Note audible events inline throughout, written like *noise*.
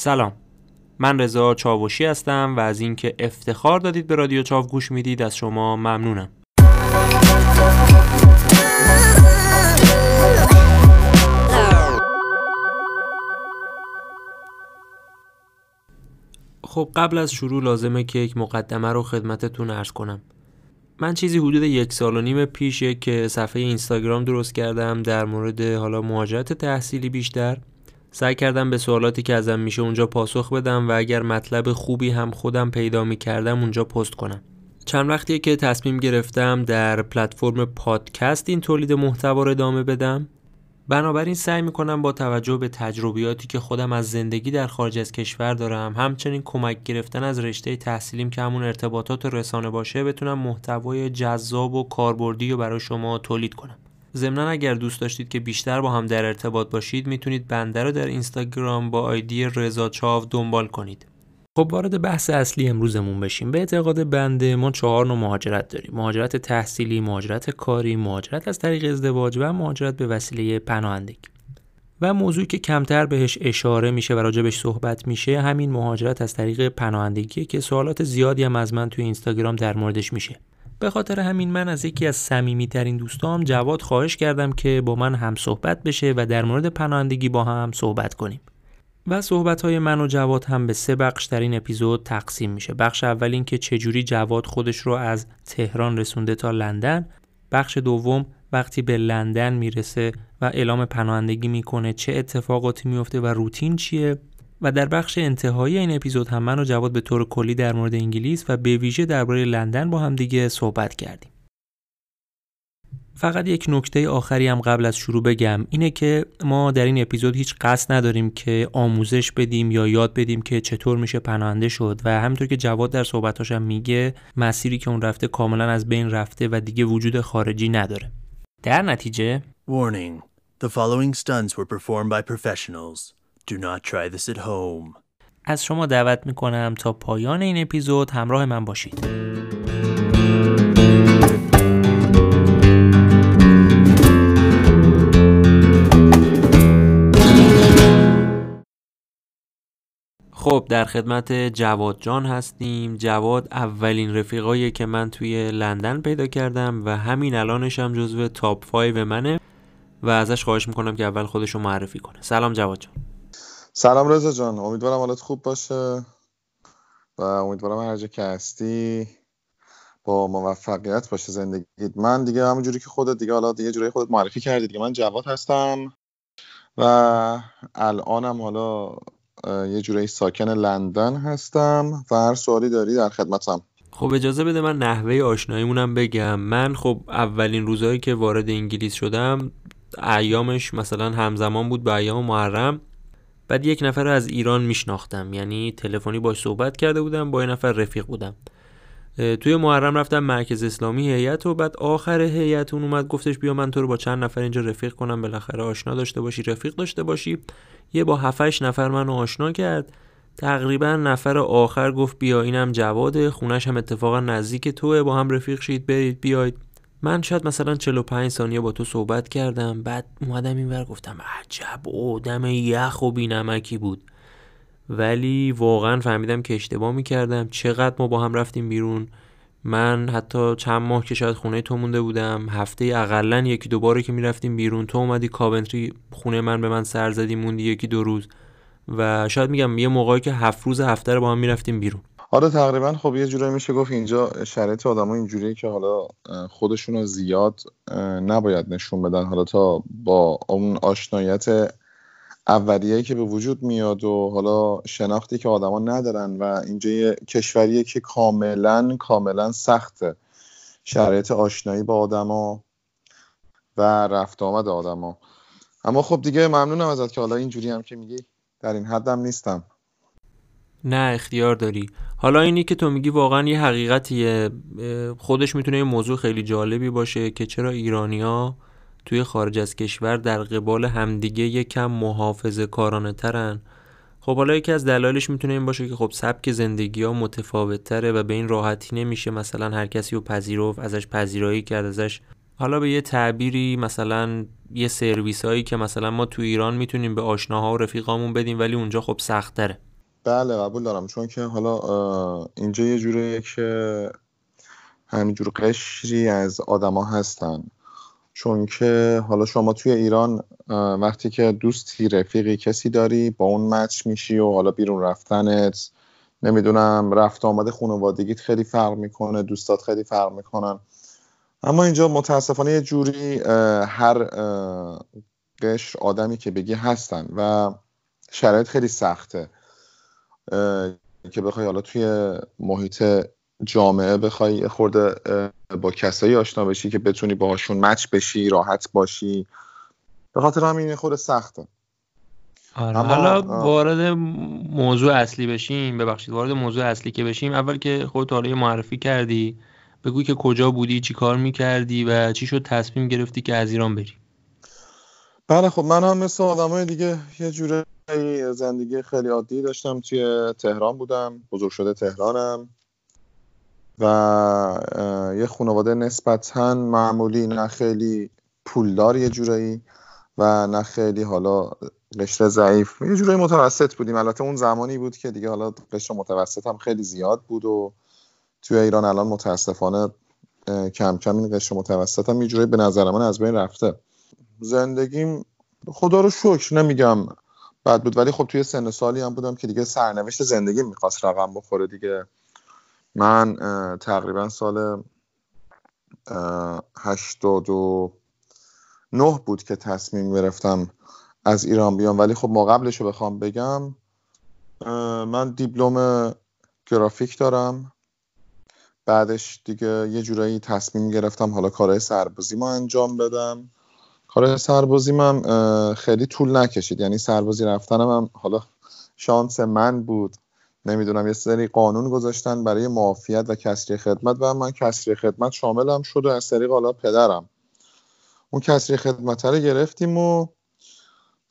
سلام. من رضا چاوشی هستم و از اینکه افتخار دادید به رادیو چاو گوش می‌دید از شما ممنونم. خب قبل از شروع لازمه که یک مقدمه رو خدمتتون ارز کنم. من چیزی حدود یک سال و نیم پیشه که صفحه اینستاگرام درست کردم در مورد حالا مهاجرت تحصیلی بیشتر. سعی کردم به سوالاتی که ازم میشه اونجا پاسخ بدم و اگر مطلب خوبی هم خودم پیدا می‌کردم اونجا پست کنم. چند وقتیه که تصمیم گرفتم در پلتفرم پادکست این تولید محتوا رو ادامه بدم. بنابراین سعی می‌کنم با توجه به تجربیاتی که خودم از زندگی در خارج از کشور دارم همچنین کمک گرفتن از رشته تحصیلیم که همون ارتباطات رسانه باشه بتونم محتوای جذاب و کاربردی رو برای شما تولید کنم. ضمنا اگر دوست داشتید که بیشتر با هم در ارتباط باشید می‌تونید بنده رو در اینستاگرام با آیدی رضا چاو دنبال کنید. خب وارد بحث اصلی امروزمون بشیم. به اعتقاد بنده ما چهار نوع مهاجرت داریم. مهاجرت تحصیلی مهاجرت کاری مهاجرت از طریق ازدواج و مهاجرت به وسیله پناهندگی. و موضوعی که کمتر بهش اشاره میشه و راجبش صحبت میشه همین مهاجرت از طریق پناهندگی که سوالات زیادی هم از من توی اینستاگرام در موردش میشه. به خاطر همین من از یکی از صمیمیترین دوستام جواد خواهش کردم که با من هم صحبت بشه و در مورد پناهندگی با هم صحبت کنیم. و صحبت های من و جواد هم به سه بخش در این اپیزود تقسیم میشه. بخش اول این که چجوری جواد خودش رو از تهران رسونده تا لندن. بخش دوم وقتی به لندن می‌رسه و اعلام پناهندگی می‌کنه چه اتفاقاتی میفته و روتین چیه. و در بخش انتهایی این اپیزود هم من و جواد به طور کلی در مورد انگلیس و به ویژه درباره لندن با هم دیگه صحبت کردیم فقط یک نکته آخری هم قبل از شروع بگم اینه که ما در این اپیزود هیچ قصد نداریم که آموزش بدیم یا یاد بدیم که چطور میشه پناهنده شد و همینطور که جواد در صحبتاش هم میگه مسیری که اون رفته کاملا از بین رفته و دیگه وجود خارجی نداره در نتیجه Warning. The following stunts were performed by professionals. Do not try this at home. از شما دعوت می‌کنم تا پایان این اپیزود همراه من باشید. خب در خدمت جواد جان هستیم. جواد اولین رفیقایی که من توی لندن پیدا کردم و همین الانش هم جزو تاپ 5 منه و ازش خواهش می‌کنم که اول خودش رو معرفی کنه. سلام جواد جان. سلام رضا جان. امیدوارم حالت خوب باشه و امیدوارم هر جا که هستی با موفقیت باشه زندگیت. من دیگه همونجوری که خودت دیگه حالا دیگه جوری خودت معرفی کردی دیگه. من جواد هستم و الانم حالا یه جورایی ساکن لندن هستم و هر سوالی داری در خدمتم. خب اجازه بده من نحوه آشناییمونم بگم. من خب اولین روزهایی که وارد انگلیس شدم ایامش مثلا همزمان بود با ایام محرم. بعد یک نفر رو از ایران میشناختم. یعنی تلفنی باش صحبت کرده بودم با یه نفر رفیق بودم. توی محرم رفتم مرکز اسلامی هیئت و بعد آخر هیئت اون اومد گفتش بیا من تو رو با چند نفر اینجا رفیق کنم بالاخره آشنا داشته باشی رفیق داشته باشی. یه با 7 نفر منو آشنا کرد. تقریبا نفر آخر گفت بیا اینم جواده خونش هم اتفاقا نزدیک توه با هم رفیق شید برید بیاید. من شاید مثلا 45 ثانیه با تو صحبت کردم بعد اومدم اینور گفتم عجب آدم یخ و بینمکی بود. ولی واقعا فهمیدم که اشتباه می‌کردم. چقدر ما با هم رفتیم بیرون. من حتی چند ماه که شاید خونه تو مونده بودم هفته اقلا یکی دو باری که می‌رفتیم بیرون تو اومدی کاونتری خونه من به من سر زدی موندی یکی دو روز. و شاید میگم یه موقعی که هفت روز هفته رو با هم می‌رفتیم بیرون. آره تقریبا. خب یه جورایی میشه گفت اینجا شرایط آدم اینجوریه که حالا خودشون رو زیاد نباید نشون بدن. حالا تا با اون آشنایت اولیه‌ای که به وجود میاد و حالا شناختی که آدما ندارن و اینجا یه کشوریه که کاملا کاملا سخته. شرایط آشنایی با آدما و رفت آمد آدما اما خب دیگه ممنونم ازت که حالا اینجوری هم که میگی. در این حدم نیستم. نه اختیار داری. حالا اینی که تو میگی واقعا یه حقیقتیه خودش می‌تونه یه موضوع خیلی جالبی باشه که چرا ایرانیا توی خارج از کشور در قبال همدیگه یکم محافظه کارانه ترن. خب حالا یکی از دلایلش می‌تونه این باشه که خب سبک زندگی ها متفاوت تره و به این راحتی نمیشه مثلا هر کسی رو پذیرفت ازش پذیرایی کرد ازش حالا به یه تعبیری مثلا یه سرویس هایی که مثلا ما تو ایران می‌تونیم به آشناها و رفیقامون بدیم ولی اونجا خب سخت تره بله قبول دارم. چون که حالا اینجا یه جوریه که همینجور قشری از آدما هستن. چون که حالا شما توی ایران وقتی که دوستی رفیقی کسی داری با اون مچ میشی و حالا بیرون رفتنت نمی‌دونم رفت آمده خانوادگیت خیلی فرق می‌کنه دوستات خیلی فرق می‌کنن. اما اینجا متاسفانه یه جوری هر قشر آدمی که بگی هستن و شرایط خیلی سخته. که بخوای حالا توی محیط جامعه بخوای خورده با کسایی آشنا بشی که بتونی باهاشون مچ بشی راحت باشی. به خاطر همین خود سخته. آره. حالا وارد موضوع اصلی بشیم. ببخشید وارد موضوع اصلی که بشیم اول که خودت حالا معرفی کردی. بگو که کجا بودی چی کار می‌کردی و چی شد تصمیم گرفتی که از ایران بری. بله خب من هم مثل آدمای دیگه یه جوره زندگی خیلی عادی داشتم توی تهران بودم. بزرگ شده تهرانم. و یه خانواده نسبتا معمولی نه خیلی پولدار یه جورایی و نه خیلی حالا قشر ضعیف. یه جورایی متوسط بودیم. البته اون زمانی بود که دیگه حالا قشر متوسط هم خیلی زیاد بود و توی ایران الان متاسفانه کم کم این قشر متوسط هم یه جورایی به نظر من از بین رفته. زندگیم خدا رو شکر نمیگم بد بود ولی خب توی سن سالی هم بودم که دیگه سرنوشت زندگی می‌خواست رقم بخوره دیگه. من تقریبا سال هشتاد و نه بود که تصمیم گرفتم از ایران بیام. ولی خب ما قبلش رو بخوام بگم من دیپلم گرافیک دارم. بعدش دیگه یه جورایی تصمیم گرفتم حالا کارهای سربازی ما انجام بدم. کار سربازی هم خیلی طول نکشید. یعنی سربازی رفتنم هم حالا شانس من بود. نمی‌دونم یه سری قانون گذاشتن برای معافیت و کسری خدمت و من کسری خدمت شاملم شد و از طریق حالا پدرم. اون کسری خدمت رو گرفتیم و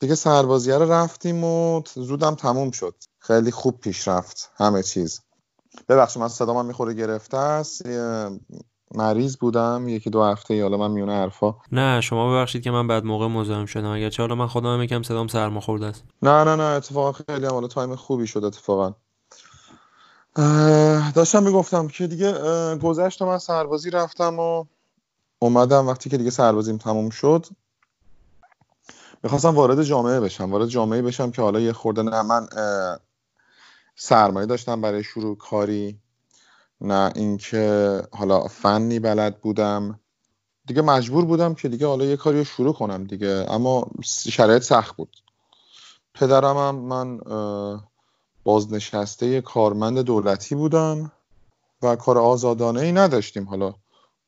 دیگه سربازیه رو رفتیم و زودم تموم شد. خیلی خوب پیش رفت همه چیز. ببخشید من صدا من می‌خوره گرفته است. مریض بودم یکی دو هفته حالا من میونه حرفا. نه شما ببخشید که من بعد موقع مزاحم شدم. اگر چه حالا من خودم یکم صدام سرما خورده است. نه نه نه اتفاقا خیلی هم حالا تایم خوبی شد اتفاقا. داشتم می‌گفتم که دیگه گذشت من سربازی رفتم و اومدم. وقتی که دیگه سربازیم تموم شد می‌خواستم وارد جامعه بشم. وارد جامعه بشم که حالا یه خورده نه من سرمایه داشتم برای شروع کاری. نه اینکه حالا فنی بلد بودم. دیگه مجبور بودم که دیگه حالا یه کاری رو شروع کنم دیگه. اما شرایط سخت بود. پدرم هم من بازنشسته کارمند دولتی بودم و کار آزادانه ای نداشتیم. حالا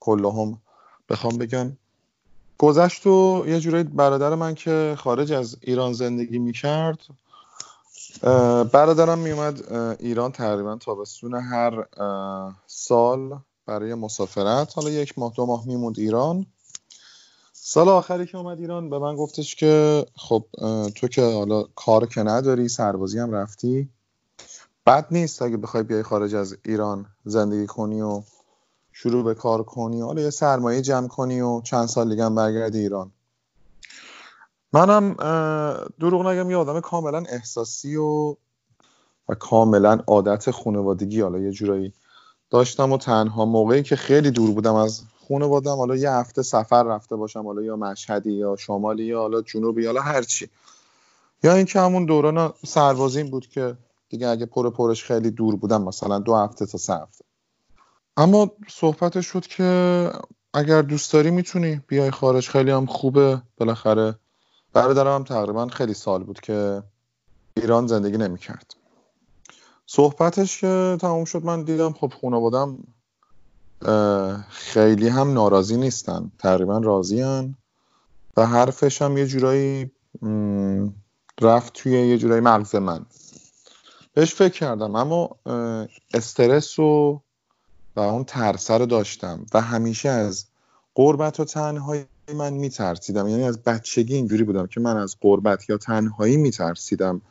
کلهم بخوام بگم. گذشت و یه جورایی برادر من که خارج از ایران زندگی می‌کرد برادرم میومد ایران تقریبا تابستون هر سال برای مسافرت. حالا یک ماه دو ماه میموند ایران. سال آخری که اومد ایران به من گفتش که خب تو که حالا کار که نداری سربازی هم رفتی. بد نیست اگه بخوای بیای خارج از ایران زندگی کنی و شروع به کار کنی. حالا یه سرمایه جمع کنی و چند سال دیگه هم برگردی ایران. منم دروغ نگم یه آدم کاملا احساسی و و کاملا عادت خانوادگی. حالا یه جورایی داشتم و تنها موقعی که خیلی دور بودم از خانوادم حالا یه هفته سفر رفته باشم حالا یا مشهدی یا شمالی یا حالا جنوبی حالا هرچی یا اینکه همون دوران سربازیم بود که دیگه اگه پر پرش خیلی دور بودم مثلا دو هفته تا سه هفته. اما صحبتش شد که اگر دوست داری می‌تونی بیای خارج خیلی هم خوبه. بالاخره برادرم هم تقریبا خیلی سال بود که ایران زندگی نمی‌کرد. صحبتش که تموم شد من دیدم خب خانوادم خیلی هم ناراضی نیستن تقریبا راضی هن و حرفش هم یه جورایی رفت توی یه جورایی مغز من. بهش فکر کردم اما استرس و و اون ترسه رو داشتم و همیشه از قربت و تنهایی من میترسیدم. یعنی از بچگی اینجوری بودم که من از قربت یا تنهایی میترسیدم.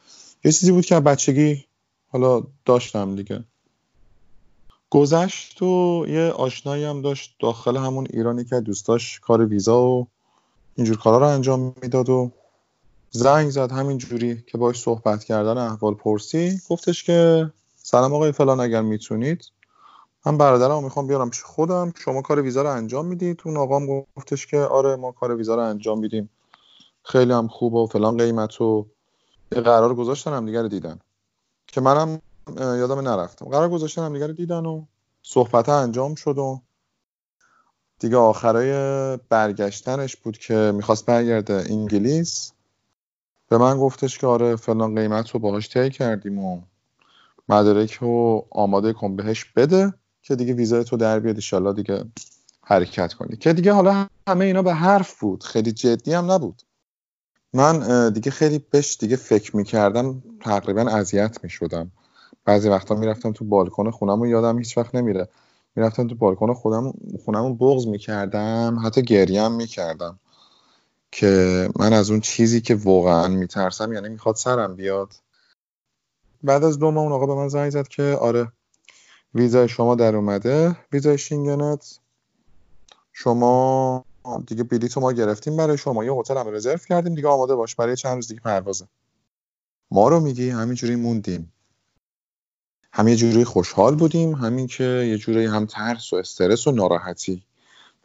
یه چیزی بود که بچگی حالا داشتم دیگه. گذشت و یه آشنایی هم داشت داخل همون ایرانی که دوستاش کار ویزا و اینجور کارا رو انجام می‌داد و زنگ زد همین جوری که باش صحبت کردن احوال پرسی. گفتش که سلام آقای فلان اگر می‌تونید من برادرم می‌خوام بیارم پیش خودم. شما کار ویزا رو انجام می‌دید. اون آقام گفتش که آره ما کار ویزا رو انجام میدیم. خیلی هم خوب و فلان قیمت و قرار گذاشتن هم دیگر دیدن. که منم یادم نرفتم. قرار گذاشتن هم دیگر دیدن و صحبت انجام شد و دیگه آخرای برگشتنش بود که می‌خواست برگرده انگلیس. به من گفتش که آره فلان قیمت رو باهاش طی کردیم و مدارک رو آماده کن بهش بده. که دیگه ویزای تو در بیاد ایشالله دیگه حرکت کنی. که دیگه حالا همه اینا به حرف بود خیلی جدی هم نبود. من دیگه خیلی بهش دیگه فکر می‌کردم تقریبا اذیت می‌شدم. بعضی وقتا می‌رفتم تو بالکن خونم و یادم هیچ وقت نمیره. می‌رفتم تو بالکن خودم خونم بغض می‌کردم حتی گریم می‌کردم. که من از اون چیزی که واقعا میترسم یعنی می‌خواد سرم بیاد. بعد از دو ماه اون آقا به من زنگ زد که آره ویزای شما در اومده. ویزای شینگنت شما دیگه بلیط ما گرفتیم برای شما. یه هتل هم رزرو کردیم دیگه. آماده باش. برای چند روز دیگه پروازه. ما رو میگی همینجوری موندیم. هم یه جوری خوشحال بودیم. همین که یه جوری هم ترس و استرس و ناراحتی.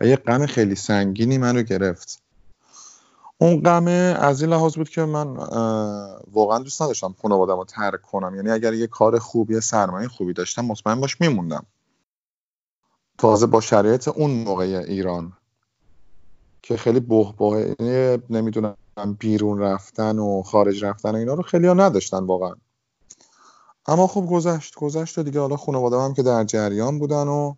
و یه غم خیلی سنگینی منو گرفت. اون غم از این لحاظ بود که من واقعا دوست نداشتم خانوادم رو ترک کنم. یعنی اگر یه کار خوب یه سرمایه خوبی داشتم مطمئن باش میموندم. تازه با شرایط اون موقع ایران که خیلی بهباه نمی‌دونم بیرون رفتن و خارج رفتن و اینا رو خیلی ها نداشتن واقعا. اما خب گذشت گذشت و دیگه حالا خانواده هم که در جریان بودن و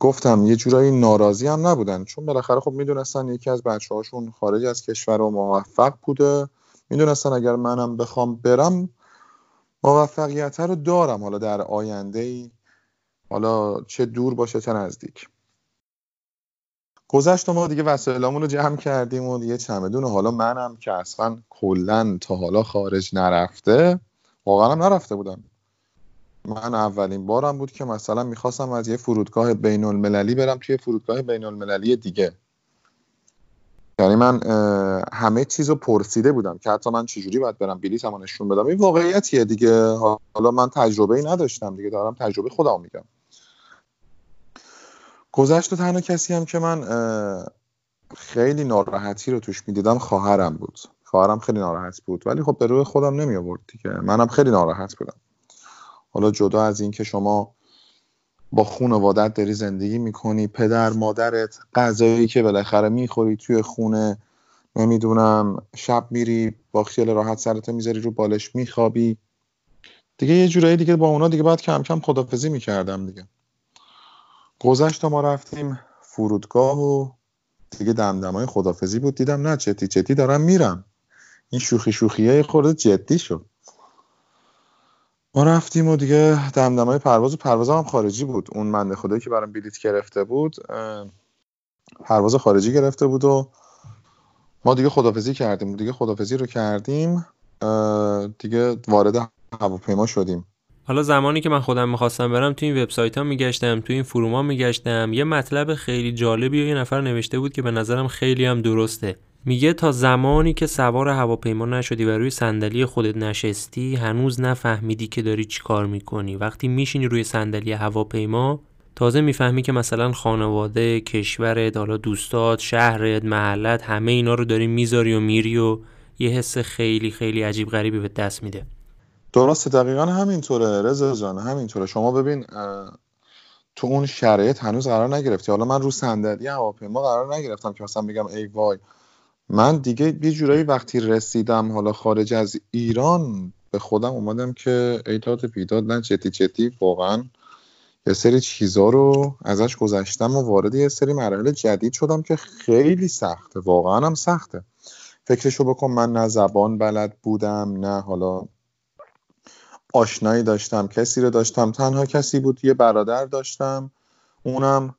گفتم یه جورایی ناراضی هم نبودن. چون بالاخره خب می‌دونستن یکی از بچه هاشون خارج از کشور و موفق بوده. می‌دونستن اگر منم بخوام برم موفقیت رو دارم. حالا در آینده ای حالا چه دور باشه چه نزدیک. گذشت ما دیگه وسایلامون رو جمع کردیم و دیگه چمدون حالا منم که اصلا کلا تا حالا خارج نرفته واقعا نرفته بودم. من اولین بارم بود که مثلا می‌خواستم از یه فرودگاه بین المللی برم توی فرودگاه بین المللی دیگه. یعنی من همه چیز رو پرسیده بودم که حتی من چجوری باید برم بلیط هم نشون بدم. این واقعیتیه دیگه. حالا من تجربه ای نداشتم دیگه. دارم تجربه خودم میگم. گذشت و تنها کسی هم که من خیلی ناراحتی رو توش می‌دیدم خواهرم بود. خواهرم خیلی ناراحت بود. ولی خب به روی خودم نمی آورد دیگه. منم خیلی ناراحت بودم. حالا جدا از اینکه شما با خانوادت داری زندگی می‌کنی پدر مادرت غذایی که بالاخره می‌خوری توی خونه نمی‌دونم شب میری با خیال راحت سرت می‌ذاری رو بالش میخوابی. دیگه یه جورایی دیگه با اونا دیگه باید کم کم خدافزی می‌کردم دیگه. گذشت ما رفتیم فرودگاه و دیگه دمدمای خدافزی بود. دیدم نه چتی چتی دارم میرم. این شوخی شوخیه خورده جدی شد. ما رفتیم و دیگه دمدمای پرواز و پرواز هم خارجی بود. اون منده خدایی که برام بلیت گرفته بود پرواز خارجی گرفته بود و ما دیگه خدافزی کردیم. دیگه خدافزی رو کردیم دیگه وارد هواپیما شدیم. حالا زمانی که من خودم می‌خواستم برم تو این وبسایت ها میگشتم تو این فروما میگشتم. یه مطلب خیلی جالبی یه نفر نوشته بود که به نظرم خیلی هم درسته. میگه تا زمانی که سوار هواپیما نشدی و روی صندلی خودت نشستی هنوز نفهمیدی که داری چی کار می‌کنی. وقتی میشینی روی صندلی هواپیما تازه می‌فهمی که مثلا خانواده کشورت حالا دوستات شهرت محلت همه اینا رو داری می‌ذاری و میری و یه حس خیلی خیلی عجیب غریبی به دست میده. درسته دقیقا همینطوره. رضا جان همینطوره. شما ببین تو اون شرایط هنوز قرار نگرفتی. حالا من رو صندلی هواپیما قرار نگرفتم که مثلا بگم ای وای من دیگه یه جورایی وقتی رسیدم حالا خارج از ایران به خودم اومدم که ای داد بیداد نه جدی جدی واقعا یه سری چیزا رو ازش گذشتم و وارد یه سری مراحل جدید شدم که خیلی سخته واقعا هم سخته. فکرشو بکن من نه زبان بلد بودم نه حالا آشنایی داشتم کسی رو داشتم تنها کسی بود یه برادر داشتم اونم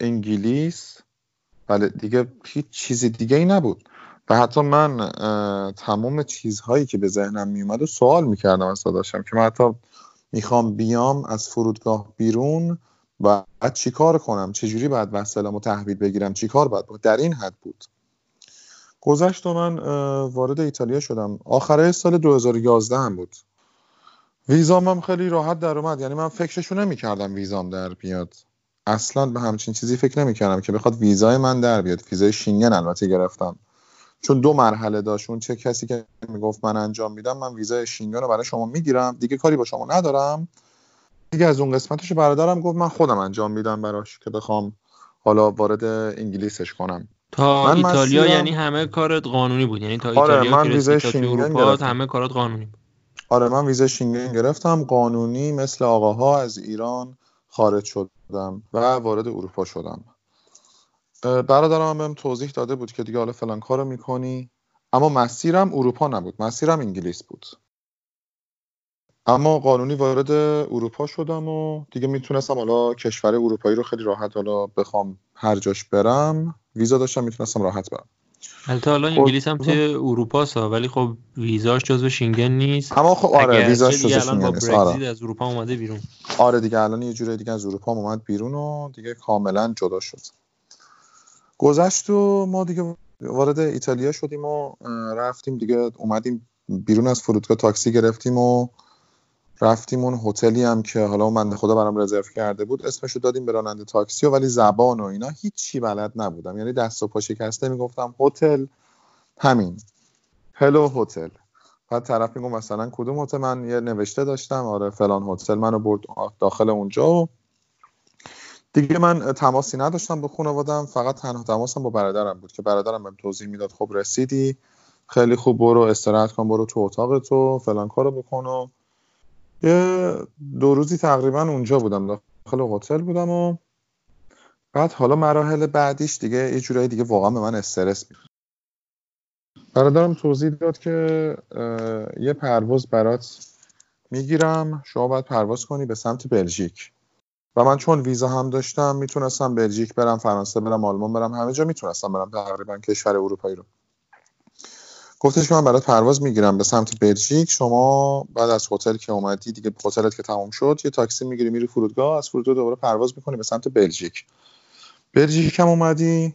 انگلیس. ولی دیگه هیچ چیزی دیگه ای نبود. و حتی من تمام چیزهایی که به ذهنم میومد و سوال می‌کردم از داداشم که من حتی می‌خوام بیام از فرودگاه بیرون و بعد چیکار کنم؟ چجوری باید وسایلمو تحویل بگیرم؟ چیکار باید در این حد بود. گذشت و من وارد ایتالیا شدم. آخره سال 2011 هم بود. ویزام هم خیلی راحت در اومد. یعنی من فکرشو نمی‌کردم ویزام در بیاد. اصلا به همچین چیزی فکر نمی‌کردم که بخواد ویزای من در بیاد. ویزای شینگن البته گرفتم. چون دو مرحله داشت اون چه کسی که می‌گفت من انجام میدم من ویزای شینگن رو برای شما می‌گیرم. دیگه کاری با شما ندارم. دیگه از اون قسمتش برادرم گفت من خودم انجام میدم براش که بخوام حالا وارد انگلیسش کنم. تا من ایتالیا یعنی همه کارت قانونی بود. یعنی تا آره ایتالیا من ویزای شینگن همه کارات قانونی بود. آره من ویزای شینگن گرفتم. قانونی مثل آقاها از ایران خارج شدم و وارد اروپا شدم. برادرم بهم توضیح داده بود که دیگه حالا فلان کارو می‌کنی. اما مسیرم اروپا نبود مسیرم انگلیس بود. اما قانونی وارد اروپا شدم و دیگه می‌تونستم حالا کشور اروپایی رو خیلی راحت حالا بخوام هر جاش برم ویزا داشتم می‌تونستم راحت برم. البته حالا انگلیس هم توی اروپا سا ولی خب ویزاش جزو شینگن نیست. اما خب آره ویزاش جزو شینگن نیست. آره. از اروپا اومده بیرون. آره دیگه الان یه جوری دیگه از اروپا اومد بیرون و دیگه کاملا جدا شد. گذشت و ما دیگه وارد ایتالیا شدیم و رفتیم دیگه اومدیم بیرون از فرودگاه تاکسی گرفتیم و رفتیم اون هتلی هم که حالا بنده خدا برام رزرو کرده بود اسمشو دادیم به راننده تاکسی ولی زبان و اینا هیچی بلد نبودم. یعنی دست و پا شکسته می‌گفتم هتل همین. هلو هتل. بعد طرف میگم مثلا کدوم هتل؟ من یه نوشته داشتم آره فلان هتل منو برد داخل اونجا و دیگه من تماسی نداشتم با خانوادم فقط تنها تماسم با برادرم بود که برادرم بهم توضیح می‌داد خب رسیدی خیلی خوب برو استراحت کن برو تو اتاق تو فلان کارو بکن و یه دو روزی تقریبا اونجا بودم داخل هتل بودم و بعد حالا مراحل بعدیش دیگه یه جورایی دیگه واقعا به من استرس می برادرم توضیح داد که یه پرواز برات می‌گیرم شما باید پرواز کنی به سمت بلژیک. و من چون ویزا هم داشتم می‌تونستم بلژیک برم فرانسه برم آلمان برم همه جا می‌تونستم برم تقریبا کشور اروپایی رو. گفتش که من برات پرواز می‌گیرم به سمت بلژیک. شما بعد از هتل که اومدی دیگه هتلت که تموم شد یه تاکسی می‌گیری میری فرودگاه از فرودگاه دوباره پرواز می‌کنی به سمت بلژیک. بلژیک هم اومدی.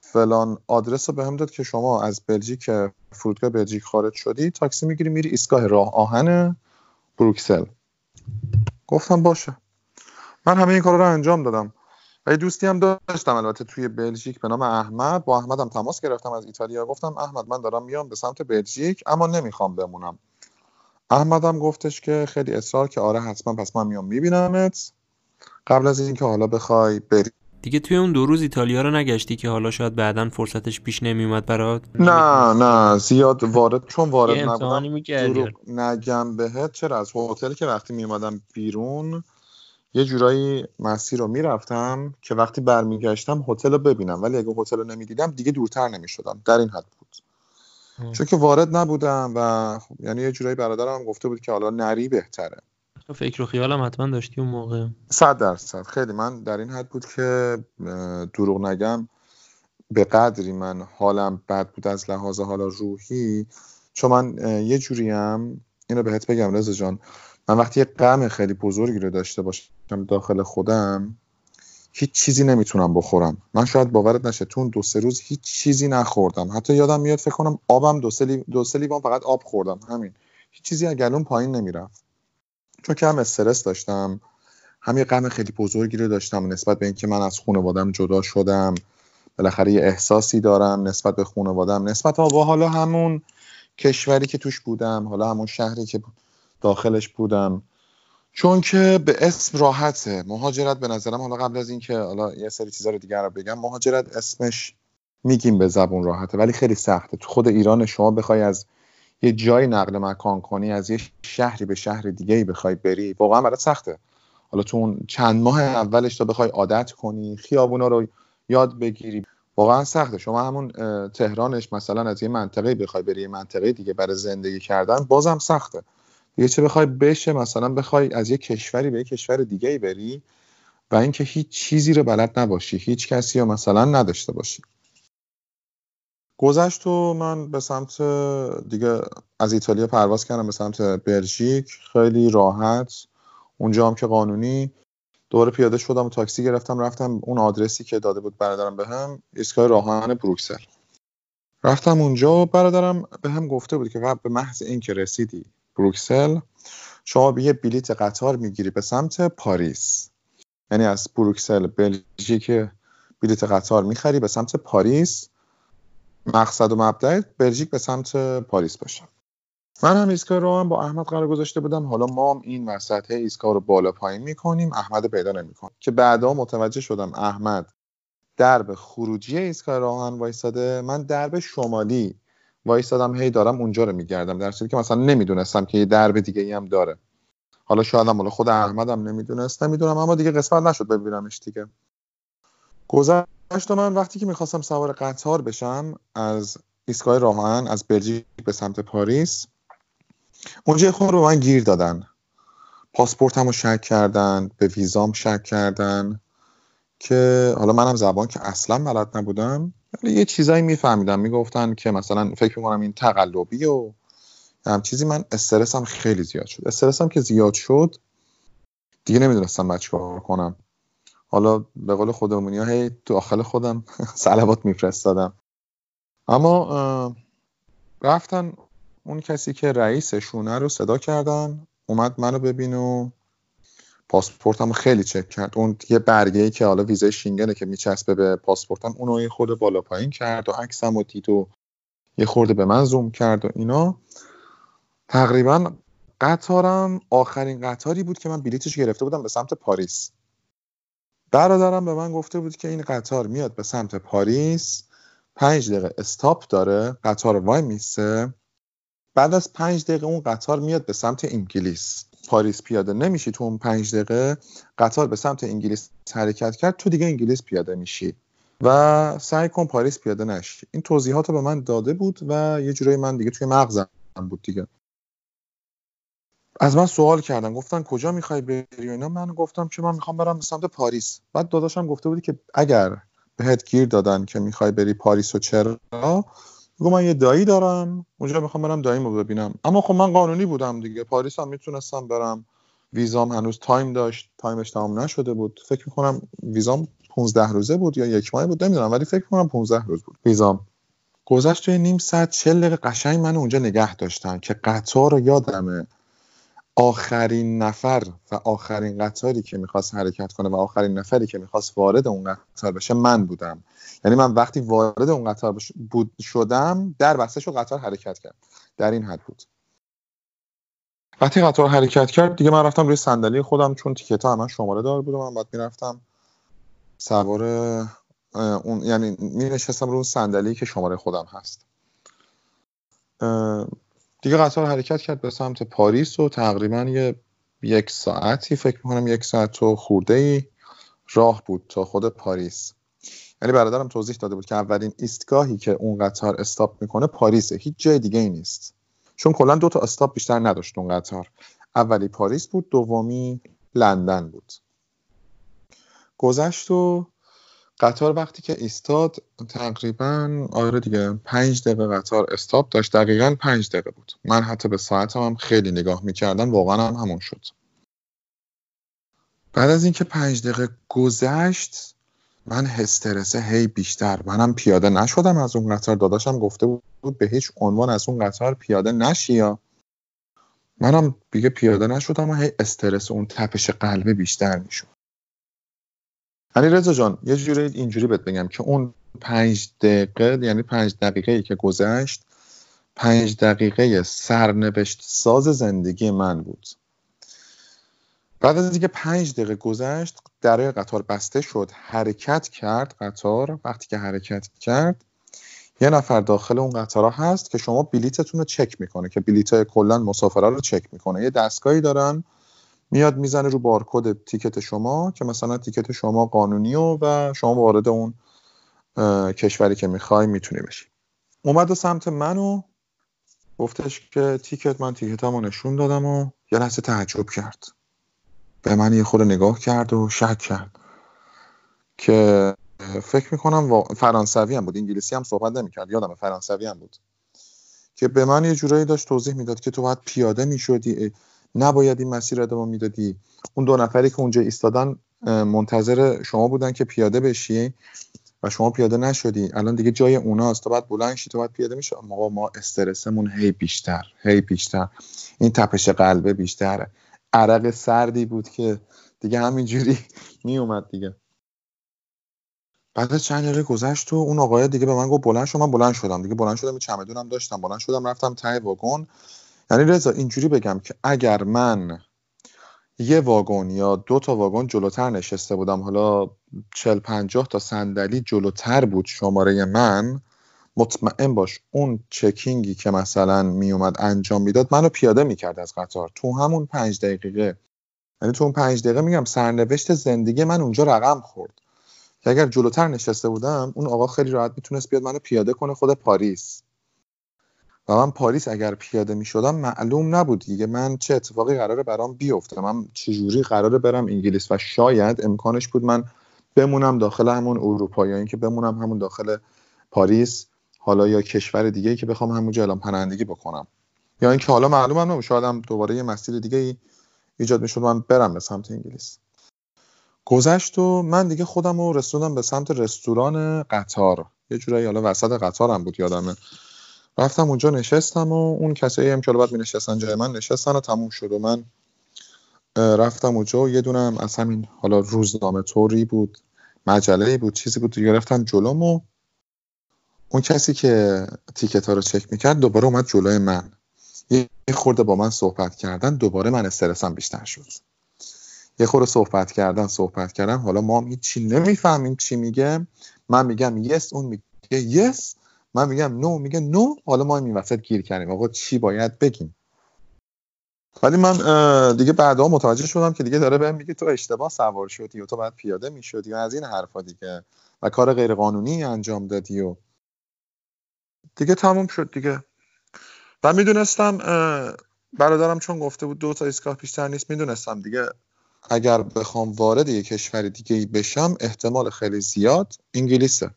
فلان آدرس رو بهم داد که شما از بلژیک فرودگاه بلژیک خارج شدی تاکسی می‌گیری میری ایستگاه راه آهن بروکسل. گفتم باشه. من همه این کارا رو انجام دادم. و دوستی هم داشتم البته توی بلژیک به نام احمد. با احمدم تماس گرفتم از ایتالیا. گفتم احمد من دارم میام به سمت بلژیک اما نمی‌خوام بمونم. احمدم گفتش که خیلی اصرار که آره حتما پس من میام میبینمت. قبل از اینکه حالا بخوای بری. دیگه توی اون دو روز ایتالیا رو نگشتی که حالا شاید بعدا فرصتش پیش نمیومد برات؟ نه نه. زیاد وارد چون وارد نبودم نگم بهت. چرا؟ از هتل که وقتی میومدم بیرون یه جورایی مسیر رو می‌رفتم که وقتی برمیگشتم هتل رو ببینم ولی اگه هتل رو نمی‌دیدم دیگه دورتر نمی‌شدم. در این حد بود. چون که وارد نبودم و خب یعنی یه جورایی برادرم گفته بود که حالا نری بهتره. فکر و خیالم حتما داشتی اون موقع. صد درصد. خیلی من در این حد بود که دروغ نگم به قدری من حالم بد بود از لحاظ حالا روحی چون من یه جوریم اینو بهت بگم رضا جان من وقتی یه غم خیلی بزرگی رو داشته باشم داخل خودم هیچ چیزی نمی‌تونم بخورم. من شاید باورت نشه تو دو سه روز هیچ چیزی نخوردم. حتی یادم میاد فکر کنم آبم دو سه دو لیوان فقط آب خوردم. همین. هیچ چیزی از گلوم پایین نمی‌رفت. چون که هم استرس داشتم هم یه غم خیلی بزرگی رو داشتم نسبت به اینکه من از خانوادم جدا شدم. بالاخره یه احساسی دارم نسبت به خانوادم نسبت با حالا همون کشوری که توش بودم حالا همون شهری که داخلش بودم چون که به اسم راحته. مهاجرت به نظرم حالا قبل از اینکه حالا یه سری چیزا رو دیگر رو بگم مهاجرت اسمش میگیم به زبون راحته ولی خیلی سخته. تو خود ایران شما بخوای از یه جایی نقل مکان کنی از یه شهری به شهر دیگه ای بخوای بری واقعا برات سخته. حالا تو اون چند ماه اولش تا بخوای عادت کنی خیابونا رو یاد بگیری. واقعا سخته. شما همون تهرانش مثلا از یه منطقه بخوای بری یه منطقه دیگه برای زندگی کردن بازم سخته. دیگه چه بخوای بشه مثلا بخوای از یه کشوری به یه کشور دیگه ای بری و اینکه هیچ چیزی رو بلد نباشی هیچ کسی رو مثلا نداشته باشی. گذشت و من به سمت دیگه از ایتالیا پرواز کردم به سمت بلژیک. خیلی راحت. اونجا هم که قانونی. دوره پیاده شدم و تاکسی گرفتم رفتم اون آدرسی که داده بود برادرم بهم ایستگاه راهان بروکسل. رفتم اونجا و برادرم به هم گفته بود که به محض اینکه رسیدی بروکسل شما یه بلیت قطار می‌گیری به سمت پاریس. یعنی از بروکسل بلژیک بلیت قطار می‌خری به سمت پاریس. مقصد و مبدأ بلژیک به سمت پاریس باشم من هم ایستگاه رو هم با احمد قرار گذاشته بودم. حالا ما هم این وسط ایستگاه رو بالا پایین می‌کنیم. احمد پیدا نمی‌کنیم که بعدا متوجه شدم احمد درب خروجی ایستگاه راهن وایستاده من درب شمالی وایستادم هی دارم اونجا رو میگردم در که مثلا نمی‌دونستم که یه درب دیگه ای هم داره. حالا شاید هم خود احمدم نمی‌دونست نمی‌دونم اما دیگه قسمت نشد ببینمش دیگه. گذشت من وقتی که می‌خواستم سوار قطار بشم از ایستگاه راهن از بلژیک به سمت پاریس اونجا خود رو من گیر دادن. پاسپورتم رو شک کردن به ویزام شک کردن که حالا منم زبان که اصلا بلد نبودم. یه چیزایی میفهمیدم. می‌گفتن که مثلا فکر می‌کنم این تقلبی و هم چیزی من استرسم خیلی زیاد شد. استرسم که زیاد شد دیگه نمی‌دونستم بچه کار کنم. حالا به قول خودمونی ها هی تو آخل خودم *laughs* سلوات میفرستادم. اما رفتن اون کسی که رئیسشونه رو صدا کردن اومد منو ببین و پاسپورتم خیلی چک کرد. اون یه برگه ای که حالا ویزای شینگنه که میچسبه به پاسپورتم اونو یه خورده بالا پایین کرد و عکسم و دید یه خورده به من زوم کرد و اینا. تقریبا قطارم آخرین قطاری بود که من بلیتش گرفته بودم به سمت پاریس. برادرم به من گفته بود که این قطار میاد به سمت پاریس. پنج دقیقه stop داره قطار وای میسه. بعد از پنج دقیقه اون قطار میاد به سمت انگلیس. پاریس پیاده نمیشی تو اون پنج دقیقه قطار به سمت انگلیس حرکت کرد تو دیگه انگلیس پیاده میشی. و سعی کن پاریس پیاده نشی. این توضیحات رو به من داده بود و یه جورایی من دیگه توی مغزم بود دیگه. از من سوال کردن گفتن کجا می‌خوای بری اینا؟ من گفتم که من می‌خوام برم به سمت پاریس. بعد داداشم گفته بود که اگر بهت گیر دادن که می‌خوای بری پاریس و چرا گفتم من یه دایی دارم اونجا می‌خوام برم داییمو ببینم. اما خب من قانونی بودم دیگه. پاریس هم می‌تونستم برم. ویزام هنوز time داشت. time ش تمام نشده بود. فکر می‌کنم ویزام 15 روزه بود یا یک ماه بود. نمی‌دونم ولی فکر می‌کنم 15 روز بود. ویزام. گذشت توی نیم ساعت 40 دقیقه قشنگ من اونجا نگه داشتن که قطار یادمه. آخرین نفر و آخرین قطاری که می‌خواست حرکت کنه و آخرین نفری که می‌خواست وارد اون قطار بشه من بودم. یعنی من وقتی وارد اون قطار بود شدم در بسته شد قطار حرکت کرد. در این حد بود. وقتی قطار حرکت کرد دیگه من رفتم روی صندلی خودم چون تیکت ها من شماره دار بودم من باید می‌رفتم سوار اون یعنی می نشستم روی صندلی که شماره خودم هست. دیگه قطار حرکت کرد به سمت پاریس و تقریبا یه یک ساعتی فکر می‌کنم یک ساعت و خورده ای راه بود تا خود پاریس. یعنی برادرم توضیح داده بود که اولین ایستگاهی که اون قطار استاپ می‌کنه پاریسه هیچ جای دیگه ای نیست. چون کلا دو تا استاپ بیشتر نداشت اون قطار. اولی پاریس بود دومی لندن بود. گذشت و قطار وقتی که ایستاد تقریبا آره دیگه پنج دقیقه قطار استاپ داشت. دقیقا پنج دقیقه بود. من حتی به ساعتم هم خیلی نگاه می‌کردم واقعا هم همون شد. بعد از اینکه پنج دقیقه گذشت من هسترسه هی بیشتر. منم پیاده نشدم از اون قطار. داداشم گفته بود به هیچ عنوان از اون قطار پیاده نشی یا. منم دیگه پیاده نشدم و هی استرس اون تپش قلبه بیشتر می‌شد. یعنی رضا جان یه جوری اینجوری بهت بگم که اون پنج دقیقه یعنی پنج دقیقه ای که گذشت پنج دقیقه سرنوشت ساز زندگی من بود. بعد از اینکه پنج دقیقه گذشت درای قطار بسته شد. حرکت کرد قطار. وقتی که حرکت کرد یه نفر داخل اون قطارها هست که شما بلیتتون رو چک می‌کنه که بلیت کلا مسافرا رو چک می‌کنه. یه دستگاهی دارن. میاد می‌زنه رو بارکد تیکت شما که مثلا تیکت شما قانونی و, و شما وارد اون کشوری که می‌خوای می‌تونی بشی. اومد سمت منو گفتش که تیکت من تیکتمو نشون دادم و یه لحظه تعجب کرد. به من یه خود نگاه کرد و شک کرد. که فکر می‌کنم فرانسوی هم بود انگلیسی هم صحبت نمی‌کرد یادم فرانسوی هم بود. که به من یه جورایی داشت توضیح می‌داد که تو باید پیاده می‌شدی نباید این مسیر ادامه می‌دادی. اون دو نفری که اونجا ایستادن منتظر شما بودن که پیاده بشی و شما پیاده نشدی. الان دیگه جای اوناست. تو باید بلند شی تو باید پیاده میشه ما ما استرسمون هی بیشتر هی بیشتر. این تپش قلبه بیشتره. عرق سردی بود که دیگه همینجوری *laughs* میومد دیگه. بعد از چند دقیقه گذشت و اون آقای دیگه به من گفت بلند شو من بلند شدم. دیگه بلند شدم چمدونم داشتم. بلند شدم رفتم ته واگن. یعنی رضا اینجوری بگم که اگر من یه واگن یا دو تا واگن جلوتر نشسته بودم حالا 40 50 تا صندلی جلوتر بود شماره من مطمئن باش اون چکینگی که مثلا میومد انجام می‌داد منو پیاده می‌کرد از قطار. تو همون پنج دقیقه. یعنی تو اون پنج دقیقه میگم سرنوشت زندگی من اونجا رقم خورد. که اگر جلوتر نشسته بودم اون آقا خیلی راحت می‌تونست بیاد منو پیاده کنه خود پاریس. و من پاریس اگر پیاده می شدم معلوم نبود دیگه. من چه اتفاقی قراره برام بیفته. من چجوری قراره برم انگلیس؟ و شاید امکانش بود من بمونم داخل همون اروپا یا اینکه بمونم همون داخل پاریس. حالا یا کشور دیگه ای که بخوام همونجا اعلام پناهندگی بکنم. یا اینکه حالا معلومم نمیشه شاید دوباره یه مسیر دیگه ای ایجاد می‌شد من برم به سمت انگلیس. گذشت و من دیگه خودم رو رسوندم به سمت رستوران قطار. یه جورایی حالا وسط قطارم بود یادمه. رفتم اونجا نشستم و اون کسایی هم که بعد می نشستن جای من نشستن و تموم شد و من رفتم اونجا و یه دونم از همین حالا روزنامه طوری بود مجله بود چیزی بود گرفتم جلوم و اون کسی که تیکت ها رو چک می‌کرد دوباره اومد جلوی من. یه خورده با من صحبت کردن دوباره من استرسم بیشتر شد. یه خورده صحبت کردن صحبت کردن. حالا ما هم چی نمی‌فهمیم چی میگه. من میگم یس اون میگه یس من میگم نو میگه نو حالا ما این وسط گیر کردیم. آقا چی باید بگیم؟ ولی من دیگه بعدها متوجه شدم که دیگه داره بهم میگه تو اشتباه سوار شدی و تو باید پیاده می‌شدی و از این حرفا دیگه و کار غیر قانونی انجام دادی و دیگه تموم شد دیگه. و می‌دونستم برادرم چون گفته بود دو تا ایستگاه بیشتر نیست می‌دونستم دیگه اگر بخوام وارد یه کشور دیگه بشم احتمال خیلی زیاد انگلیسه.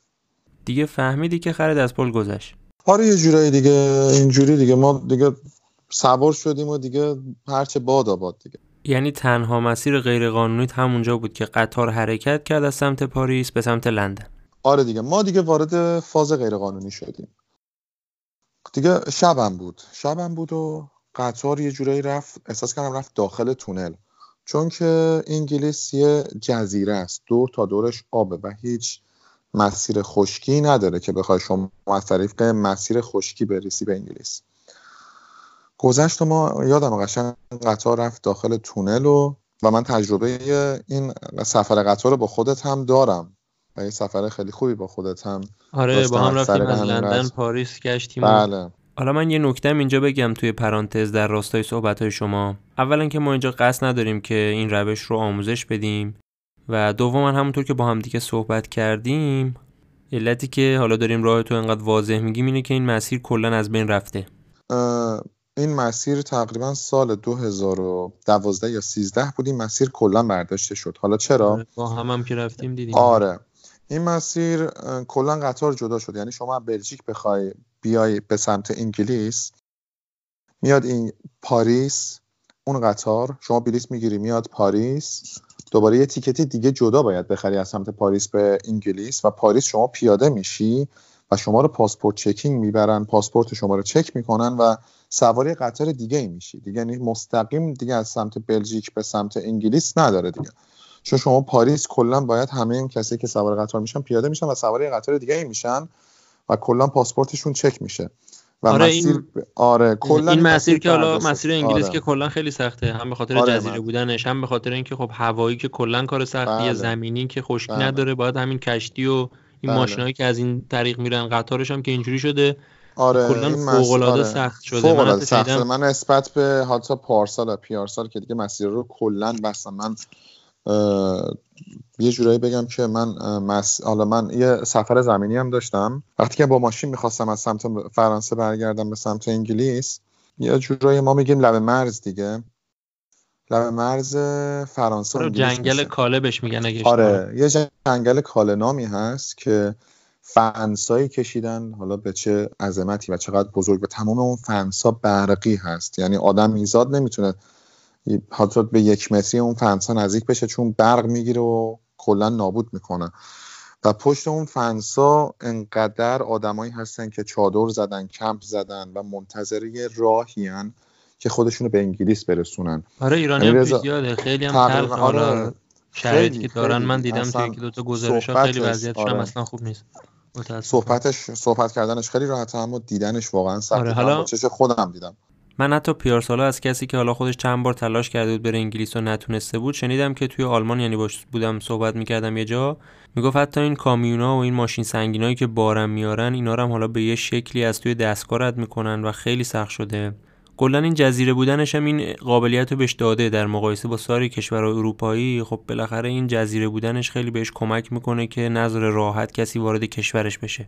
دیگه فهمیدی که خرید از پل گذشت. آره یه جورایی دیگه اینجوری دیگه. ما دیگه سوار شدیم و دیگه هرچه باد آباد دیگه. یعنی تنها مسیر غیرقانونی همونجا بود که قطار حرکت کرد از سمت پاریس به سمت لندن. آره دیگه. ما دیگه وارد فاز غیرقانونی شدیم. دیگه شبم بود. شبم بود و قطار یه جورایی رفت احساس کردم رفت داخل تونل. چون که انگلیس یه جزیره است. دور تا دورش آبه و هیچ مسیر خشکی نداره که بخوای شما از طریق مسیر خشکی بریسی به انگلیس. گذشت ما یادم قشنگ قطار رفت داخل تونل و و من تجربه این سفر قطار رو با خودت هم دارم. و یه سفر خیلی خوبی با خودت هم آره با هم رفتیم از لندن پاریس گشتیم بله. حالا من یه نکتم اینجا بگم توی پرانتز در راستای صحبت های شما. اولا که ما اینجا قصد نداریم که این روش رو آموزش بدیم و دوما همونطور که با هم دیگه صحبت کردیم علتی که حالا داریم راه تو انقدر واضح میگیم اینه که این مسیر کلا از بین رفته. این مسیر تقریبا سال 2012 یا 13 بود این مسیر کلا برداشته شد. حالا چرا؟ آره، با هم هم که رفتیم دیدیم. آره. این مسیر کلا قطار جدا شد. یعنی شما بلژیک بخوای بیای به سمت انگلیس میاد این پاریس اون قطار شما بلیط می‌گیری میاد پاریس. دوباره یه ticket ی دیگه جدا باید بخری از سمت پاریس به انگلیس و پاریس شما پیاده میشی و شما رو passport checking می‌برن پاسپورت شما رو چک می‌کنن و سوار یه قطار دیگه ای میشی. دیگه یعنی مستقیم دیگه از سمت بلژیک به سمت انگلیس نداره دیگه. چون شما پاریس کلا باید همه این کسی که سوار قطار میشن پیاده میشن و سواری قطار دیگه ای میشن و کلا پاسپورتشون چک میشه و آره مسیر این... آره کلا این مسیر که حالا مسیر. انگلیس آره. که کلا خیلی سخته هم به خاطر آره، جزیره من- بودنش هم به خاطر اینکه خب هوایی که کلا کار سختیه بله. زمینی که خشکی بله. نداره باید همین کشتی و این بله. ماشینایی که از این طریق میرن قطارش هم که اینجوری شده آره کلاً فوق‌العاده آره. سخت شده. فوق من سخت. من نسبت به حتی پارسال و پیارسال که دیگه مسیر رو کلا بستم من یه جورایی بگم که من مس... حالا من یه سفر زمینی هم داشتم. وقتی که با ماشین می‌خواستم از سمت فرانسه برگردم به سمت انگلیس یه جورایی ما میگیم لب مرز دیگه. لب مرز فرانسه و آره انگلیس جنگل میشه. کاله بهش میگن اگه آره یه جنگل کالنامی هست که فنسایی کشیدن حالا به چه عظمتی و چقدر بزرگ و تمام اون فنسا برقی هست. یعنی آدم ایزاد نمی‌تونه حتی به یک متری اون فنسا نزدیک بشه چون برق می‌گیره و کلا نابود می‌کنه و پشت اون فنسا انقدر آدمایی هستن که چادر زدن کمپ زدن و منتظر یه راهیان که خودشونو به انگلیس برسونن آره ایرانی یعنی هم زیاده خیلی هم تلخ آره. شرایطی که دارن. من دیدم توی یکی دوتا گزارش ها خیلی وضعیتش هم آره. اصلا خوب نیست. صحبتش صحبت کردنش خیلی راحته اما دیدنش واقعا سخته آره، حالا- چش خودم دیدم من حتی پیارسالا از کسی که حالا خودش چند بار تلاش کرده بود بره انگلیس و نتونسته بود شنیدم که توی آلمان یعنی باش بودم صحبت می‌کردم یه جا می‌گفت حتی این کامیونا و این ماشین سنگینایی که بارم میارن اینا هم حالا به یه شکلی از توی دستگاه رد می‌کنن و خیلی سخت شده. کلا این جزیره بودنش هم این قابلیت رو بهش داده در مقایسه با سایر کشورهای اروپایی. خب بالاخره این جزیره بودنش خیلی بهش کمک می‌کنه که نظر راحت کسی وارد کشورش بشه.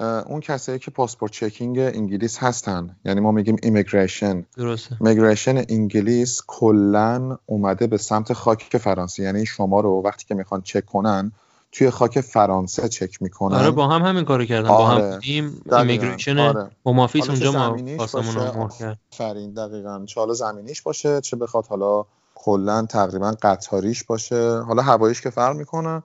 اون کسایی که پاسپورت چکینگ انگلیس هستن. یعنی ما میگیم ایمیگریشن درسته. میگریشن انگلیس کلا اومده به سمت خاک فرانسه. یعنی شما رو وقتی که می‌خوان چک کنن توی خاک فرانسه چک می‌کنن. آره با هم همین کارو کردن. با هم آره. بودیم دقیقاً. ایمیگریشن آره. چه اونجا ما آسمون مهر کرد. آفرین دقیقا. چه حالا زمینیش باشه؟ چه بخواد حالا کلا تقریبا قطاریش باشه؟ حالا هواییش که فرق می‌کنه.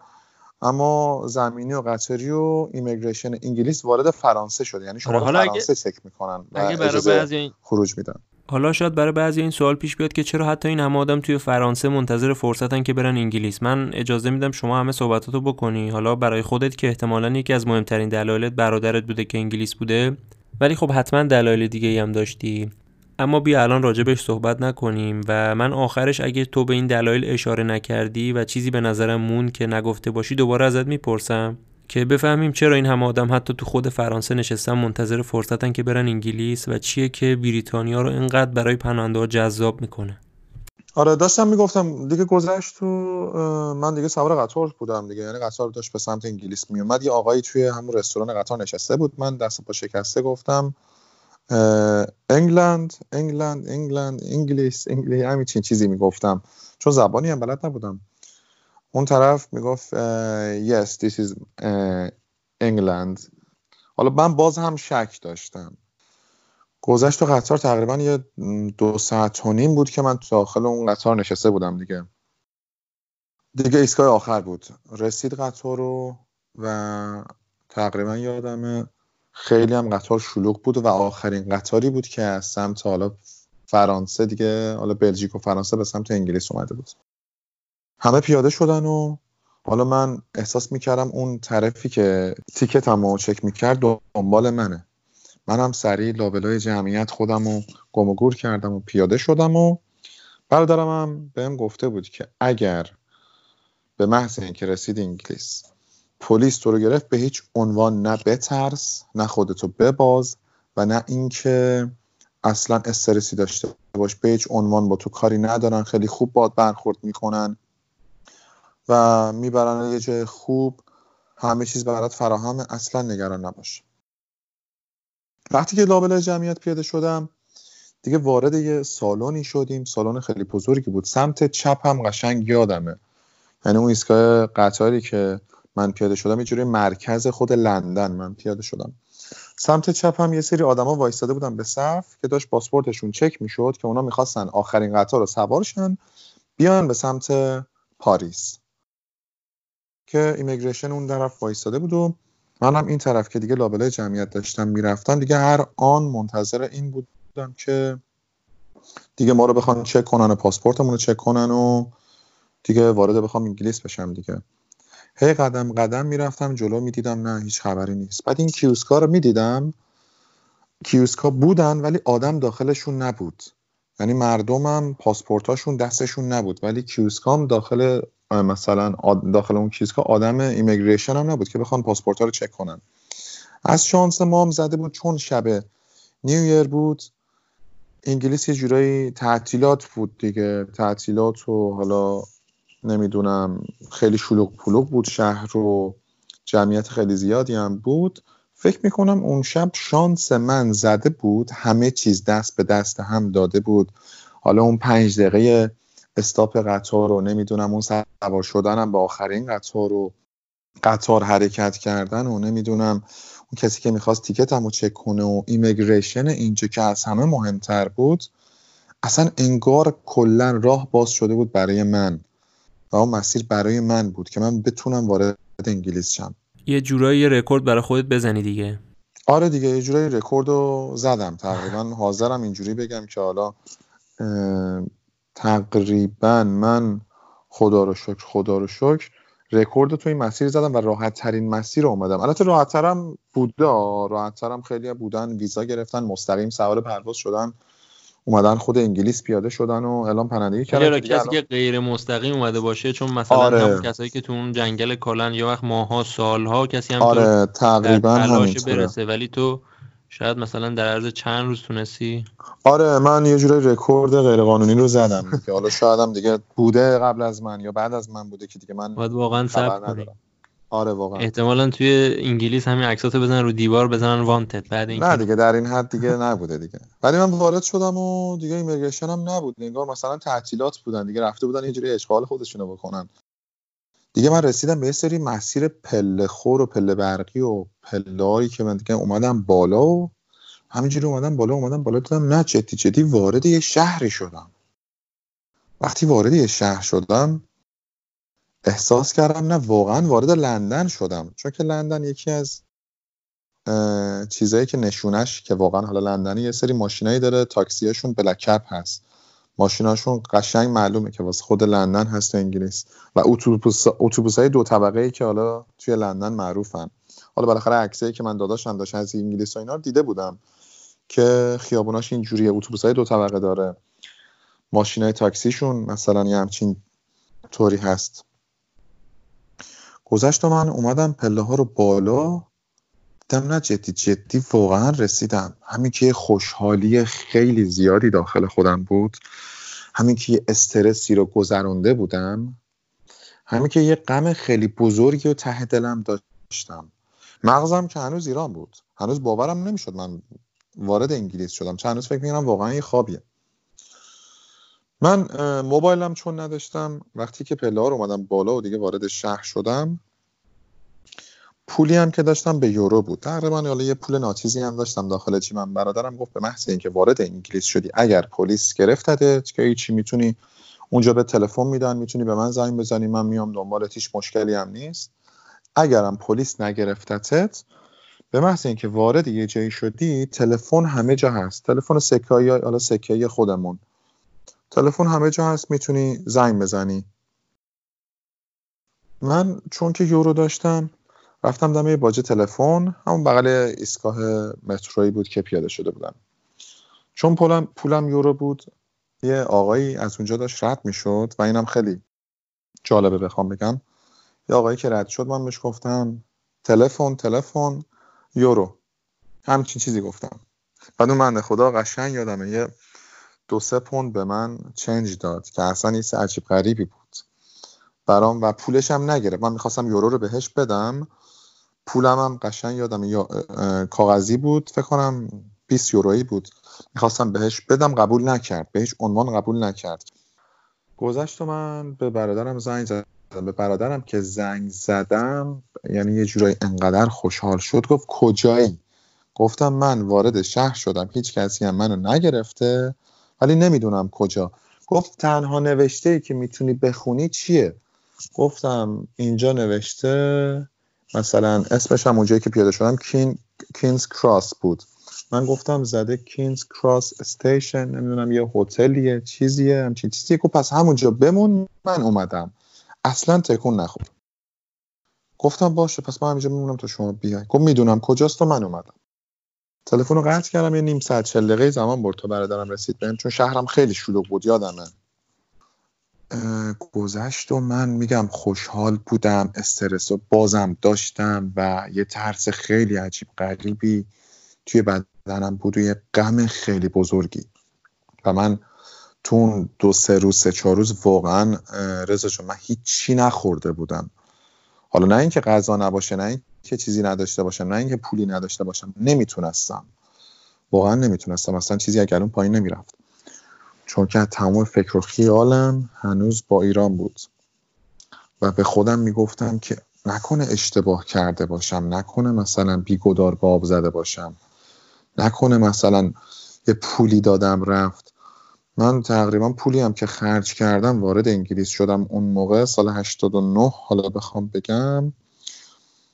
اما زمینی و قطاری و ایمیگریشن انگلیس وارد فرانسه شده. یعنی شما آره، حالا اگه- فرانسه چک می‌کنن و اگه برای اجازه بعضی این خروج میدن. حالا شاید برای بعضی این سوال پیش بیاد که چرا حتی این همه آدم توی فرانسه منتظر فرصتن که برن انگلیس؟ من اجازه میدم شما همه صحبتاتو بکنی. حالا برای خودت که احتمالاً یکی از مهمترین دلایلت برادرت بوده که انگلیس بوده. ولی خب حتما دلایل دیگه ای هم داشتی. اما بیا الان راجبش صحبت نکنیم و من آخرش اگه تو به این دلایل اشاره نکردی و چیزی به نظرم مون که نگفته باشی دوباره ازت می‌پرسم که بفهمیم چرا این همه آدم حتی تو خود فرانسه نشستن منتظر فرصتن که برن انگلیس و چیه که بریتانیا رو اینقدر برای پناهنده ها جذاب می‌کنه. آره داشتم می‌گفتم دیگه گذشت تو من دیگه سوار قطار بودم دیگه یعنی قطار داشت به سمت انگلیس میومد یه آقایی توی همون رستوران قطار نشسته بود. من دست پا شکسته گفتم انگلند انگلند انگلند انگلیس انگلیس همین چیزی می‌گفتم. چون زبانی هم بلد نبودم. اون طرف می‌گفت yes this is انگلند. حالا من باز هم شک داشتم. گذشت تو قطار تقریبا یه دو ساعت و نیم بود که من تو داخل اون قطار نشسته بودم دیگه. دیگه ایستگاه آخر بود. رسید قطار رو و تقریبا یادمه خیلی هم قطار شلوغ بود و آخرین قطاری بود که از سمت حالا فرانسه دیگه حالا بلژیک و فرانسه به سمت انگلیس اومده بود. همه پیاده شدن و حالا من احساس می‌کردم اون طرفی که تیکتم رو چک می‌کرد دنبال منه. منم سریع لابلای جمعیت خودم رو گم و گور کردم و پیاده شدم و برادرم هم بهم گفته بود که اگر به محض اینکه رسید انگلیس. پلیس تو رو گرفت به هیچ عنوان نه بترس نه خودتو بباز و نه اینکه اصلا استرسی داشته باش. به هیچ عنوان با تو کاری ندارن خیلی خوب باد برخورد می‌کنن و می‌برن یه جای خوب. همه چیز برات فراهمه اصلا نگران نباش. وقتی که لابلای جمعیت پیاده شدم دیگه وارد یه سالنی شدیم. سالن خیلی بزرگی بود. سمت چپ هم قشنگ یادمه. یعنی اون ایستگاه قطاری که من پیاده شدم یه مرکز خود لندن من پیاده شدم. سمت چپ هم یه سری آدما وایستاده بودن به صف که داشت پاسپورتشون چک می‌شد که اونا می‌خواستن آخرین قطار رو سوار شن بیان به سمت پاریس. که immigration اون طرف وایستاده بود و منم این طرف که دیگه لابلای جمعیت داشتم می‌رفتم دیگه هر آن منتظر این بودم که دیگه ما رو بخوان چک کنن و پاسپورتمون رو چک کنن و دیگه وارد بخوام انگلیس بشم دیگه. هی قدم قدم می‌رفتم جلو می‌دیدم نه هیچ خبری نیست. بعد این کیوسکا رو می‌دیدم. کیوسکا بودن ولی آدم داخلشون نبود. یعنی مردمم پاسپورتاشون دستشون نبود. ولی کیوسکا هم داخل مثلا داخل اون کیوسکا آدم immigration هم نبود که بخوان پاسپورت رو چک کنن. از شانس ما هم زده بود چون شب New Year بود. انگلیس یه جورایی تعطیلات بود دیگه. تعطیلات و حالا نمی‌دونم خیلی شلوغ پلوغ بود شهر و جمعیت خیلی زیادی هم بود. فکر می‌کنم اون شب شانس من زده بود همه چیز دست به دست هم داده بود. حالا اون پنج دقیقه استاپ قطار رو نمی‌دونم اون سوار شدنم به آخرین قطار رو قطار حرکت کردن و نمی‌دونم اون کسی که می‌خواست تیکتم رو چک کنه و ایمیگریشن اینجا که از همه مهمتر بود اصلا انگار کلا راه باز شده بود برای من. و اون مسیر برای من بود که من بتونم وارد انگلیس شم. یه جورایی رکورد برای خودت بزنی دیگه. آره دیگه یه جورایی رکورد رو زدم. تقریبا حاضرم اینجوری بگم که حالا تقریبا من خدا رو شکر خدا رو شکر رکورد تو این مسیر زدم و راحت ترین مسیر رو اومدم. البته راحت ترم بوده راحت ترم خیلی بودن ویزا گرفتن مستقیم سوار پرواز شدن. اومدن خود انگلیس پیاده شدن و اعلام پناهندگی کردن. کسی که غیر مستقیم اومده باشه چون مثلا آره. کسایی که تو اون جنگل کالن یا وقت ماها سالها کسی هم آره تقریبا برسه. ولی تو شاید مثلا در عرض چند روز تونستی؟ آره من یه جوری رکورد غیرقانونی رو زدم که حالا شاید هم دیگه بوده قبل از من یا بعد از من بوده که دیگه من باید واقعا صبر آره واقعا. احتمالا توی انگلیس همین عکساتو بزنن رو دیوار بزنن وانتد. بعد این نه دیگه در این حد دیگه نبوده دیگه. ولی من وارد شدم و دیگه ایمیگریشن هم نبود. انگار مثلا تعطیلات بودن دیگه رفته بودن یه جوری اشغال خودشونو بکنن. دیگه من رسیدم به یه سری مسیر پله خور و پله برقی و پلهایی که من دیگه اومدم بالا و همینجوری اومدم بالا اومدم بالا. دیدم نه جدی جدی وارد یه شهری شدم. وقتی وارد یه شهر شدم احساس کردم نه واقعا وارد لندن شدم. چون که لندن یکی از چیزایی که نشونش که واقعا حالا لندنی یه سری ماشینایی داره تاکسیاشون بلکپ هست. ماشیناشون قشنگ معلومه که واسه خود لندن هست انگلیس. و اتوبوس اتوبوس های دو طبقه ای که حالا توی لندن معروفن. حالا بالاخره عکسایی که من داداشم داشت از انگلیس و اینا رو دیده بودم که خیابوناش اینجوریه. اتوبوس های دو طبقه داره. ماشین های تاکسیشون مثلا یه همچین طوری هست. گذشت من اومدم پله ها رو بالا. دیدم نه جدی جدی واقعا رسیدم. همین که خوشحالی خیلی زیادی داخل خودم بود. همین که یه استرسی رو گذرانده بودم. همین که یه غم خیلی بزرگی و ته دلم داشتم. مغزم که هنوز ایران بود. هنوز باورم نمی‌شد من وارد انگلیس شدم. چند روز فکر می‌کنم واقعا یه خوابیه. من موبایلم چون نداشتم وقتی که پله رو اومدم بالا و دیگه وارد شهر شدم پولی هم که داشتم به یورو بود. تقریبا حالا یه پول ناچیزی هم داشتم داخل من برادرم گفت به محض اینکه وارد انگلیس شدی اگر پلیس گرفتته که چی می‌تونی اونجا به تلفن میدن می‌تونی به من زنگ بزنی من میام دنبالت هیچ مشکلی هم نیست. اگرم پلیس نگرفتتت به محض اینکه وارد یه جایی شدی تلفن همه جا هست. تلفن سکایی حالا سکایی خودمون. تلفن همه جا هست می‌تونی زنگ بزنی. من چون که یورو داشتم رفتم دم باجه تلفن همون بغل ایستگاه مترویی بود که پیاده شده بودم. چون پولم پولم یورو بود یه آقایی از اونجا داشت رد می‌شد و اینم خیلی جالبه بخوام بگم. یه آقایی که رد شد من بهش گفتم تلفن تلفن یورو. همچین چیزی گفتم. بعد اون من خدا قشنگ یادمه یه دو سه پوند به من چنج داد که اصلا یه عجیب غریبی بود. برام و پولش هم نگرفت. من می‌خواستم یورو رو بهش بدم. پولم هم قشنگ یادم یا کاغذی بود. فکر کنم 20 یورویی بود. می‌خواستم بهش بدم. قبول نکرد. به هیچ عنوان قبول نکرد. گذشت من به برادرم زنگ زدم. به برادرم که زنگ زدم یعنی یه جورایی انقدر خوشحال شد. گفت کجایی؟ گفتم من وارد شهر شدم. هیچ کسی هم منو نگرفته. ولی نمی‌دونم کجا. گفت تنها نوشته ای که می‌تونی بخونی چیه؟ گفتم اینجا نوشته مثلا اسمش هم اونجایی که پیاده شدم کین کینز کراس بود. من گفتم زده کینز کراس استیشن نمی‌دونم یه هتلیه چیزیه همچین چیزیه گفت پس همونجا بمون من اومدم. اصلا تکون نخور. گفتم باشه پس من همینجا میمونم تا شما بیای گفت می‌دونم کجاست و من اومدم. تلفن رو قطع کردم یه نیم ساعت چل دقیقه زمان برد تا برادرم رسید بهم چون شهرم خیلی شلوغ بود یادمه. گذشت و من میگم خوشحال بودم استرس و بازم داشتم و یه ترس خیلی عجیب غریبی توی بدنم بود و یه غم خیلی بزرگی. و من تو دو سه روز سه چهار روز واقعا رضا من هیچی نخورده بودم. حالا نه اینکه غذا نباشه نه اینکه چیزی نداشته باشم نه اینکه پولی نداشته باشم نمی‌تونستم. واقعا نمی‌تونستم. اصلا چیزی اگر اون پایین نمی‌رفت. چون که تمام فکر و خیالم هنوز با ایران بود. و به خودم می‌گفتم که نکنه اشتباه کرده باشم نکنه مثلا بیگدار باب زده باشم. نکنه مثلا یه پولی دادم رفت. من تقریبا پولی هم که خرج کردم وارد انگلیس شدم اون موقع سال 89 حالا بخوام بگم.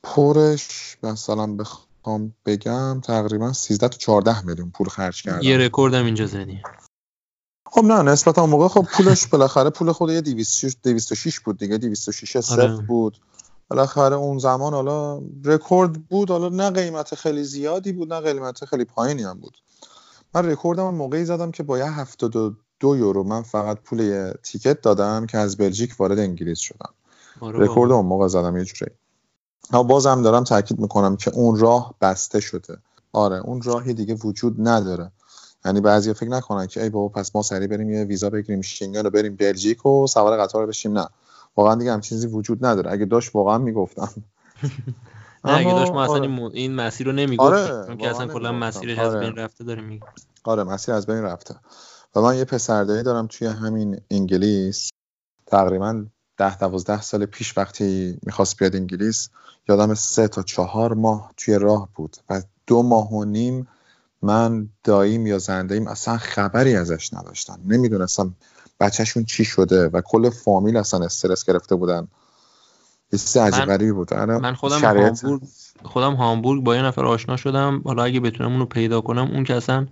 پرش مثلا بخوام بگم تقریبا 13 تا 14 میلیون پول خرج کردم. یه رکوردم اینجا زدی خب نه نسبت اون موقع خب پولش *laughs* بالاخره پول خود یه 206 206 بود دیگه 206 صفر آره. بود. بالاخره اون زمان حالا رکورد بود حالا نه قیمت خیلی زیادی بود نه قیمت خیلی پایینی هم بود. من رکوردم موقعی زدم که با یه 72 یورو من فقط پول یه تیکت دادم که از بلژیک وارد انگلیس شدم. آره رکورد. اون موقع زدم یه جوری. اما بازم دارم تاکید می‌کنم که اون راه بسته شده. آره اون راهی دیگه وجود نداره. یعنی بعضی فکر نکنن که ای بابا پس ما سریع بریم یه ویزا بگیریم شنگن رو بریم بلژیک و سوار قطار بشیم. نه. واقعا دیگه هم چیزی وجود نداره. اگه داشت واقعا می‌گفتم. نه اگه داشت ما اصلا آره. این, مسیر رو نمی‌گفت. آره، چون که اصلا کلا نمی‌گفتم. مسیرش از آره. بین رفته داره میگه. آره مسیر از بین رفته. و من یه پسردایی دارم توی همین انگلیس. تقریبا ده دوازده سال پیش وقتی می‌خواست بیاد انگلیس یادم سه تا چهار ماه توی راه بود و دو ماه و نیم من داییم یا زندهیم اصلا خبری ازش نداشتم. نمی‌دونستم بچهشون چی شده و کل فامیل اصلا استرس گرفته بودن. یه چیز عجیب غریبی بود. آره، من خودم شرایط- هامبورگ خودم هامبورگ با یه نفر آشنا شدم. حالا اگه بتونم اونو پیدا کنم اون که اصلا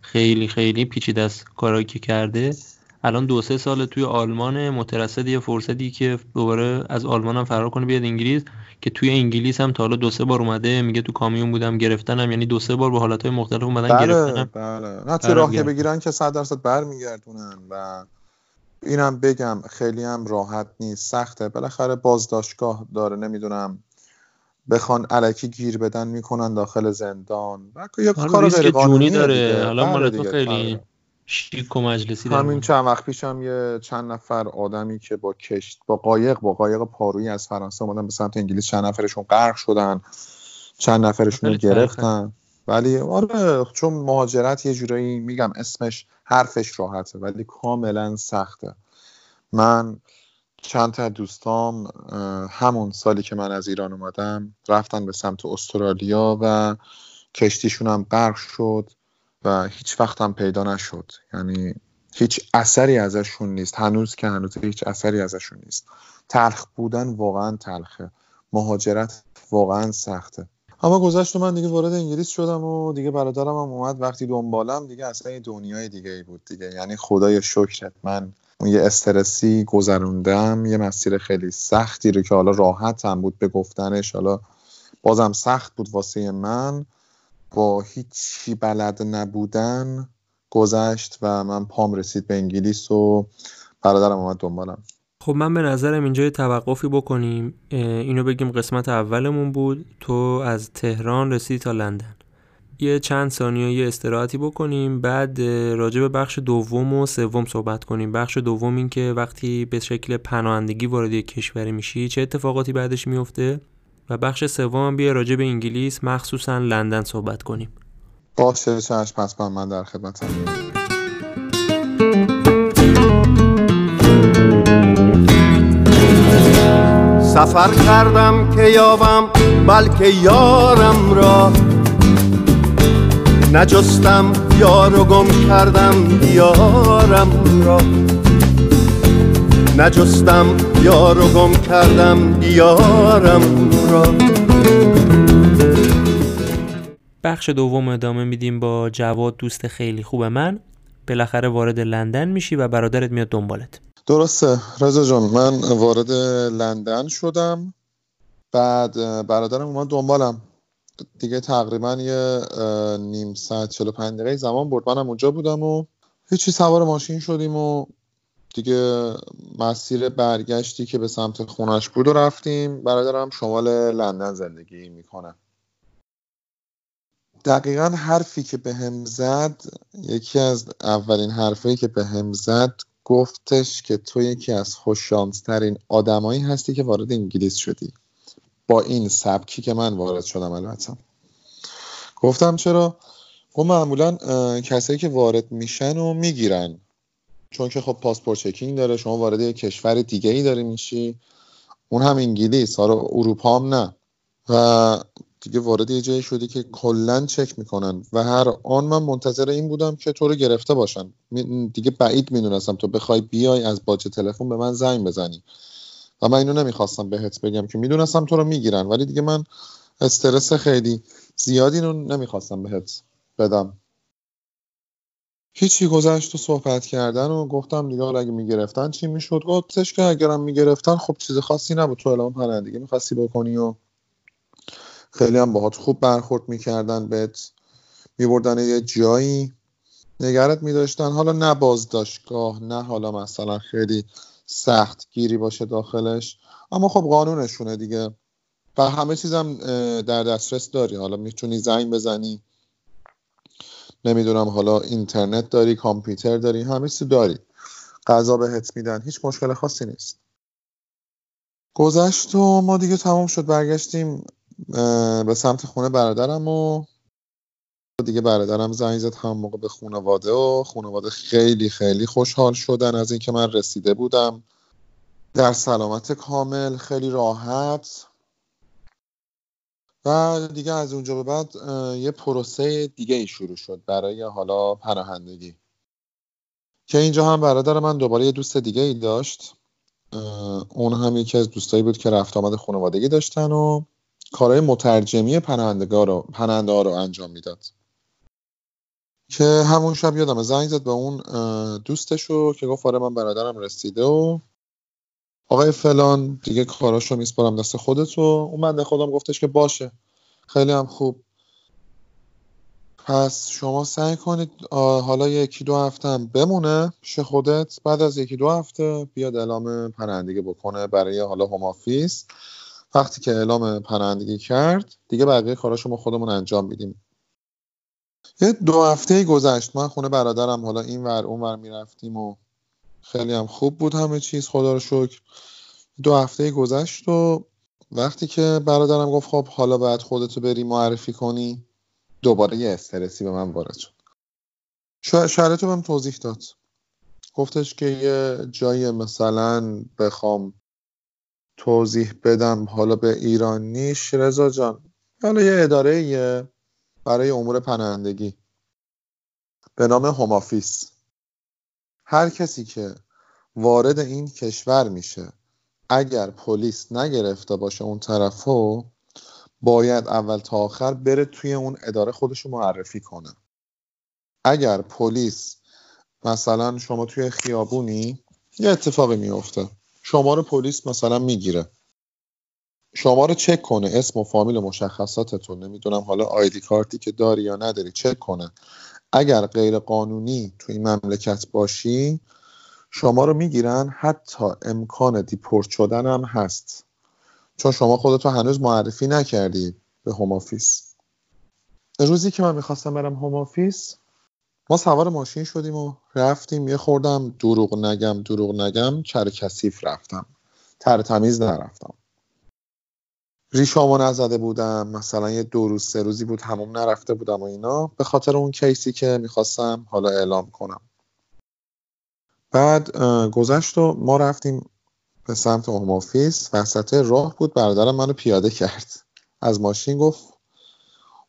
خیلی خیلی پیچیده است کارایی که کرده. الان دو سه سال توی آلمان مترصد یه فرصتی که دوباره از آلمان هم فرار کنه بیاد انگلیس که توی انگلیس هم تا حالا دو سه بار اومده میگه تو کامیون بودم گرفتنم یعنی دو سه بار به حالتهای مختلف اومدن بله گرفتنم بله نه راه که. بگیرن که صد درصد برمیگردونن و اینم بگم خیلی هم راحت نیست سخته بالاخره بازداشتگاه داره نمی‌دونم بخوان علکی گیر بدن می‌کنن داخل زندان و یه کار غیر جونی قانونیه داره. حالا بله مال تو خیلی آره. شیک و مجلسی همین. چند وقت پیشم یه چند نفر آدمی که با کشت با قایق با قایق پارویی از فرانسه اومدن به سمت انگلیس چند نفرشون غرق شدن چند نفرشون رو. گرفتن ولی آره چون مهاجرت یه جورایی میگم اسمش حرفش راحته ولی کاملا سخته من چند تا دوستام همون سالی که من از ایران اومدم رفتن به سمت استرالیا و کشتیشون هم غرق شد و هیچ وقت هم پیدا نشد. یعنی هیچ اثری ازشون نیست. هنوز که هنوز هیچ اثری ازشون نیست. تلخ بودن واقعا تلخه. مهاجرت واقعا سخته. اما گذشت من دیگه وارد انگلیس شدم و دیگه برادرم هم اومد. وقتی دنبالم دیگه اصلا یه دنیای دیگه ای بود دیگه. یعنی خدای شکرت من یه استرسی گذروندم. یه مسیر خیلی سختی رو که حالا راحت هم بود به گفتنش. حالا بازم سخت بود واسه من. با هیچی بلد نبودن گذشت و من پام رسید به انگلیس و برادرم اومد دنبالم. خب من به نظرم اینجا یه توقفی بکنیم. اینو بگیم قسمت اولمون بود. تو از تهران رسیدی تا لندن. یه چند ثانیه یه استراحتی بکنیم. بعد راجع به بخش دوم و سوم صحبت کنیم. بخش دوم این که وقتی به شکل پناهندگی وارد یک کشوری میشی چه اتفاقاتی بعدش میفته؟ و بخش سوم هم بیا راجع به انگلیس مخصوصا لندن صحبت کنیم. باشه چشم حتما من در خدمتم. سفر کردم که یابم بلکه یارم را. نجستم یار و گم کردم دیارم را. نجستم یار و گم کردم دیارم را. بخش دوم ادامه میدیم با جواد دوست خیلی خوب من. بالاخره وارد لندن میشی و برادرت میاد دنبالت. درسته. رضا جان من وارد لندن شدم. بعد برادرم اومد دنبالم. دیگه تقریبا یه نیم ساعت 45 دقیقه زمان برد. منم اونجا بودم و هیچی سوار ماشین شدیم و دیگه مسیر برگشتی که به سمت خونش بود و رفتیم. برادرم شمال لندن زندگی می‌کنه. دقیقا حرفی که به هم زد یکی از اولین حرفایی که به هم زد گفتش که تو یکی از خوششانسترین آدمایی هستی که وارد انگلیس شدی. با این سبکی که من وارد شدم البته. گفتم چرا؟ گفت معمولا اه، کسایی که وارد میشن و می‌گیرن. چون که خب پاسپورت چکینگ داره شما وارد کشور دیگه ای داری میشی. اون هم انگلیس حالا اروپا هم نه. و دیگه وارد یه جایی شدی که کلا چک می‌کنن. و هر آن من منتظر این بودم که تو رو گرفته باشن. دیگه بعید می‌دونستم تو بخوای بیای از باج تلفن به من زنگ بزنی. و من اینو نمی‌خواستم بهت بگم که می‌دونستم تو رو می‌گیرن. ولی دیگه من استرس خیلی زیادی رو نمی‌خواستم بهت بدم. هیچی گذشت و صحبت کردن و گفتم دیگه حالا اگه می‌گرفتن چی می‌شد؟ گفتش که اگرم می‌گرفتن خب چیز خاصی نبود. تو اعلام پرندگی می‌خواستی بکنی و خیلی هم باهات خوب برخورد می‌کردن بهت میبردن یه جایی. نگرت میداشتن. حالا نه بازداشتگاه نه حالا مثلا خیلی سخت گیری باشه داخلش. اما خب قانونشونه دیگه. و همه چیزم در دسترس داری. حالا می‌تونی زنگ بزنی. نمی‌دونم حالا اینترنت داری کامپیوتر داری همه چیز داری. غذا بهت میدن هیچ مشکل خاصی نیست. گذشت و ما دیگه تمام شد برگشتیم به سمت خونه برادرم و دیگه برادرم زنگ زد هم موقع به خانواده و خانواده خیلی خیلی خوشحال شدن از اینکه من رسیده بودم. در سلامت کامل خیلی راحت. و دیگه از اونجا به بعد یه پروسه دیگه ای شروع شد برای حالا پناهندگی. که اینجا هم برادر من دوباره یه دوست دیگه ای داشت. اون هم یکی از دوستایی بود که رفت آمد خانوادگی داشتن و کارهای مترجمی پناهنده ها رو انجام می‌داد. که همون شب یادم زنگ زد به اون دوستشو که گفت آره من برادرم رسیده و آقای فلان دیگه کاراشو میسپارم دست خودت و اون بنده خودم گفتش که باشه. خیلی هم خوب. پس شما سعی کنید حالا یکی دو هفته هم بمونه پیش خودت. بعد از یکی دو هفته بیاد اعلام پناهندگی بکنه برای حالا هوم آفیس وقتی که اعلام پناهندگی کرد دیگه بقیه کاراشو ما خودمون انجام میدیم. یه دو هفته گذشت. من خونه برادرم حالا این ور اون ور می‌رفتیم و خیلی هم خوب بود همه چیز خدا رو شکر. دو هفته گذشت و وقتی که برادرم گفت خب حالا باید خودتو بری معرفی کنی دوباره یه استرسی به من وارد شد. شرط بهم توضیح داد. گفتش که یه جایی مثلا بخوام توضیح بدم حالا به ایرانیش رضا جان حالا یه اداره برای امور پناهندگی. به نام هومافیس هر کسی که وارد این کشور میشه اگر پلیس نگرفته باشه اون طرفو باید اول تا آخر بره توی اون اداره خودشو معرفی کنه. اگر پلیس مثلا شما توی خیابونی یه اتفاقی میفته شما رو پلیس مثلا می‌گیره. شما رو چک کنه. اسم و فامیل و مشخصاتتون. نمی‌دونم حالا ID card ی که داری یا نداری چک کنه. اگر غیر قانونی توی این مملکت باشی شما رو می‌گیرن حتی امکان deport شدن هم هست. چون شما خودتو هنوز معرفی نکردی به Home Office روزی که من می‌خواستم برم Home Office ما سوار ماشین شدیم و رفتیم یه خوردم دروغ نگم دروغ نگم چر کثیف رفتم. تر تمیز نرفتم. ریشامو نزده بودم. مثلا یه دو روز سه روزی بود حموم نرفته بودم و اینا. به خاطر اون case ی که می‌خواستم حالا اعلام کنم. بعد گذشت و ما رفتیم به سمت Home Office. وسط راه بود. برادرم منو پیاده کرد. از ماشین گفت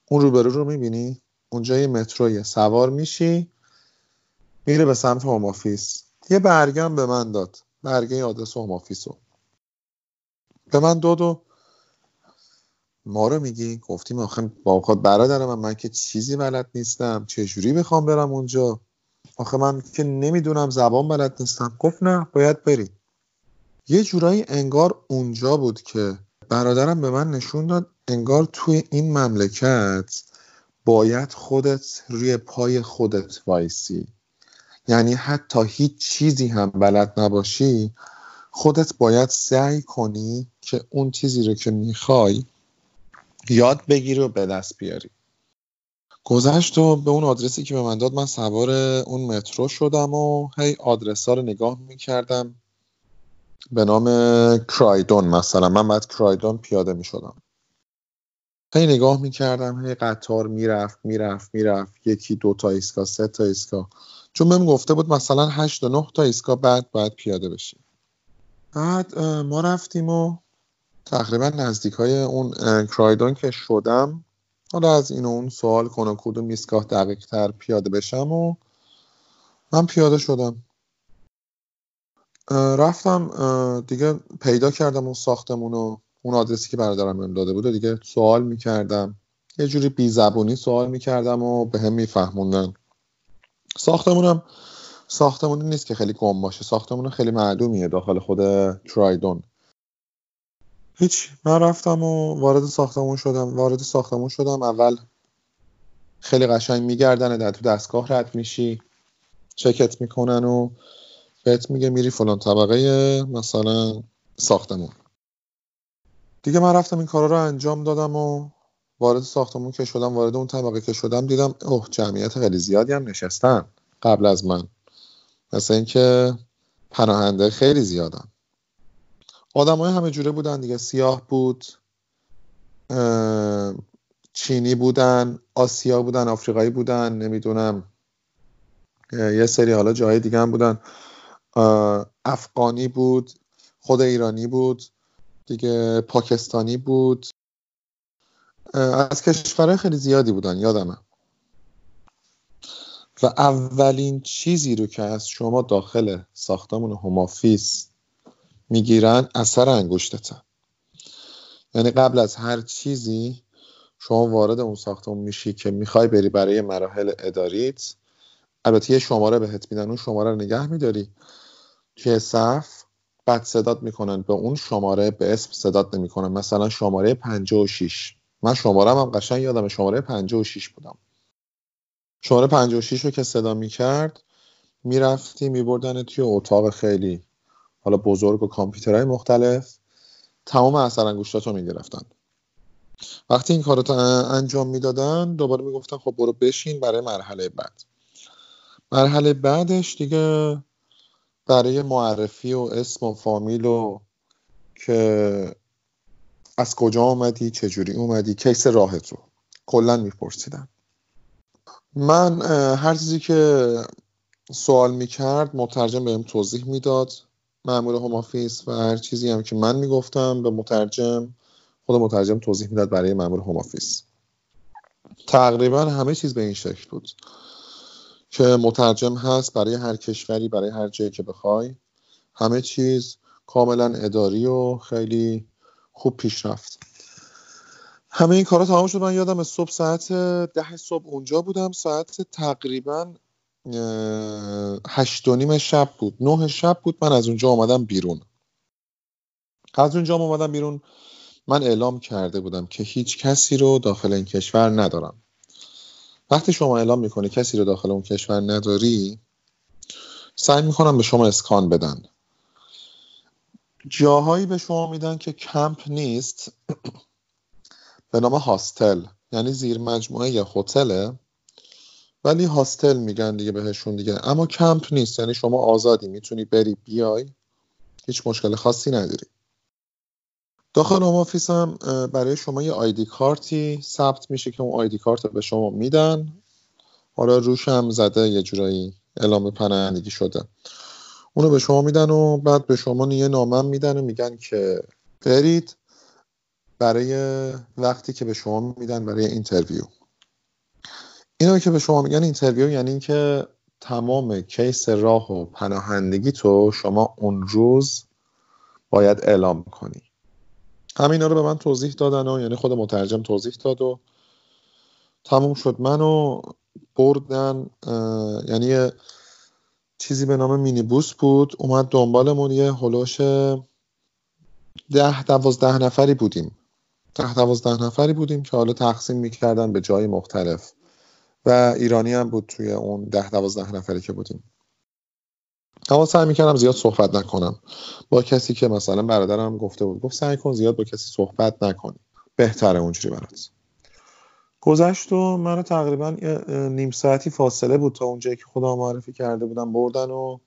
اون روبرو رو می‌بینی؟ اونجا یه متروی سوار میشی میره به سمت Home Office. یه برگم به من داد. برگه آدرس Home Office رو. به من داد و ما رو میگی؟ گفتیم آخه با خود برادرم من که چیزی بلد نیستم. چجوری بخوام برم اونجا؟ آخه من که نمی‌دونم زبان بلد نیستم. گفت نه باید بری یه جورایی انگار اونجا بود که برادرم به من نشون داد انگار توی این مملکت باید خودت روی پای خودت وایسی. یعنی حتی هیچ چیزی هم بلد نباشی خودت باید سعی کنی که اون چیزی رو که می‌خوای یاد بگیری و به دست بیاری. گذشت و به اون آدرسی که به من داد من سوار اون مترو شدم و هی آدرس ها رو نگاه می‌کردم. به نام کرایدون مثلا. من بعد کرایدون پیاده می‌شدم. هی نگاه می‌کردم هی قطار می‌رفت می‌رفت می‌رفت. یکی دو تا ایستگاه سه تا ایستگاه چون بهم گفته بود مثلا هشت و نه تا ایستگاه بعد باید پیاده بشیم. بعد ما رفتیم و تقریبا نزدیک های اون کرایدون که شدم. حالا از این اون سوال کنم کدوم ایستگاه دقیق تر پیاده بشم و من پیاده شدم. رفتم دیگه پیدا کردم اون ساختمون و اون آدرسی که برادرم بهم داده بود و دیگه سوال می‌کردم. یه جوری بی زبونی سوال می‌کردم و به هم میفهموندن. ساختمونم ساختمونی نیست که خیلی گم باشه. ساختمون خیلی معلومیه داخل خود ترایدون. هیچ من رفتم و وارد ساختمون شدم وارد ساختمون شدم. اول خیلی قشنگ میگردن در تو دستگاه رد میشی چکت می‌کنن و بهت میگه میری فلان طبقه مثلا ساختمون. دیگه من رفتم این کارا رو انجام دادم و وارد ساختمون که شدم وارد اون طبقه که شدم دیدم اوه جمعیت خیلی زیادی هم نشستن قبل از من. مثل اینکه پناهنده خیلی زیادن. آدمای همه جوره بودن دیگه. سیاه بود چینی بودن آسیا بودن آفریقایی بودن نمی‌دونم یه سری حالا جای دیگه هم بودن. افغانی بود خود ایرانی بود دیگه پاکستانی بود. از کشورهای خیلی زیادی بودن یادمه. و اولین چیزی رو که از شما داخل ساختمون هوم آفیس می‌گیرن اثر انگشتته یعنی قبل از هر چیزی شما وارد اون ساختمون میشی که می‌خوای بری برای مراحل اداریت البته یه شماره بهت میدن اون شماره رو نگه میداری. توی صف بعد صدات می‌کنن به اون شماره به اسم صدات نمی‌کنن. مثلا شماره 56 من شمارم هم قشنگ یادم شماره 56 بودم. شماره 56 رو که صدا می‌کرد می‌رفتی میبردن توی اتاق خیلی حالا بزرگ و کامپیوترهای مختلف تمام اثر انگشتات رو می‌گرفتن. وقتی این کار رو انجام می‌دادن دوباره می‌گفتن خب برو بشین برای مرحله بعد. مرحله بعدش دیگه برای معرفی و اسم و فامیل و که از کجا اومدی چجوری اومدی case راهت رو کلا میپرسیدن. من هر چیزی که سوال می‌کرد مترجم بهم توضیح می‌داد. مأمور Home Office و هر چیزی هم که من می‌گفتم به مترجم خود مترجم توضیح می‌داد برای مأمور هوم آفیس تقریبا همه چیز به این شکل بود که مترجم هست برای هر کشوری برای هر جایی که بخوای. همه چیز کاملا اداری و خیلی خوب پیش رفت همه این کارا تمام شد. من یادم صبح ساعت ده صبح اونجا بودم. ساعت تقریبا هشت و نیم شب بود. نه شب بود من از اونجا آمدم بیرون. از اونجا اومدم بیرون. من اعلام کرده بودم که هیچ کسی رو داخل این کشور ندارم. وقتی شما اعلام می‌کنی کسی رو داخل اون کشور نداری سعی می‌کنم به شما اسکان بدن. جاهایی به شما میدن که کمپ نیست *clears throat* به نام هاستل یعنی زیر مجموعه یا هتله ولی هاستل میگن دیگه بهشون دیگه. اما کمپ نیست. یعنی شما آزادی می‌تونی بری بیای هیچ مشکل خاصی نداری. داخل Home Office هم برای شما یه ID card ی ثبت میشه که اون ID card به شما میدن. حالا روش هم زده یه جورایی اعلام پناهندگی شده. اونو به شما میدن و بعد به شما یه نامم میدن و میگن که برید برای وقتی که به شما میدن برای interview. اینا که به شما میگن interview یعنی اینکه تمام کیس راه و پناهندگی تو شما اون روز باید اعلام کنی. همینا رو به من توضیح دادن و یعنی خود مترجم توضیح داد و تموم شد. منو بردن یعنی چیزی به نام مینی بوس بود. اومد دنبالمون یه هلوش ده دوازده نفری بودیم. ده دوازده نفری بودیم که حالا تقسیم می‌کردن به جای مختلف. و ایرانی هم بود توی اون ده دوازده نفری که بودیم. اما سعی می‌کردم زیاد صحبت نکنم. با کسی که مثلا برادرم گفته بود گفت سعی کن زیاد با کسی صحبت نکنی. بهتره اونجوری برات. گذشت و منو تقریبا نیم ساعتی فاصله بود تا اونجایی که خدا معرفی کرده بودم بردن و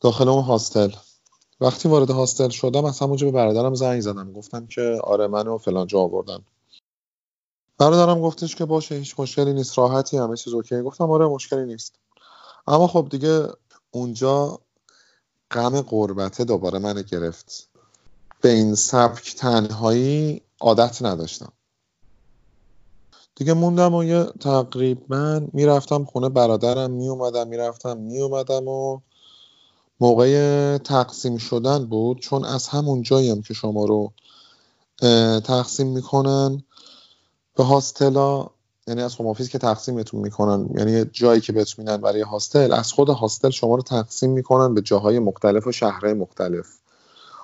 داخل اون هاستل. وقتی وارد هاستل شدم از همونجا به برادرم زنگ زدم. گفتم که آره منو فلان جا آوردن. برادرم گفتش که باشه هیچ مشکلی نیست راحتی همه چیز اوکی. گفتم آره مشکلی نیست. اما خب دیگه اونجا غم غربته دوباره منو گرفت. به این سبک تنهایی عادت نداشتم. دیگه موندم و یه تقریبا می‌رفتم خونه برادرم میومدم می‌رفتم میومدم و موقع تقسیم شدن بود چون از همون جایی هم که شما رو تقسیم می‌کنن به هاستلا یعنی از هوم که تقسیمتون می‌کنن یعنی جایی که بهتون میدن برای هاستل از خود هاستل شما رو تقسیم می‌کنن به جاهای مختلف و شهرهای مختلف.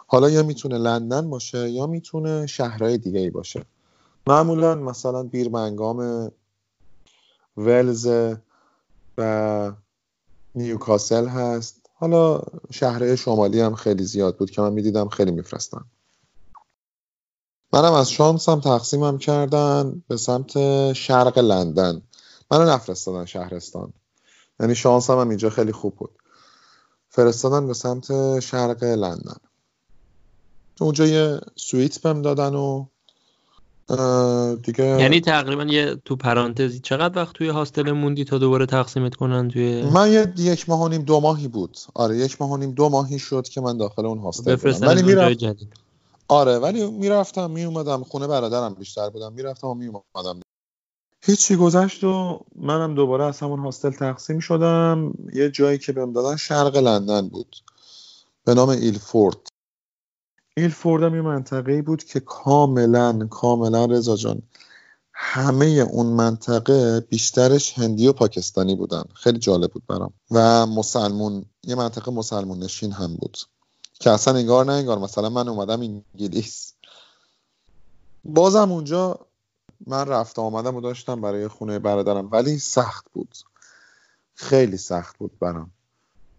حالا یا می‌تونه لندن باشه یا می‌تونه شهرهای دیگه ای باشه. معمولا مثلا بیرمنگام ولز و نیوکاسل هست. حالا شهرهای شمالی هم خیلی زیاد بود که من می‌دیدم خیلی میفرستن. منم از شانسم تقسیمم کردن به سمت شرق لندن. منو نفرستادن شهرستان. یعنی شانسم هم اینجا خیلی خوب بود. فرستادن به سمت شرق لندن. اونجا یه سویت بهم دادن و دیگه یعنی تقریبا یه تو پرانتزی چقدر وقت توی هاستل موندی تا دوباره تقسیمت کنن توی؟ من یه یک ماه و نیم دو ماهی بود. آره یک ماه و نیم دو ماهی شد که من داخل اون هاستل بودم. ولی می‌رفت آره ولی می‌رفتم میومدم خونه برادرم بیشتر بودم می‌رفتم و میومدم هیچی گذشت و منم دوباره از همون هاستل تقسیم شدم. یه جایی که بهم دادن شرق لندن بود. به نام ایلفورد. ایلفورد هم یه منطقه بود که کاملا کاملا رضا جان همه اون منطقه بیشترش هندی و پاکستانی بودن. خیلی جالب بود برام. و مسلمون یه منطقه مسلمون نشین هم بود. که اصلا انگار نه انگار مثلا من اومدم انگلیس. بازم اونجا من رفت آمدم و داشتم برای خونه برادرم ولی سخت بود. خیلی سخت بود برام.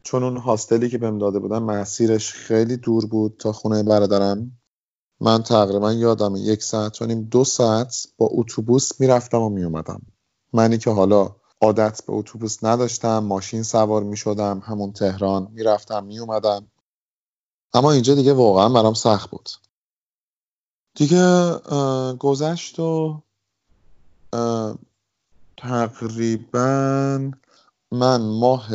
چون اون هاستلی که بهم داده بودن مسیرش خیلی دور بود تا خونه برادرم. من تقریبا یادم یک ساعت و نیم دو ساعت با اتوبوس می‌رفتم و میومدم منی که حالا عادت به اتوبوس نداشتم ماشین سوار می شدم همون تهران می‌رفتم میومدم اما اینجا دیگه واقعا برام سخت بود. دیگه گذشت و تقریبا من ماه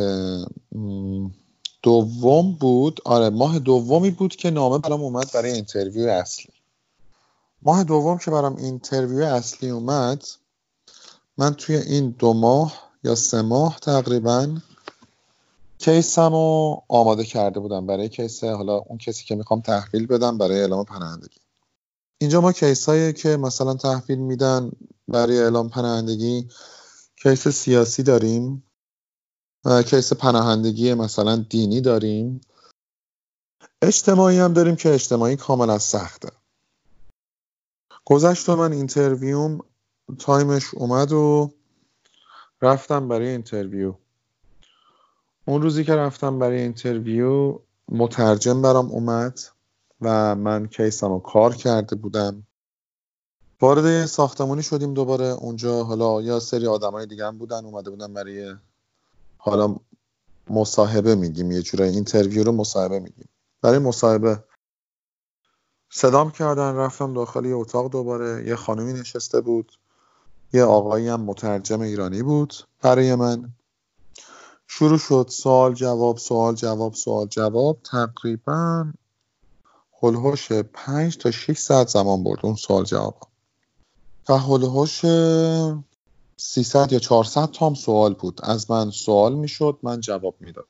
دوم بود. آره ماه دومی بود که نامه برام اومد برای interview اصلی. ماه دوم که برام interview اصلی اومد من توی این دو ماه یا سه ماه تقریبا case م رو آماده کرده بودم. برای case حالا اون case ی که می‌خوام تحویل بدم برای اعلام پناهندگی. اینجا ما case هایی که مثلا تحویل میدن برای اعلام پناهندگی case سیاسی داریم. case پناهندگی مثلا دینی داریم. اجتماعی هم داریم که اجتماعی کاملا سخته. گذشت من interview م time ش اومد و رفتم برای interview. اون روزی که رفتم برای interview مترجم برام اومد و من case م رو کار کرده بودم. وارد ساختمانی شدیم دوباره. اونجا حالا یه سری آدمای دیگه هم بودن اومده بودن برای حالا مصاحبه میگیم. یه جورای interview رو مصاحبه میگیم. برای مصاحبه صدام کردن رفتم داخل یه اتاق دوباره. یه خانومی نشسته بود. یه آقایی هم مترجم ایرانی بود برای من. شروع شد. سوال جواب سوال جواب سوال جواب. تقریبا هلوهاش پنج تا 6 ساعت زمان برد اون سوال جواب. و هلوهاش 300 یا 400 تام سوال بود. از من سوال می‌شد من جواب می‌داد.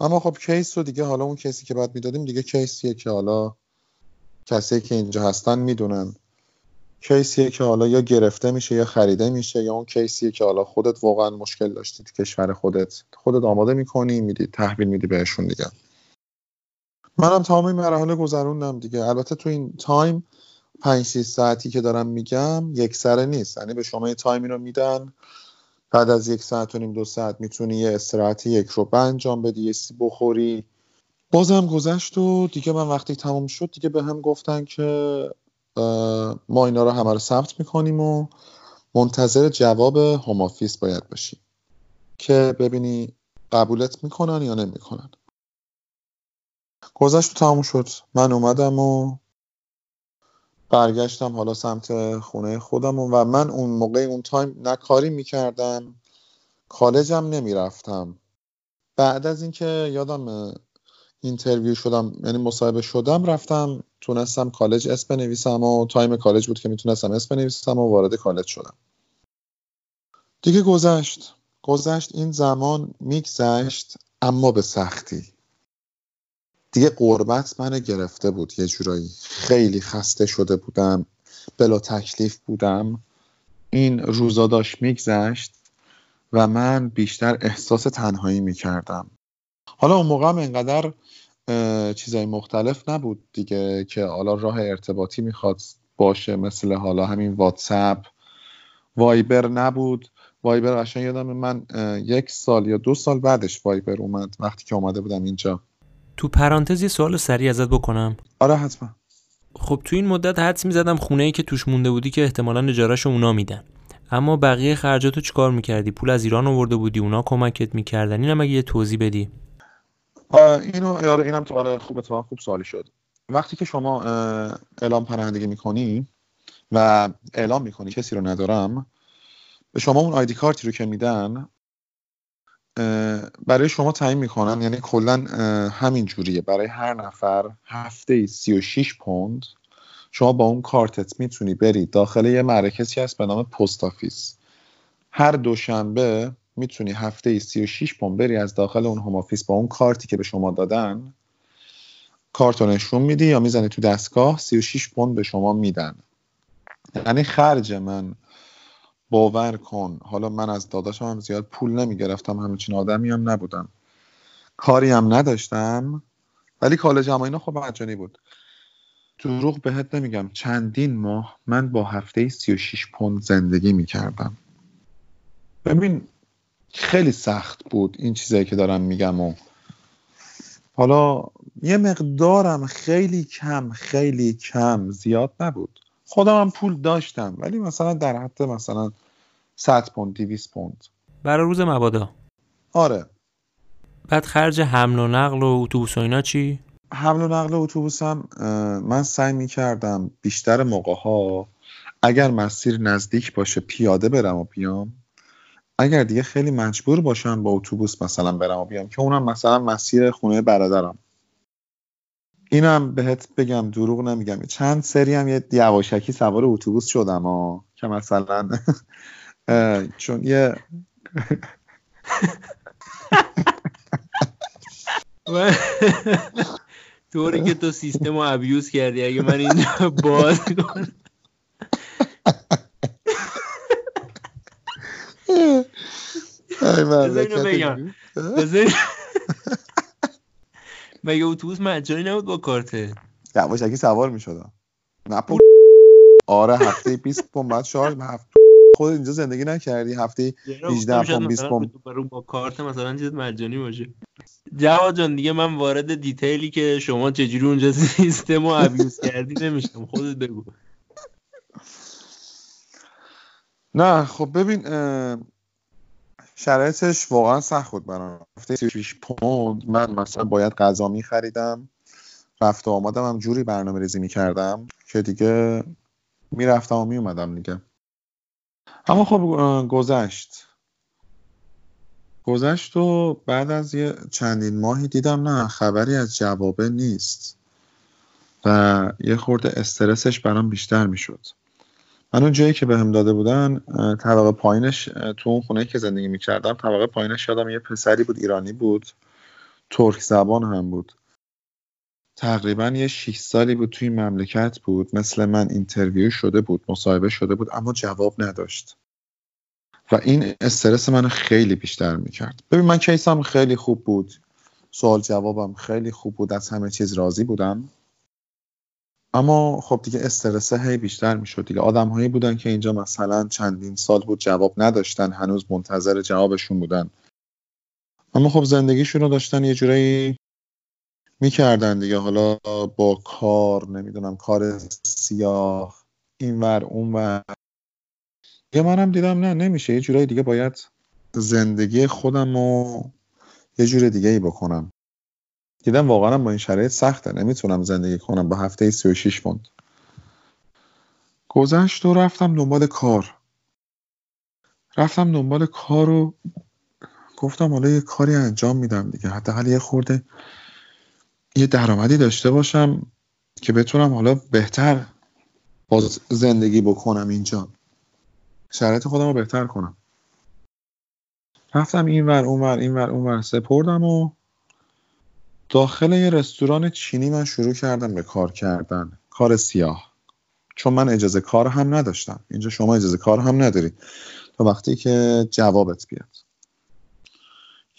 اما خب کیس رو دیگه حالا اون کیسی که بعد می‌دادیم دیگه کیسیه که حالا کسی که اینجا هستن می‌دونن. case یه که حالا یا گرفته میشه یا خریده میشه یا اون case یه که حالا خودت واقعا مشکل داشتی تو کشور خودت. خودت آماده می‌کنی میدی تحویل میدی بهشون دیگه. منم تمام این مراحل گذروندم دیگه. البته تو این time 5 6 ساعتی که دارم میگم یک سره نیست. یعنی به شما یه time ی رو میدن. بعد از یک ساعت و نیم دو ساعت می‌تونی یه استراحت کوچیک رو انجام بدی یه چیزی بخوری. بازم گذشت و دیگه من وقتی تمام شد دیگه به هم گفتن که ما اینا رو همه رو ثبت می‌کنیم و منتظر جواب هوم باید باشی که ببینی قبولت می‌کنن یا نمی‌کنن. گذشت تموم شد. من اومدم و برگشتم حالا سمت خونه خودم و من اون موقع اون تایم نه کاری می‌کردم. کالجم نمی‌رفتم. بعد از اینکه یادم interview شدم یعنی مصاحبه شدم رفتم تونستم کالج اسم بنویسم و time کالج بود که می‌تونستم اسم بنویسم و وارد کالج شدم. دیگه گذشت. گذشت این زمان میگذشت اما به سختی. دیگه غربت من گرفته بود یه جورایی خیلی خسته شده بودم بلا تکلیف بودم. این روزا داشت میگذشت و من بیشتر احساس تنهایی می‌کردم. حالا اون موقع هم انقدر چیزای مختلف نبود دیگه که حالا راه ارتباطی می‌خواد باشه مثل حالا همین واتساپ. وایبر نبود. وایبر قشنگ یادم من یک سال یا دو سال بعدش وایبر اومد وقتی که اومده بودم اینجا. تو پرانتز یه سوال سریع ازت بکنم. آره حتما. خب تو این مدت حدس می‌زدم خونه ای که توش مونده بودی که احتمالا اجارهشو اونا میدن. اما بقیه خرجاتو چیکار می‌کردی؟ پول از ایران آورده بودی اونا کمکت می‌کردن؟ اینم اگه یه توضیح بدی. اینو آره اینم تو آره خوب اتفاقا خوب سوالی شد. وقتی که شما اعلام پناهندگی می‌کنی و اعلام می‌کنی کسی رو ندارم به شما اون آیدی کارتی رو که میدن برای شما تعیین می‌کنن یعنی کلا همین جوریه. برای هر نفر هفته 36 پوند شما با اون کارتت می‌تونی بری. داخل یه مرکزی هست به نام Post Office. هر دوشنبه می‌تونی هفته 36 پوند بری از داخل اون Home Office با اون کارتی که به شما دادن کارت نشون میدی یا می‌زنی تو دستگاه 36 پوند به شما میدن. یعنی خرج من باور کن. حالا من از داداشم هم زیاد پول نمی‌گرفتم همچین آدمی هم نبودم. کاری هم نداشتم ولی کالج هم اینا خب مجانی بود. دروغ بهت نمیگم. چندین ماه من با هفته 36 پوند زندگی می‌کردم. ببین خیلی سخت بود این چیزایی که دارم میگم و حالا یه مقدارم خیلی کم خیلی کم زیاد نبود. خودم هم پول داشتم ولی مثلا در حد مثلا 100 پوند 200 پوند. برای روز مبادا؟ آره. بعد خرج حمل و نقل و اتوبوس و اینا چی؟ حمل و نقل اتوبوسم من سعی می کردم بیشتر موقع ها اگر مسیر نزدیک باشه پیاده برم و بیام. اگر دیگه خیلی مجبور باشم با اتوبوس مثلا برم و بیام که اونم مثلا مسیر خونه برادرم. اینم بهت بگم دروغ نمیگم. چند سری هم یه یواشکی سوار اتوبوس شدم ها که مثلا *laughs* چون یه *laughs* طوری که تو سیستم رو ابیوز کردی اگه من اینجا باز کنم. *laughs* مگه اتوبوس مجانی نبود با کارته یواشکی سوار می شدم نه آره هفته 20 پوند بعد شارژ هفته خود اینجا زندگی نکردی. هفته 18 پوند 20 پوند. با کارت مثلا چیز مجانی باشه. جواد جان دیگه من وارد دیتیلی که شما چجوری اونجا *laughs* سیستم رو ابیوز کردی نمیشم خودت بگو. نه خب ببین شرایطش واقعا سخت بود برام. هفته 36 پوند من مثلا باید غذا می خریدم رفت و آمادم هم جوری برنامه ریزی می کردم که دیگه می‌رفتم و می اومدم دیگه. اما خب گذشت. گذشت و بعد از یه چندین ماهی دیدم نه خبری از جوابه نیست. و یه خورده استرسش برام بیشتر می‌شد. من اون جایی که بهم داده بودن طبقه پایینش تو اون خونه که زندگی می‌کردم طبقه پایینش یادم یه پسری بود ایرانی بود. ترک زبان هم بود. تقریبا یه 6 سالی بود توی مملکت بود. مثل من interview شده بود مصاحبه شده بود اما جواب نداشت. و این استرس منو خیلی بیشتر می‌کرد. ببین من case م خیلی خوب بود. سوال جوابم خیلی خوب بود. از همه چیز راضی بودم. اما خب دیگه استرس هی بیشتر می‌شد دیگه. آدم هایی بودن که اینجا مثلا چندین سال بود جواب نداشتن هنوز منتظر جوابشون بودن. اما خب زندگیشون رو داشتن یه جورایی می‌کردن دیگه. حالا با کار نمی‌دونم کار سیاه اینور اونور. یه منم دیدم نه نمیشه. یه جورایی دیگه باید زندگی خودم رو یه جور دیگه ای بکنم. دیدم واقعا با این شرایط سخته. نمی‌تونم زندگی کنم با هفته 36 پوند گذشت و رفتم دنبال کار. رفتم دنبال کار و گفتم حالا یه کاری انجام میدم دیگه. حداقل یه خورده یه درآمدی داشته باشم که بتونم حالا بهتر باز زندگی بکنم اینجا. شرایط خودم رو بهتر کنم. رفتم این ور اون ور این ور اون ور سپردم و داخل یه رستوران چینی من شروع کردم به کار کردن. کار سیاه. چون من اجازه کار هم نداشتم. اینجا شما اجازه کار هم نداری تا وقتی که جوابت بیاد.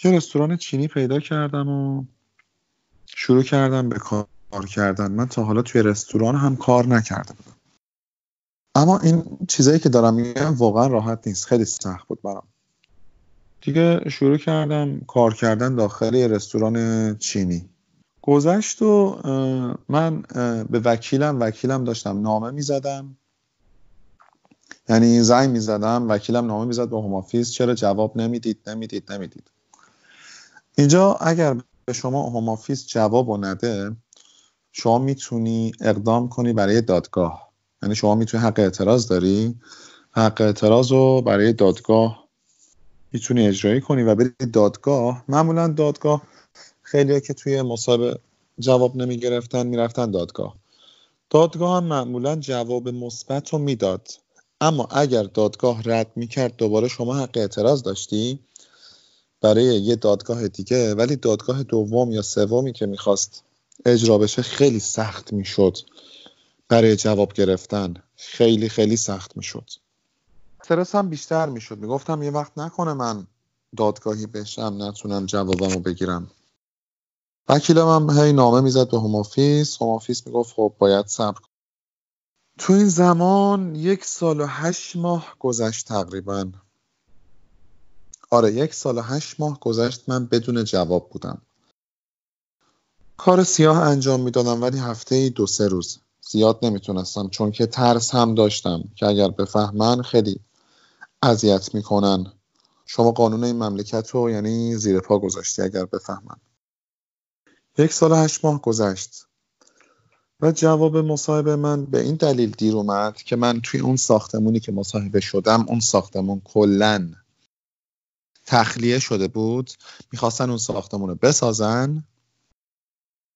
یه رستوران چینی پیدا کردم و شروع کردم به کار کردن. من تا حالا توی رستوران هم کار نکرده بودم اما این چیزایی که دارم میگم واقعا راحت نیست. خیلی سخت بود برام. دیگه شروع کردم کار کردن داخل یه رستوران چینی. گذشت و من به وکیلم وکیلم داشتم نامه می‌زدم. یعنی زنگ می‌زدم وکیلم نامه می‌زد به هومافیس چرا جواب نمی‌دید نمی‌دید نمی‌دید. اینجا اگر به شما هومافیس جواب نده شما می‌تونی اقدام کنی برای دادگاه. یعنی شما می‌تونی حق اعتراض داری. حق اعتراض رو برای دادگاه می‌تونی اجرایی کنی و بری دادگاه. معمولا دادگاه خیلی که توی مصاحبه جواب نمی گرفتن می‌رفتن دادگاه. دادگاه هم معمولا جواب مثبت رو می‌داد. اما اگر دادگاه رد می‌کرد دوباره شما حق اعتراض داشتی؟ برای یه دادگاه دیگه ولی دادگاه دوم یا سومی که می‌خواست اجرا بشه خیلی سخت می‌شد برای جواب گرفتن. خیلی خیلی سخت می‌شد. استرس هم بیشتر می‌شد. می‌گفتم یه وقت نکنه من دادگاهی بشم نتونم جوابمو بگیرم. وکیلم هم هی نامه می‌زد به هومافیس هومافیس می‌گفت خب باید صبر تو این زمان یک سال و هشت ماه گذشت تقریبا. آره یک سال و هشت ماه گذشت من بدون جواب بودم. کار سیاه انجام می‌دادم ولی هفته دو سه روز. زیاد نمی‌تونستم چون که ترس هم داشتم که اگر بفهمن خیلی اذیت می‌کنن. شما قانون این مملکت رو یعنی زیر پا گذاشتی اگر بفهمن یک سال هشت ماه گذشت. و جواب مصاحبه من به این دلیل دیر اومد که من توی اون ساختمونی که مصاحبه شدم اون ساختمون کلا تخلیه شده بود. می‌خواستن اون ساختمون رو بسازن.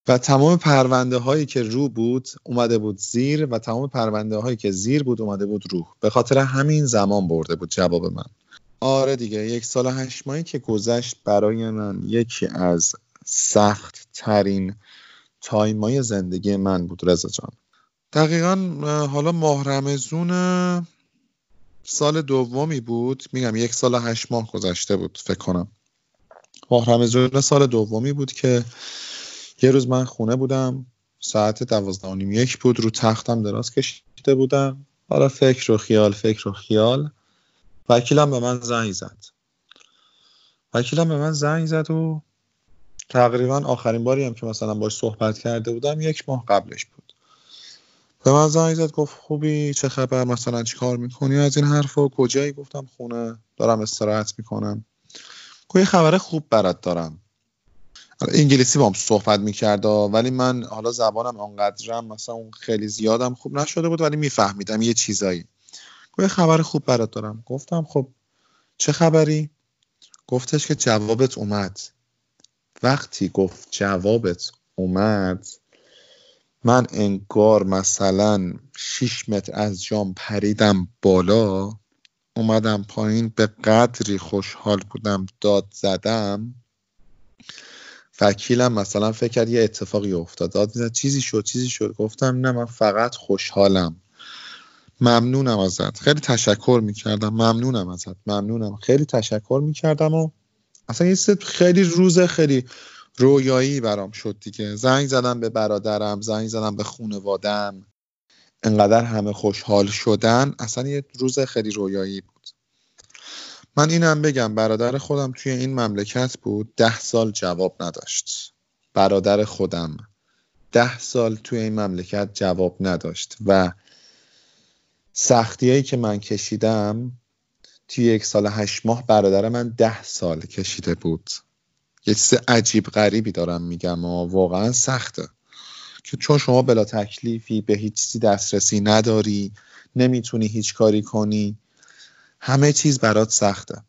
و تمام پرونده هایی که رو بود اومده بود زیر و تمام پرونده هایی که زیر بود اومده بود رو. به خاطر همین زمان برده بود جواب من. آره دیگه یک سال هشت ماهی که گذشت برای من یکی از سخت ترین تایمای زندگی من بود رضا جان. دقیقا حالا ماه رمزون سال دومی بود. میگم یک سال هشت ماه گذشته بود فکر کنم. ماه رمزون سال دومی بود که یه روز من خونه بودم ساعت دوازده یک بود رو تختم دراز کشیده بودم. حالا فکر و خیال فکر و خیال. وکیلم به من زنگ زد. وکیلم به من زنگ زد و تقریبا آخرین باری هم که مثلا باش صحبت کرده بودم یک ماه قبلش بود. به من زنگ زد گفت خوبی؟ چه خبر؟ مثلا چی کار می‌کنی؟ از این حرفا کجایی؟ گفتم خونه دارم استراحت می‌کنم. یه خبر خوب برات دارم. انگلیسی با هم صحبت می‌کرد ولی من حالا زبانم آنقدرم مثلا اون خیلی زیادم خوب نشده بود ولی میفهمیدم یه چیزایی. گفت خبر خوب برات دارم. گفتم خب چه خبری؟ گفتش که جوابت اومد. وقتی گفت جوابت اومد من انگار مثلا 6 متر از جام پریدم بالا اومدم پایین به قدری خوشحال بودم داد زدم. وکیلم مثلا فکر کرد یه اتفاقی افتاد. داد می‌زد چیزی شد چیزی شد. گفتم نه من فقط خوشحالم. ممنونم ازت. خیلی تشکر می‌کردم. ممنونم ازت. ممنونم. خیلی تشکر می‌کردم و اصلا یه خیلی روز خیلی رویایی برام شد دیگه. زنگ زدم به برادرم زنگ زدم به خونوادم انقدر همه خوشحال شدن. اصلا یه روز خیلی رویایی بود من اینم بگم برادر خودم توی این مملکت بود ده سال جواب نداشت. برادر خودم ده سال توی این مملکت جواب نداشت و سختیایی که من کشیدم توی یک سال هشت ماه برادر من ده سال کشیده بود. یه چیز عجیب غریبی دارم میگم و واقعا سخته. که چون شما بلا تکلیفی به هیچ چیزی دسترسی نداری نمی‌تونی هیچ کاری کنی همه چیز برات سخته.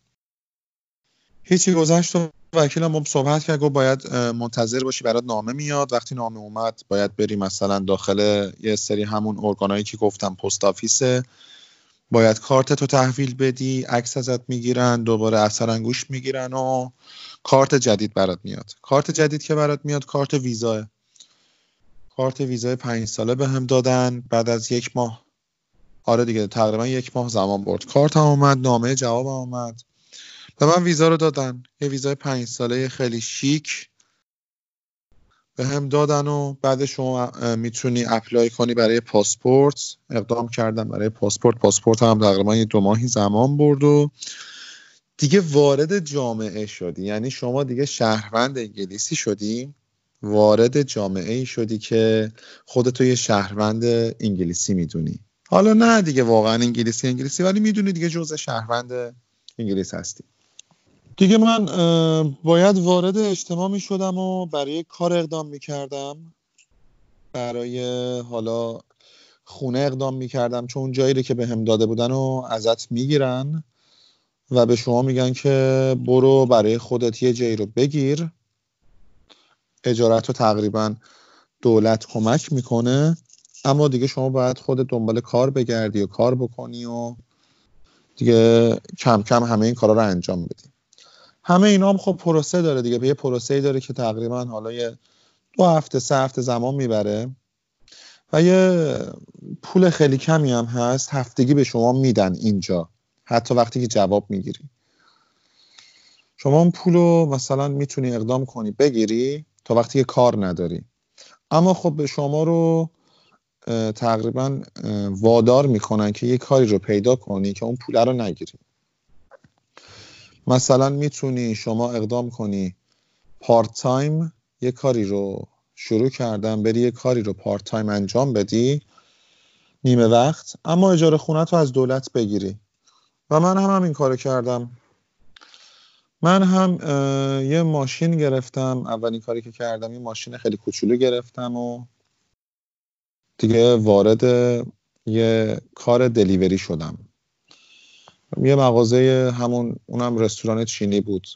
هیچی گذشت و وکیلم با صحبت کرد گفت باید منتظر باشی برات نامه میاد. وقتی نامه اومد باید بری مثلا داخل یه سری همون ارگانایی که گفتم پست آفیسه. باید کارت تو تحویل بدی عکس ازت می‌گیرن دوباره اثر انگوش می‌گیرن و کارت جدید برات میاد. کارت جدید که برات میاد کارت ویزاه. کارت ویزای پنج ساله به هم دادن. بعد از یک ماه آره دیگه تقریبا یک ماه زمان برد. کارت هم اومد نامه جواب هم اومد. به من ویزا رو دادن. یه ویزای پنج ساله خیلی شیک. به هم دادن و بعد شما می‌تونی اپلای کنی برای پاسپورت. اقدام کردم برای پاسپورت. پاسپورت هم تقریبا یه دو ماهی زمان برد و دیگه وارد جامعه شدی. یعنی شما دیگه شهروند انگلیسی شدی. وارد جامعه ای شدی که خودتو یه شهروند انگلیسی می‌دونی. حالا نه دیگه واقعا انگلیسی انگلیسی ولی می‌دونی دیگه جزء شهروند انگلیس هستی. دیگه من باید وارد اجتماع می شدم و برای کار اقدام می کردم برای حالا خونه اقدام می کردم چون جایی رو که به هم داده بودن و ازت می‌گیرن و به شما میگن که برو برای خودت یه جایی رو بگیر. اجارت رو تقریبا دولت کمک می‌کنه. اما دیگه شما باید خود دنبال کار بگردی و کار بکنی و دیگه کم کم همه این کارا رو انجام بدی. همه اینا هم خب پروسه داره دیگه. به یه پروسه داره که تقریبا حالا یه دو هفته سه هفته زمان می‌بره و یه پول خیلی کمی هم هست هفتگی به شما میدن اینجا. حتی وقتی که جواب می‌گیری. شما اون پول رو مثلا می‌تونی اقدام کنی بگیری تا وقتی که کار نداری. اما خب به شما رو تقریبا وادار می‌کنن که یه کاری رو پیدا کنی که اون پول رو نگیری. مثلا می‌تونی شما اقدام کنی part time یه کاری رو شروع کردن بری یه کاری رو part time انجام بدی نیمه وقت اما اجاره خونه رو از دولت بگیری. و من هم همین کارو کردم. من هم یه ماشین گرفتم. اولین کاری که کردم یه ماشین خیلی کوچولو گرفتم و دیگه وارد یه کار delivery شدم. یه مغازه همون اونم رستوران چینی بود.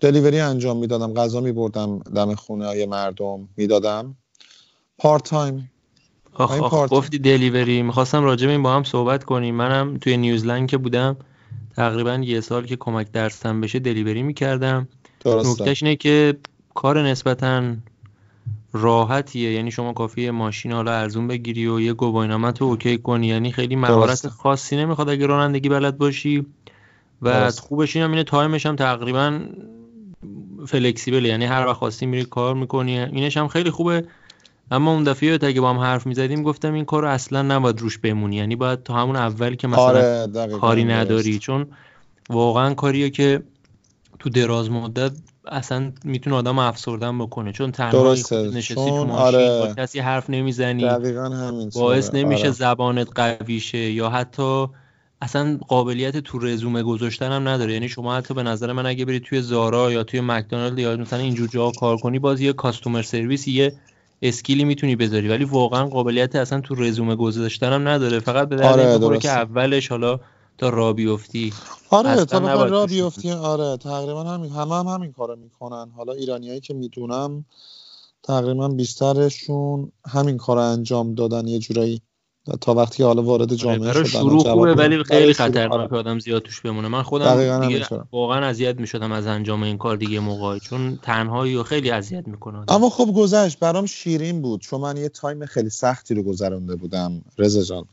delivery انجام می‌دادم. غذا میبردم دم خونه های مردم می‌دادم. part time آخ, آخ گفتی delivery می‌خواستم راجع این با هم صحبت کنیم. منم توی نیوزلند که بودم تقریبا یه سال که کمک درسم بشه delivery می‌کردم. نکتهش اینه که کار نسبتا راحتیه. یعنی شما کافیه ماشین حالا ارزون بگیری و یه گواهینامه تو okay کنی. یعنی خیلی مهارت خاصی نمی‌خواد اگه رانندگی بلد باشی. و درست. خوبش اینم اینه time ش هم تقریبا flexible یعنی هر وقت خواستی میری کار می‌کنی. اینش هم خیلی خوبه. اما اون دفعه اگه با هم حرف می‌زدیم گفتم این کار اصلا نباید روش بمونی. یعنی باید تا همون اول که مثلا آره کاری نداری. چون واقعا کاریه که تو دراز مدت اصلا می‌تونه آدم افسرده‌ت بکنه چون تنهایی نشستی تو ماشین آره. کسی حرف نمی‌زنی. باعث نمیشه آره. زبانت قوی شه یا حتی اصلا قابلیت تو رزومه گذاشتن هم نداره. یعنی شما حتی به نظر من اگه بری توی زارا یا توی مکدونالد یا مثلا اینجور جا کار کنی باز یه کاستومر سرویس یه اسکیلی می‌تونی بذاری. ولی واقعا قابلیت اصلا تو رزومه گذاشتن هم نداره. فقط به آره که اولش حالا تا را بیفتی. آره تا را بیفتی. آره تقریبا همین همه هم همین کارو می‌کنن. حالا ایرانیایی که می‌دونم تقریبا بیشترشون همین کار انجام دادن یه جورایی. تا وقتی حالا وارد آره، جامعه شدن شروع خوبه ولی خیلی خطرناک آره. آدم زیاد توش بمونه. من خودم دیگه واقعا اذیت می‌شدم از انجام این کار دیگه موقعی چون تنهایی و خیلی اذیت می‌کنه اما خب گذشت. برام شیرین بود. چون من یه time خیلی سختی رو گذرونده بودم. رضا جان.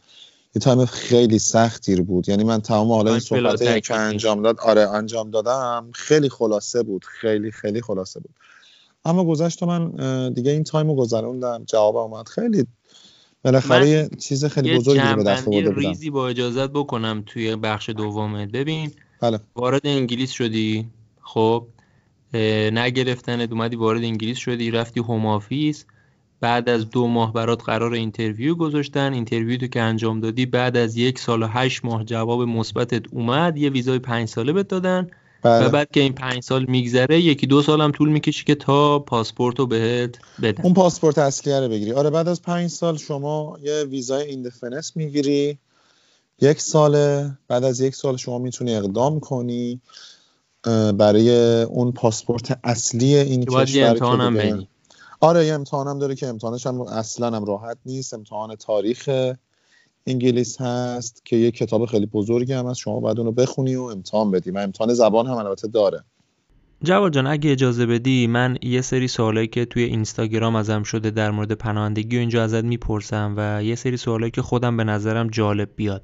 یه time خیلی سختی بود. یعنی من تمام حالا این صحبت که انجام داد آره انجام دادم خیلی خلاصه بود. خیلی خیلی خلاصه بود. اما گذشت من دیگه این time رو گذروندم. جواب اومد. خیلی بالاخره یه چیز خیلی بزرگی به دست آورده بودم. ریزی با اجازت بکنم توی بخش دومت ببین بله. وارد انگلیس شدی. خب نگرفتنت اومدی وارد انگلیس شدی رفتی Home Office. بعد از دو ماه برات قرار interview گذاشتن. interview تو که انجام دادی بعد از یک سال و هشت ماه جواب مثبتت اومد. یه ویزای پنج ساله بهت دادن. بله. و بعد که این پنج سال میگذره یکی دو سال هم طول می‌کشی که تا پاسپورت رو بهت بدن. اون پاسپورت اصلیه رو بگیری. آره بعد از پنج سال شما یه ویزای indefinite می‌گیری. یک ساله بعد از یک سال شما می‌تونی اقدام کنی برای اون پاسپورت اصلی این کشور که آره یه امتحانم داره که امتحانش هم اصلا هم راحت نیست. امتحان تاریخ انگلیس هست که یه کتاب خیلی بزرگی هم هست. شما باید اونو بخونی و امتحان بدی. من امتحان زبان هم البته داره. جواد جان اگه اجازه بدی من یه سری سوالایی که توی اینستاگرام ازم شده در مورد پناهندگی و اینجا ازت می‌پرسم و یه سری سوالایی که خودم به نظرم جالب بیاد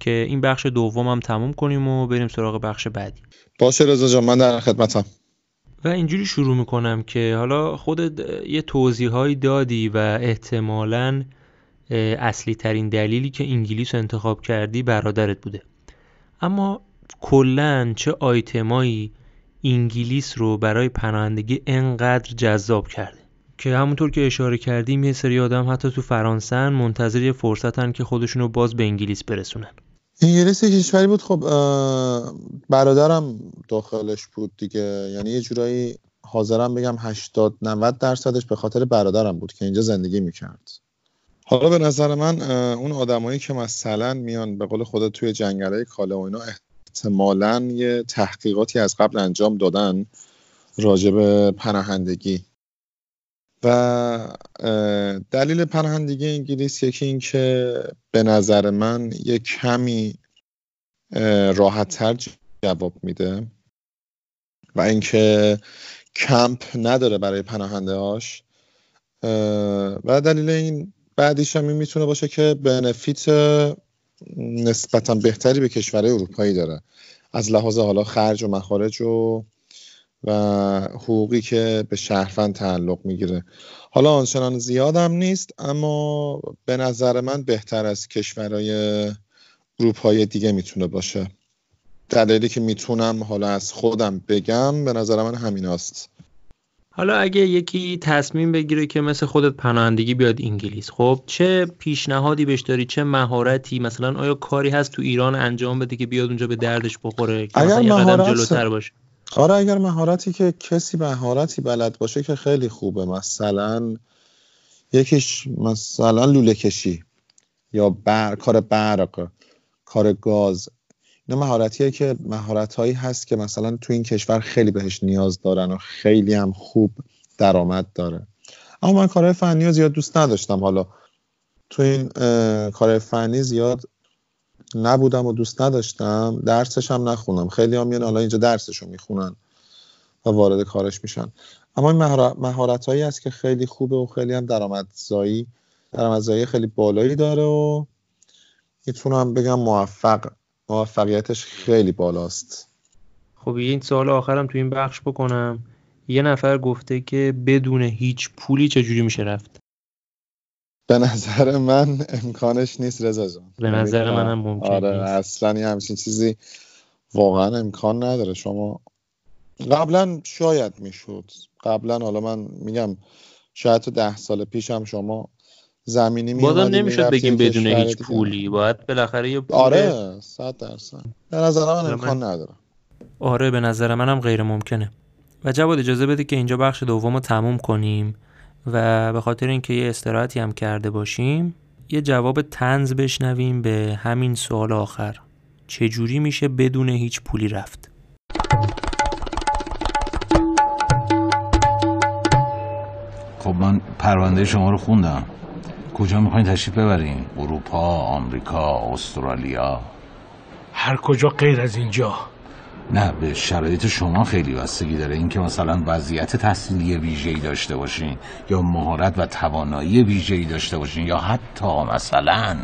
که این بخش دومم تموم کنیم و بریم سراغ بخش بعدی. باشه رضا جان من در خدمتم. و اینجوری شروع می‌کنم که حالا خودت یه توضیحهایی دادی و احتمالاً اصلی ترین دلیلی که انگلیس انتخاب کردی برادرت بوده. اما کلا چه آیتمایی انگلیس رو برای پناهندگی انقدر جذاب کرده؟ که همونطور که اشاره کردیم یه سری آدم حتی تو فرانسه منتظر یه فرصتن که خودشون رو باز به انگلیس برسونن. انگلیس کشوری بود خب برادرم داخلش بود دیگه. یعنی یه جورایی حاضرم بگم 80 90 درصدش به خاطر برادرم بود که اینجا زندگی می‌کرد. حالا به نظر من اون آدمایی که مثلا میان به قول خدا توی جنگلای کاله و اینا احتمالا یه تحقیقاتی از قبل انجام دادن راجع پناهندگی. و دلیل پناهندگی انگلیس یکی این که به نظر من یه کمی راحتتر جواب میده و اینکه کمپ نداره برای پناهنده هاش و دلیل این بعدیش هم این می‌تونه باشه که بنفیت نسبتا بهتری به کشورهای اروپایی داره. از لحاظ حالا خرج و مخارج و و حقوقی که به شهروند تعلق می‌گیره. حالا آنچنان زیادم نیست اما به نظر من بهتر از کشورهای اروپایی دیگه می‌تونه باشه. دلیلی که می‌تونم حالا از خودم بگم به نظر من همین است حالا اگه یکی تصمیم بگیره که مثل خودت پناهندگی بیاد انگلیس خب چه پیشنهادی بهش داری؟ چه مهارتی؟ مثلا آیا کاری هست تو ایران انجام بده که بیاد اونجا به دردش بخوره؟ که اگر یه قدم جلوتر باشه؟ آره اگر مهارتی که کسی مهارتی بلد باشه که خیلی خوبه. مثلا یکیش مثلا لوله کشی یا بر... کار برق کار گاز. اینا مهارتیه که مهارت هایی هست که مثلا تو این کشور خیلی بهش نیاز دارن و خیلی هم خوب درآمد داره. اما من کارهای فنی زیاد دوست نداشتم. حالا تو این کار فنی زیاد نبودم و دوست نداشتم. درسش هم نخونم. خیلی هم میان حالا اینجا درسش رو می‌خونن و وارد کارش میشن. اما این مهارت هایی هست که خیلی خوبه و خیلی هم درآمدزایی درآمدزایی خیلی بالایی داره و می‌تونم بگم موفق. موفقیتش خیلی بالاست. خب این سوال آخرم تو این بخش بکنم. یه نفر گفته که بدون هیچ پولی چجوری میشه رفت؟ به نظر من امکانش نیست رضا جان. به نظر منم ممکن آره نیست. اصلا یه همچین چیزی واقعا امکان نداره. شما قبلا شاید می‌شد. قبلا حالا من میگم شاید تو ده سال پیشم شما زمینی می بازم نمی‌شد بگیم بدون هیچ. پولی. باید بالاخره یه پول آره صد درصد. به نظر من من- امکان نداره. آره به نظر منم غیر ممکنه. و جواد اجازه بده که اینجا بخش دوم رو تموم کنیم؟ و به خاطر اینکه یه استراحتی هم کرده باشیم یه جواب تنز بشنویم به همین سوال آخر. چجوری میشه بدون هیچ پولی رفت؟ خب من پرونده شما رو خوندم. کجا می‌خواین تشریف ببرین؟ اروپا آمریکا استرالیا. هر کجا غیر از اینجا. نه به شرایط شما خیلی بستگی داره. اینکه مثلا وضعیت تحصیلی ویژه‌ای داشته باشین یا مهارت و توانایی ویژه‌ای داشته باشین یا حتی مثلا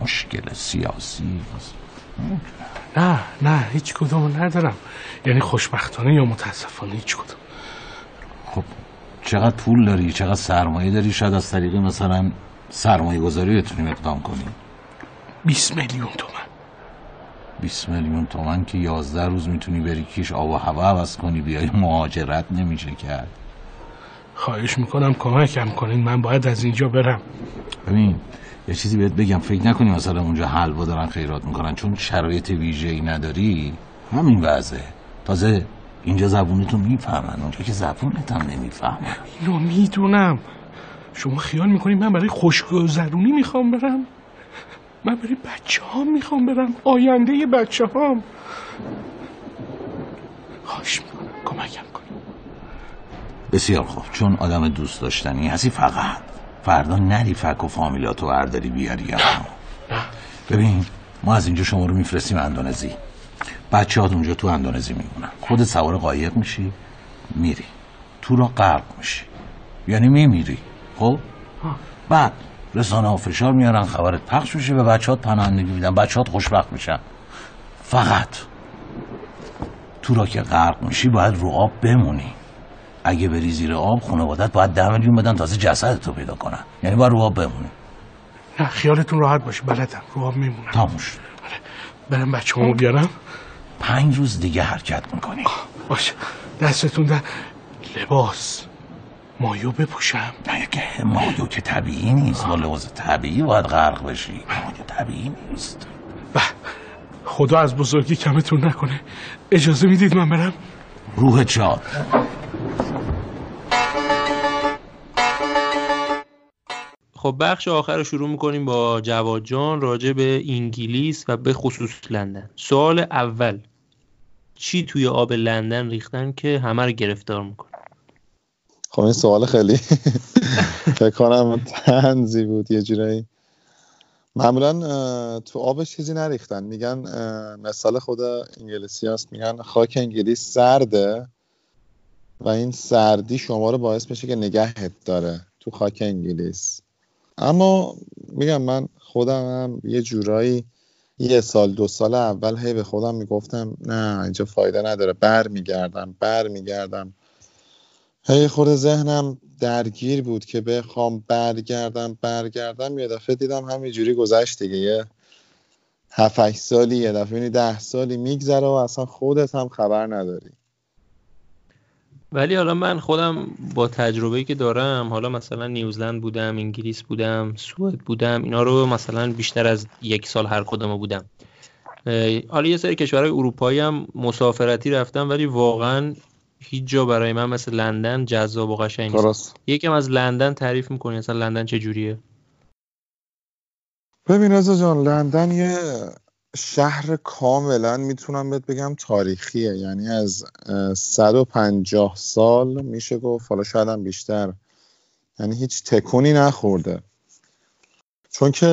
مشکل سیاسی. نه نه هیچ کدوم ندارم. یعنی خوشبختانه یا متاسفانه هیچ کدوم. خب چقدر پول داری؟ چقدر سرمایه داری؟ شاید از طریق مثلا سرمایه گذاری بتونیم اقدام کنیم 20 میلیون تومن. 20 میلیون تومن که 11 روز می‌تونی بری کیش آب و هوا عوض کنی بیای مهاجرت نمیشه کرد. خواهش می‌کنم کمکم کنین من باید از اینجا برم. ببین یه چیزی بهت بگم فکر نکنی مثلا اونجا حلوا دارن خیرات می‌کنن چون شرایط ویژه ای نداری. همین وضعه. تازه اینجا زبونتو می‌فهمن اونجا که زبونت هم نمی‌فهمن. اینو می‌دونم. شما خیال می‌کنین من برای خوشگذرونی می‌خوام برم؟ من برای بچه هام می‌خوام برم. آینده بچه هام خواهش می‌کنم. کمکم کنین بسیار خوب. چون آدم دوست داشتنی هستی فقط. فردا نری فک و فامیلاتو برداری بیاری یا ببین ما از اینجا شما رو میفرستیم اندونزی. بچه ها اونجا تو اندونزی میمونن. خود سوار قایق میشی میری. تو را غرق میشی. یعنی میمیری. خب؟ بعد رسانه ها فشار میارن خبرت پخش میشه به بچه پناهندگی میدن بچه خوشبخت میشن. فقط تو را که غرق میشی باید رو آب بمونی. اگه بری زیر آب خانوادت باید ده میلیون بدن تازه جسد تو پیدا کنن. یعنی باید رو آب بمونی. نه خیالتون راحت باشه بلدم. رو آب میمونم. تاموش برم بچه همو بیارم. پنج روز دیگه حرکت می‌کنی. باشه. دستتون در لباس. مایو بپوشم. نه که مایو که طبیعی نیست. با لباس طبیعی باید غرق بشی. مایو طبیعی نیست. به خدا از بزرگی کمتون نکنه. اجازه می‌دید من برم؟ روح چاد خب بخش آخر رو شروع می‌کنیم با جواد جان راجع به انگلیس و به خصوص لندن. سوال اول چی توی آب لندن ریختن که همه رو گرفتار می‌کنه؟ خب این سوال خیلی *laughs* فکر کنم تنزی بود یه جورایی. معمولا تو آبش چیزی نریختن. میگن مثال خود انگلیسی هست. میگن خاک انگلیس سرده و این سردی شما رو باعث میشه که نگهت داره تو خاک انگلیس. اما میگم من خودم هم یه جورایی یه سال دو سال اول هی به خودم می‌گفتم نه اینجا فایده نداره. بر میگردم بر میگردم هی خود ذهنم درگیر بود که بخوام برگردم برگردم. یه دفعه دیدم همینجوری گذشت دیگه. یه هفت سالی یه دفعه ده سالی میگذره و اصلا خودت هم خبر نداری. ولی حالا من خودم با تجربه که دارم حالا مثلا نیوزلند بودم انگلیس بودم سوئد بودم اینا رو مثلا بیشتر از یک سال هر کدوم بودم. حالا یه سری کشورهای اروپایی هم مسافرتی رفتم ولی واقعا هیچ جا برای من مثل لندن جذاب و قشنگ نیست. یکم از لندن تعریف می‌کنی؟ مثلا لندن چه جوریه؟ ببین رضا جان لندن یه شهر کاملا می‌تونم بهت بگم تاریخیه. یعنی از 150 سال میشه گفت حالا شاید هم بیشتر. یعنی هیچ تکونی نخورده. چون که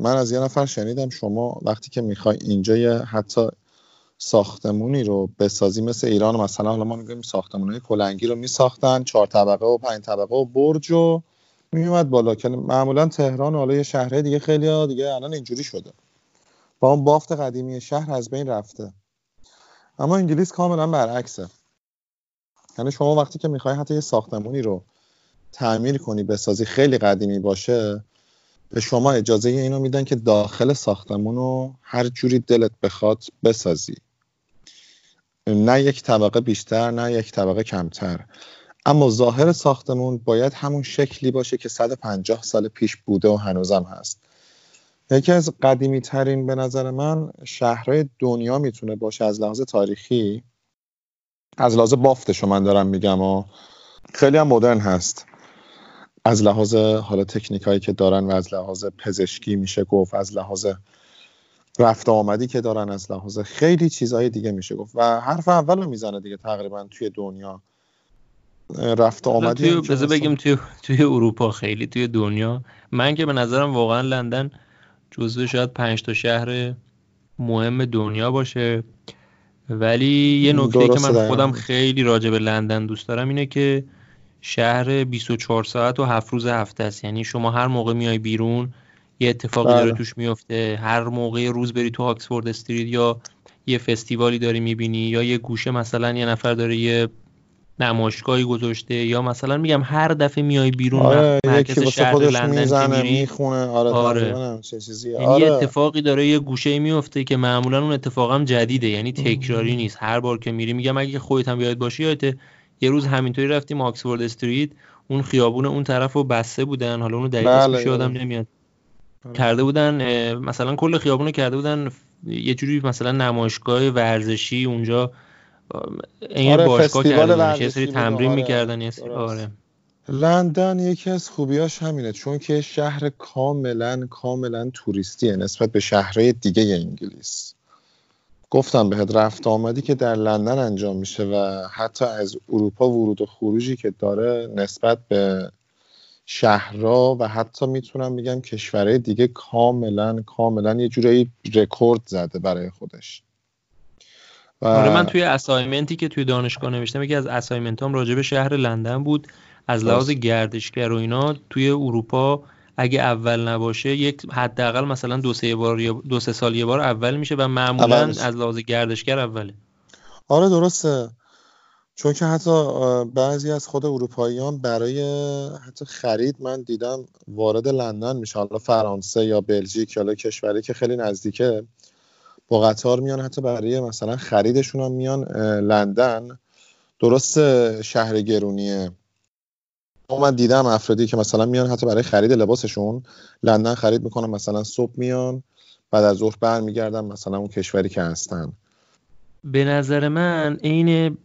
من از یه نفر شنیدم شما وقتی که می‌خوای اینجا یه حتی ساختمونی رو بسازی مثل ایران. مثلا حالا ما میگیم ساختمونی کلنگی رو میساختن چهار طبقه و پنج طبقه و برج و میومد بالا که معمولا تهران و حالا یه شهرهای دیگه خیلی ها دیگه الان اینجوری شده. با اون بافت قدیمی شهر از بین رفته. اما انگلیس کاملا برعکسه. یعنی شما وقتی که می‌خوای حتی یه ساختمونی رو تعمیر کنی بسازی خیلی قدیمی باشه به شما اجازه اینو میدن که داخل ساختمون رو هر جوری دلت بخواد بسازی. نه یک طبقه بیشتر نه یک طبقه کمتر. اما ظاهر ساختمون باید همون شکلی باشه که 150 سال پیش بوده و هنوزم هست. یکی از قدیمی ترین به نظر من شهرهای دنیا می‌تونه باشه از لحاظ تاریخی. از لحاظ بافتشو من دارم میگم و خیلی هم مدرن هست. از لحاظ حالا تکنیک هایی که دارن و از لحاظ پزشکی میشه گفت از لحاظ رفت آمدی که دارن از لحاظ خیلی چیزهای دیگه میشه گفت. و حرف اول رو می‌زنه دیگه تقریبا توی دنیا. رفت آمدی توی بذار بگیم توی توی اروپا خیلی توی دنیا. من که به نظرم واقعا لندن جزو شاید پنج تا شهر مهم دنیا باشه. ولی یه نکته که من خودم خیلی راجع به لندن دوست دارم اینه که شهر 24 ساعت و هفت روز هفته است. یعنی شما هر موقع میای بیرون یه اتفاقی داره بله. توش میفته هر موقع روز بری تو آکسفورد استریت یا یه فستیوالی داری می‌بینی یا یه گوشه مثلا یه نفر داره یه نمایشگاهی گذاشته یا مثلا میگم هر دفعه میای بیرون آره مرکز شهر لندن می‌خونه آره, آره. چیزی یعنی آره. یه اتفاقی داره یه گوشه میفته که معمولا اون اتفاق هم جدیده یعنی تکراری نیست هر بار که میری میگم اگه خودت هم بیاد باشی یادت یه روز همینطوری رفتیم آکسفورد استریت اون خیابون اون طرف رو بسته بودن حالا اونو دقیق بله. یادم نمیاد. کرده بودن مثلا کل خیابون رو کرده بودن یه جوری مثلا نمایشگاه ورزشی اونجا این آره باشگاه کرده یه سری تمرین آره. می‌کردن یه سری آره. لندن یکی از خوبیاش همینه چون که شهر کاملا کاملا توریستیه نسبت به شهرهای دیگه انگلیس. گفتم بهت رفت آمدی که در لندن انجام میشه و حتی از اروپا ورود و خروجی که داره نسبت به شهرها و حتی می‌تونم بگم کشورهای دیگه کاملا کاملا یه جورایی رکورد زده برای خودش. و آره من توی اسایمنتی که توی دانشگاه نوشتم یکی از اسایمنت هم راجع به شهر لندن بود. از لحاظ گردشگر و اینا توی اروپا اگه اول نباشه یک حداقل مثلا دو سه بار دو سه سال یه بار اول میشه و معمولا. از لحاظ گردشگر اوله. آره درسته. چون که حتی بعضی از خود اروپاییان برای حتی خرید من دیدم وارد لندن میشه حالا فرانسه یا بلژیک یا کشوری که خیلی نزدیکه با قطار میان حتی برای مثلا خریدشون هم میان لندن. درست شهر گرونیه. من دیدم افرادی که مثلا میان حتی برای خرید لباسشون لندن خرید می‌کنن مثلا صبح میان بعد از ظهر برمیگردن مثلا اون کشوری که هستن. به نظر من عین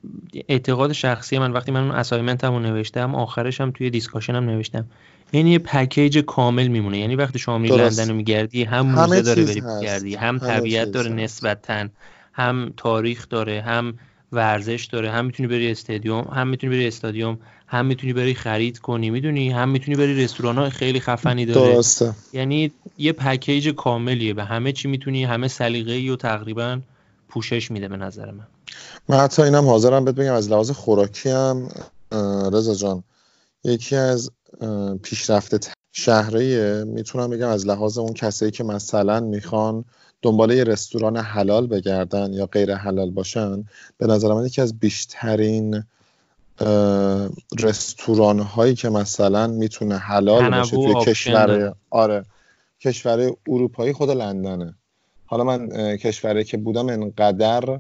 اعتقاد شخصی من وقتی من اون assignment رو نوشتم آخرش هم توی discussion هم نوشتم این یه package کامل میمونه یعنی وقتی شما میری. لندن رو میگردی هم موزه داره بری هست. بگردی هم طبیعت داره هست. نسبتا هم تاریخ داره هم ورزش داره هم می‌تونی بری استادیوم هم می‌تونی بری استادیوم هم می‌تونی بری خرید کنی می‌دونی هم می‌تونی بری رستوران های خیلی خفنی داره درسته یعنی یه پکیج کاملیه به همه چی می‌تونی همه سلیقه‌ای و تقریبا پوشش میده به نظر من من حتی اینم حاضرم بهت بگم از لحاظ خوراکی هم رضا جان یکی از اه، پیشرفته ت- شهریه می‌تونم بگم از لحاظ اون کسایی که مثلا می‌خوان دنبال یه رستوران حلال بگردن یا غیر حلال باشن به نظر من یکی از بیشترین رستوران هایی که مثلا می‌تونه حلال باشه توی کشور. آره کشور اروپایی خود لندنه حالا من کشوری که بودم انقدر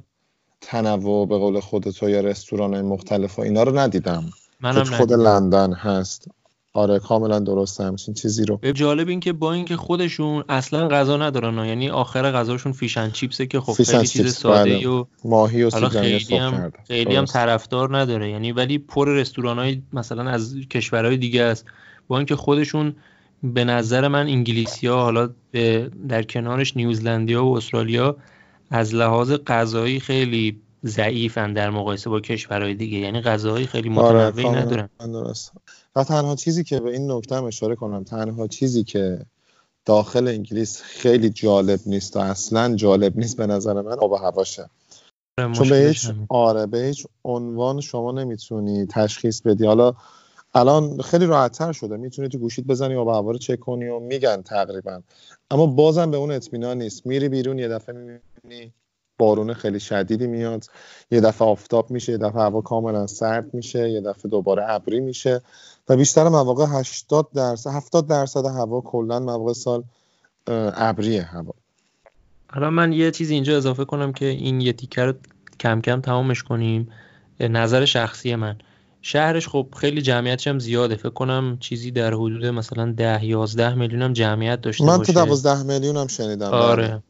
تنوع به قول خودت یا رستوران مختلف و اینا رو ندیدم منم خود ندیدم. لندن هست آره کاملا درسته همچین چیزی رو جالب این که با اینکه خودشون اصلا غذا ندارن. یعنی آخر غذاشون فیشن چیپسه که خب خیلی چیز ساده بله. و ماهی و خیلی هم خیلی هم درست. طرفدار نداره یعنی ولی پر رستوران های مثلا از کشورهای دیگه است با اینکه خودشون به نظر من انگلیسی ها حالا به- در کنارش نیوزلندیا و استرالیا از لحاظ غذایی خیلی ضعیفن در مقایسه با کشورهای دیگه. یعنی غذاهای خیلی آره متنوعی کاملا ندارن. و تنها چیزی که به این نکته هم اشاره کنم تنها چیزی که داخل انگلیس خیلی جالب نیست و اصلا جالب نیست به نظر من آب هواشه. چون به هیچ. آره به هیچ عنوان شما نمی‌تونی تشخیص بدی. حالا الان خیلی راحتتر شده. می‌تونی تو گوشیت بزنی و هوا رو چک کنی و میگن تقریبا. اما بازم به اون اطمینان نیست. میری بیرون یه دفعه می‌بینی بارون خیلی شدیدی میاد. یه دفعه آفتاب میشه یه دفعه هوا کاملا سرد میشه یه دفعه دوباره ابری میشه. و بیشتر مواقع 80 درصد 70 درصد هوا کلا مواقع سال اه، ابریه هوا. حالا من یه چیزی اینجا اضافه کنم که این یه تیکه رو کم کم تمامش کنیم. نظر شخصی من. شهرش خب خیلی جمعیتش هم زیاده. فکر کنم چیزی در حدود مثلا ده یازده میلیون هم جمعیت داشته من باشه. تا 12 میلیون هم شنیدم. بله. آره.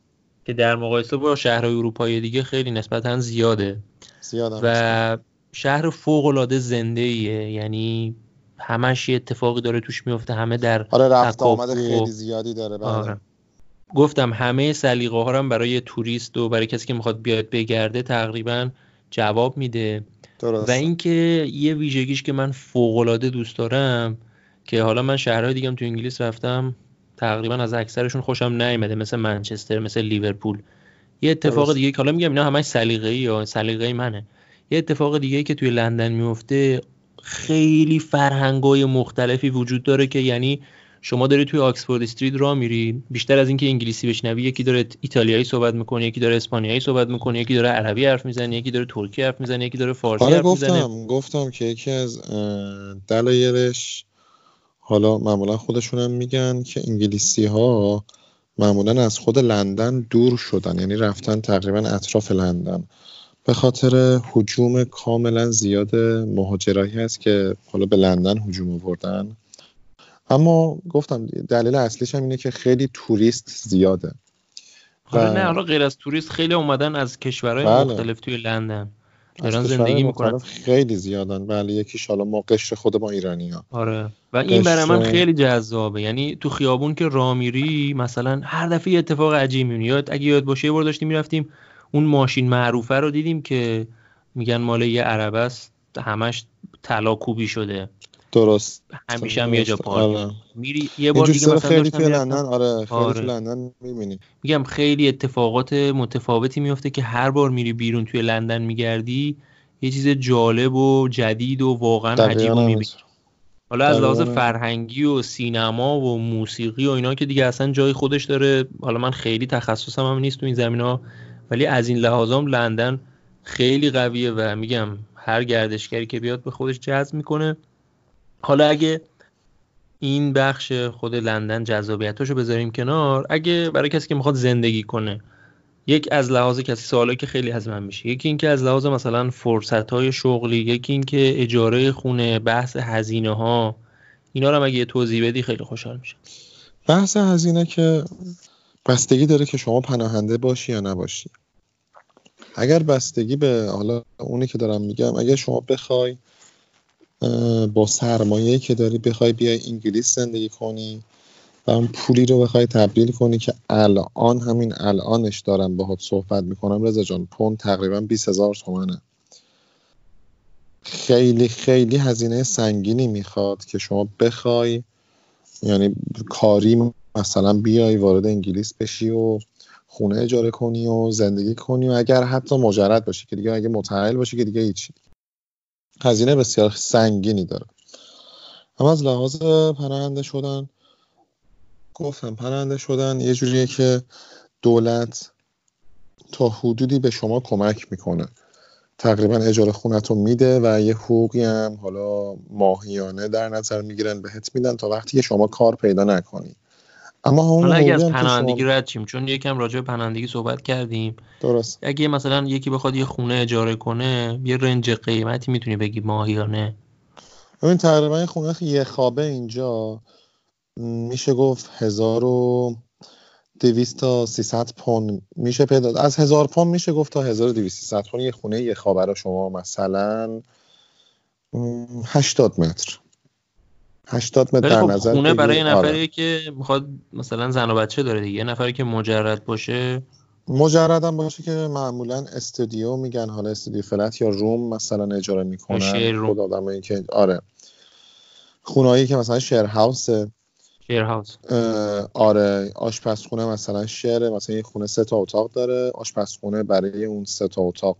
که در مقایسه با شهرهای اروپایی دیگه خیلی نسبتا زیاده. زیادم و شهر فوق العاده زنده ایه یعنی همش یه اتفاقی داره توش میفته همه در آره رفت. آمد خیلی زیادی داره. بله. آره. گفتم همه سلیقه ها هم برای توریست و برای کسی که می‌خواد بیاد بگرده تقریبا جواب میده. درست و اینکه یه ویژگیش که من فوق العاده دوست دارم که حالا من شهرهای دیگه هم تو انگلیس رفتم تقریبا از اکثرشون خوشم نیومده مثل منچستر مثل لیورپول. یه اتفاق درست. دیگه که حالا میگم اینا همش سلیقه‌ای یا سلیقه منه. یه اتفاق دیگه که توی لندن میفته خیلی فرهنگای مختلفی وجود داره که یعنی شما داری توی آکسفورد استریت راه میری بیشتر از اینکه انگلیسی بشنوی یکی داره ایتالیایی صحبت می‌کنه یکی داره اسپانیایی صحبت می‌کنه یکی داره عربی حرف می‌زنه یکی داره ترکی حرف می‌زنه یکی داره فارسی آره حرف می‌زنه. گفتم گفتم که یکی از دلایلش حالا معمولا خودشون هم میگن که انگلیسی ها معمولا از خود لندن دور شدن یعنی رفتن تقریبا اطراف لندن. به خاطر هجوم کاملا زیاد مهاجرایی هست که حالا به لندن هجوم آوردن. اما گفتم دلیل اصلیش هم اینه که خیلی توریست زیاده. آره و- نه حالا غیر از توریست خیلی اومدن از کشورهای بله. مختلف توی لندن. دارن زندگی می‌کنن. خیلی زیادن. بله یکیش حالا ما قشر خود ما ایرانی ها آره. و این برای من قشر- خیلی جذابه. یعنی تو خیابون که راه میری مثلا هر دفعه یه اتفاق عجیب می‌بینی یاد اگه یاد باشه یه بار داشتیم می‌رفتیم اون ماشین معروفه رو دیدیم که میگن مال یه عرب است. همش طلا کوبی شده. درست همیشه هم یه جا. پارک آره. میری یه بار دیگه مثلا خیلی داشتم توی می‌رفتم- لندن آره خیلی آره. لندن می‌بینی میگم خیلی اتفاقات متفاوتی میفته که هر بار میری بیرون توی لندن میگردی یه چیز جالب و جدید و واقعا عجیب می‌بینی حالا از لحاظ. فرهنگی و سینما و موسیقی و اینا که دیگه اصلا جای خودش داره حالا من خیلی تخصصم هم نیست تو این زمین ها ولی از این لحاظام لندن خیلی قویه و میگم هر گردشگری که بیاد به خودش جذب می‌کنه حالا اگه این بخش خود لندن جذابیتاشو بذاریم کنار اگه برای کسی که می‌خواد زندگی کنه یک از لحاظ کسی سوالی که خیلی از من میشه یکی اینکه از لحاظ مثلا فرصت های شغلی یکی اینکه اجاره خونه بحث هزینه ها اینا رو یه توضیح بدی خیلی خوشحال میشه بحث هزینه که بستگی داره که شما پناهنده باشی یا نباشی. اگر بستگی به حالا اونی که دارم میگم اگر شما بخوای با سرمایه که داری بخوای بیای انگلیس زندگی کنی و اون پولی رو بخوای تبدیل کنی که الان همین الانش دارم باهات صحبت می‌کنم. رضا جان پوند تقریبا 20 هزار تومنه. خیلی خیلی هزینه سنگینی می‌خواد که شما بخوای یعنی کاری مثلا بیای وارد انگلیس بشی و خونه اجاره کنی و زندگی کنی و اگر حتی مجرد باشی که دیگه اگه متعهل باشی که دیگه هیچی. هزینه بسیار سنگینی داره. اما از لحاظ پناهنده شدن گفتم پناهنده شدن یه جوریه که دولت تا حدودی به شما کمک می‌کنه. تقریبا اجاره خونت رو میده و یه حقوقی هم حالا ماهیانه در نظر می‌گیرن بهت میدن تا وقتی که شما کار پیدا نکنی. اما اون حالا اگه از پناهندگی رد شیم چون یکم راجع به پناهندگی صحبت کردیم. درست. اگه مثلا یکی بخواد یه خونه اجاره کنه یه رنج قیمتی می‌تونی بگی ماهیانه ببین تقریبا یه خونه یه خوابه اینجا. میشه گفت هزار و دویست تا سیصد پوند میشه پیدا. از هزار پوند میشه گفت تا هزار و دویست سیصد پوند. یه خونه یه خوابه رو شما مثلا هشتاد متر. هشتاد متر ولی در خب نظر خونه. برای یه آره. نفری که می‌خواد مثلا زن و بچه داره دیگه یه نفری که مجرد باشه؟ مجردم باشه که معمولا استودیو میگن حالا استودیو فلت یا روم مثلا اجاره می‌کنن. شیر روم. خود آدمایی که آره. خونهایی که مثلا شیر هاوس شیر هاوس. آره. آشپزخونه مثلا شعره مثلا یه خونه سه تا اتاق داره. آشپزخونه برای اون سه تا اتاق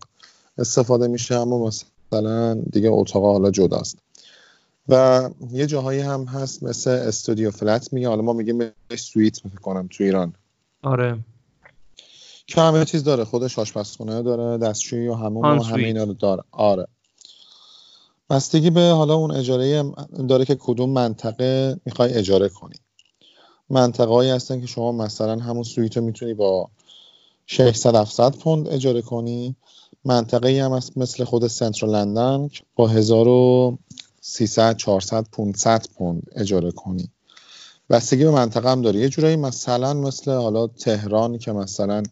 استفاده میشه اما مثلا دیگه اتاق حالا جداست. و یه جاهایی هم هست مثل استودیو فلت میگه. حالا ما میگیم سویت می‌کنم تو ایران. آره. که همه چیز داره. خودش آشپزخونه داره دستشویی و همون و همه اینا رو داره. آره. بستگی به حالا اون اجاره داره که کدوم منطقه می‌خوای اجاره کنی. منطقه هایی هستن که شما مثلا همون سویت رو می‌تونی با 600 700 پوند اجاره کنی. منطقه ای هم هست مثل خود سنترال لندن با 1000 300 400 500 پوند اجاره کنی. بستگی به منطقه هم داره یه جورایی مثلا مثل حالا تهران که مثلا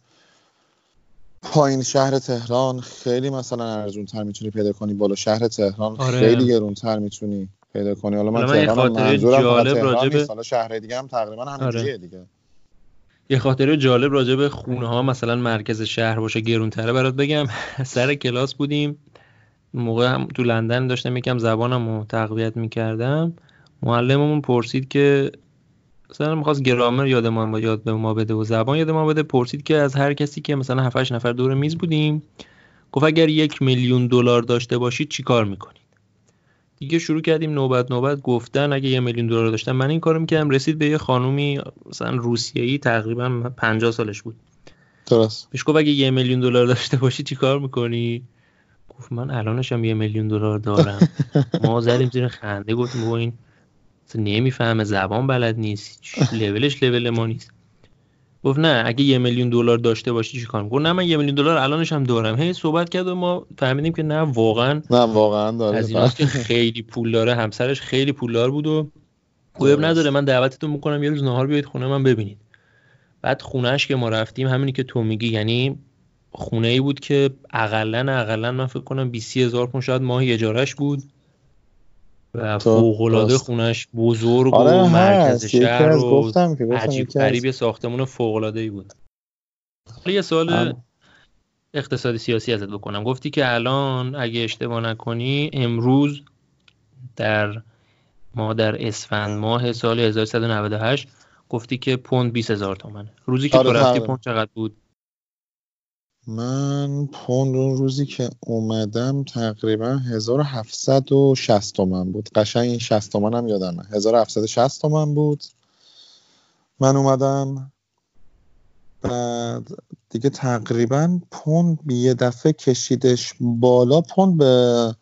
پایین شهر تهران خیلی مثلا ارزون تر می‌تونی پیدا کنی. بالا شهر تهران آره. خیلی گرون تر می‌تونی پیدا کنی. حالا من, من تهران منظورم جالب تهران به... نیست. حالا شهر دیگه هم تقریبا همینجیه آره. دیگه. یه خاطره جالب راجع به خونه ها مثلا مرکز شهر باشه گرونتره برات بگم. *laughs* سر کلاس بودیم. موقع هم تو لندن داشتم یکم زبانم رو تقویت می‌کردم معلممون پرسید که مثلا می‌خواست گرامر یاد ما یاد به ما بده و زبان یاد ما بده پرسید که از هر کسی که مثلا 7 8 نفر دور میز بودیم گفت اگر یک میلیون دلار داشته باشید چیکار می‌کنید؟ دیگه شروع کردیم نوبت نوبت گفتن اگه یه میلیون دلار داشتم من این کارو می‌کردم رسید به یه خانومی مثلا روسیه‌ای تقریبا 50 سالش بود. درست. بهش گفت اگه یه میلیون دلار داشته باشی چیکار می‌کنی؟ گفت من الانشم یه میلیون دلار دارم. *laughs* ما زدیم زیر خنده گفتیم بابا این نمی‌فهمه زبان بلد نیست لولش لول ما نیست. گفت نه اگه یه میلیون دلار داشته باشی چیکار می‌کنی گفت نه من یه میلیون دلار الانش هم دارم. هی صحبت کرد و ما فهمیدیم که نه واقعا نه واقعا داره از ایناست که خیلی پول داره همسرش خیلی پولدار بود و درست. نداره. من دعوتتون می‌کنم یه روز نهار بیایید خونه من ببینید. بعد خونهش که ما رفتیم همینی که تو میگی یعنی خونه ای بود که اقلا اقلا من فکر کنم 20 هزار پون شاید ماهی اجارش بود. و تو- فوق العاده درست. خونش بزرگ آره و مرکز شهر و گفتم که گفتم عجیب از غریب یه ساختمون فوق العاده ای بود. حالا یه سوال اما- اقتصادی سیاسی ازت بکنم. گفتی که الان اگه اشتباه نکنی امروز در ما در اسفند ماه سال 1398 گفتی که پوند 20 هزار تومنه. روزی که آره، تو رفتی آره. پوند چقدر بود؟ من پوند اون روزی که اومدم تقریبا 1760 تومن بود. قشنگ این 60 تومن هم یادمه. 1760 تومن بود. من اومدم بعد دیگه تقریبا پوند یه دفعه کشیدش بالا. پوند به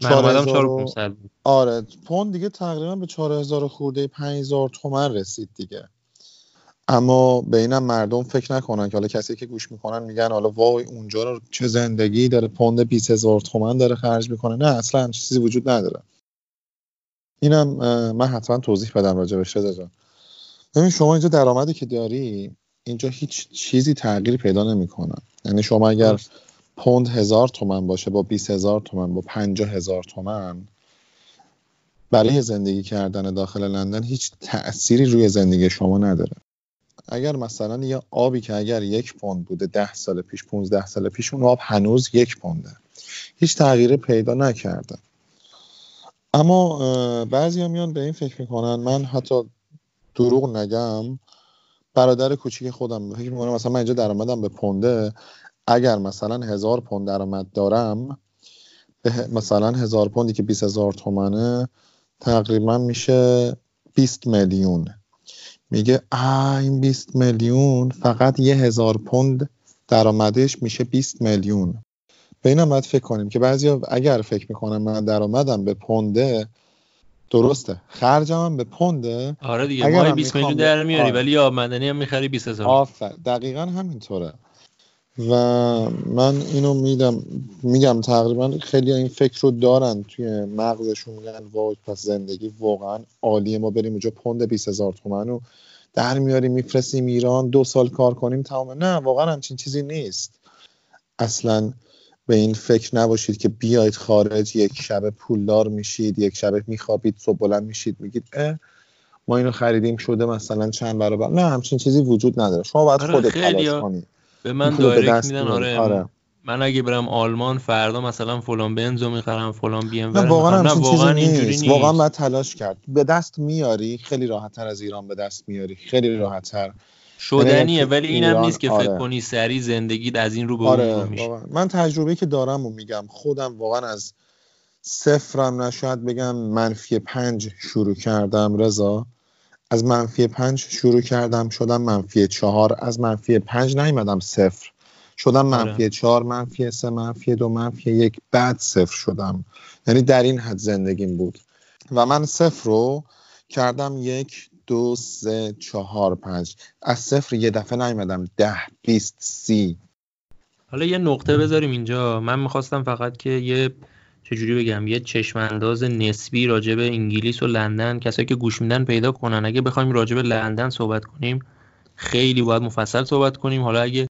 من اومدم 4000 و- 4500 بود. آره پوند دیگه تقریبا به 4000 خورده 5000 تومن رسید دیگه. اما به اینم مردم فکر نکنن که حالا کسی که گوش می‌کنن میگن حالا وای اونجا رو چه زندگی داره پوند 20000 تومن داره خرج می‌کنه. نه اصلا چیزی وجود نداره. اینم من حتما توضیح بدم راجع بهش رضا ببین شما اینجا درآمدی که داری اینجا هیچ چیزی تغییر پیدا نمی‌کنه. یعنی شما اگر. پوند هزار تومن باشه با 20 هزار تومن با 50 هزار تومن برای زندگی کردن داخل لندن هیچ تأثیری روی زندگی شما نداره. اگر مثلا یه آبی که اگر یک پوند بوده ده سال پیش 15 سال پیش اون آب هنوز یک پونده. هیچ تغییری پیدا نکرده. اما بعضی میان به این فکر می‌کنن من حتی دروغ نگم برادر کوچیک خودم فکر می‌کنم مثلا من اینجا درآمدم به پونده اگر مثلا هزار پوند درآمد دارم به مثلا هزار پوندی که 20 هزار تومنه تقریبا میشه 20 میلیون. میگه آه این 20 میلیون فقط یه هزار پوند درآمدش میشه 20 میلیون. به اینم باید فکر کنیم که بعضی اگر فکر می‌کنم من درآمدم به پونده درسته. خرجم هم به پونده. آره دیگه ماهی هم 20 میلیون در میاری آره. ولی آب معدنی هم می‌خری 20 هزار. آفر. دقیقا همینطوره. و من اینو میدم میگم تقریبا خیلی این فکر رو دارن توی مغزشون میگن وای پس زندگی واقعا عالیه ما بریم اونجا پوند 20 هزار تومن رو در میاریم میفرستیم ایران دو سال کار کنیم تمامه نه واقعا همچین چیزی نیست. اصلا به این فکر نباشید که بیاید خارج یک شب پولدار میشید یک شب میخوابید صبح بلند میشید میگید اه ما اینو خریدیم شده مثلا چند برابر. نه همچین چیزی وجود نداره. شما باید آره، خودت تلاش کنی. به من دایرکت میدن. آره, آره. من اگه برم آلمان فردا مثلا فلان بنزو می‌خرم فلان بی ام نه واقعا نه واقعا اینجوری نیست. واقعا باید تلاش کرد. به دست میاری خیلی راحت تر از ایران به دست میاری. خیلی راحت تر شدنیه یعنی ولی اینم نیست که فکر آره. کنی سری زندگیت از این رو به آره میشه. واقعا. من تجربه که دارم و میگم خودم واقعا از صفرم نشاید بگم منفی پنج شروع کردم رضا. از منفی پنج شروع کردم شدم منفی چهار. از منفی پنج نیومدم صفر. شدم آره. منفی چهار منفی سه منفی دو منفی یک بعد صفر شدم. یعنی در این حد زندگیم بود. و من صفر رو کردم یک دو سه چهار پنج. از صفر یه دفعه نیومدم ده بیست سی. حالا یه نقطه بذاریم اینجا. من می‌خواستم فقط که یه چجوری بگم یه چشم انداز نسبی راجع به انگلیس و لندن کسایی که گوش میدن پیدا کنن. اگه بخوایم راجع به لندن صحبت کنیم خیلی باید مفصل صحبت کنیم. حالا اگه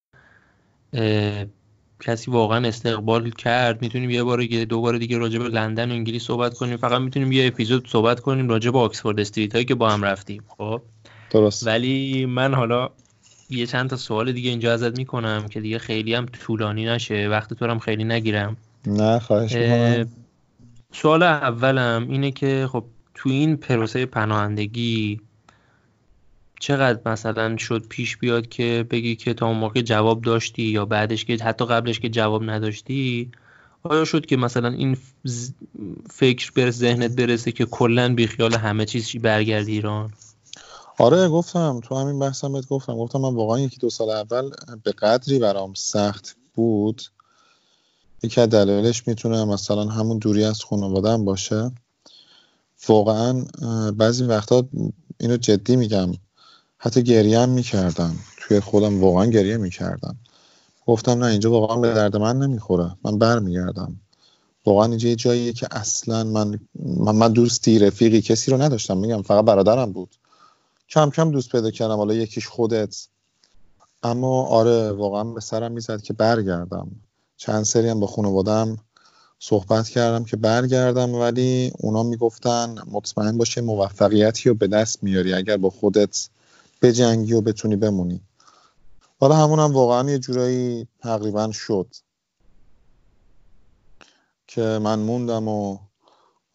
کسی واقعا استقبال کرد می‌تونیم یه بار دیگه دو بار دیگه راجع به لندن و انگلیس صحبت کنیم. فقط می‌تونیم یه اپیزود صحبت کنیم راجع به آکسفورد استریت هایی که با هم رفتیم. خب؟ درست. ولی من حالا یه چند تا سوال دیگه اینجا ازت می‌کنم که دیگه خیلی هم طولانی نشه. وقت تو هم خیلی نگیرم. نه خواهش اه، می‌کنم. سوال اولم اینه که خب تو این پروسه پناهندگی چقدر مثلا شد پیش بیاد که بگی که تا اون موقع جواب داشتی یا بعدش که حتی قبلش که جواب نداشتی؟ آیا شد که مثلا این فکر به ذهنت برسه که کلا بیخیال همه چیز چی برگردی ایران؟ آره گفتم. تو همین بحثم بهت گفتم. گفتم من واقعا یکی دو سال اول به قدری برام سخت بود یکی از دلایلش می‌تونه مثلا همون دوری از خانواده‌ام باشه. واقعا بعضی وقتا اینو جدی میگم. حتی گریه هم می‌کردم. توی خودم واقعا گریه می‌کردم. گفتم نه اینجا واقعا به درد من نمی‌خوره. من برمیگردم. واقعا اینجا یه جاییه که اصلا من من, من دوستی رفیقی کسی رو نداشتم. میگم فقط برادرم بود. کم کم دوست پیدا کردم. حالا یکیش خودت. اما آره واقعا به سرم می‌زد که برگردم. چند سری هم با خانوادم صحبت کردم که برگردم ولی اونا می‌گفتن مطمئن باشه موفقیتی رو به دست میاری اگر با خودت بجنگی و بتونی بمونی حالا همون هم واقعا یه جورایی تقریبا شد که من موندم و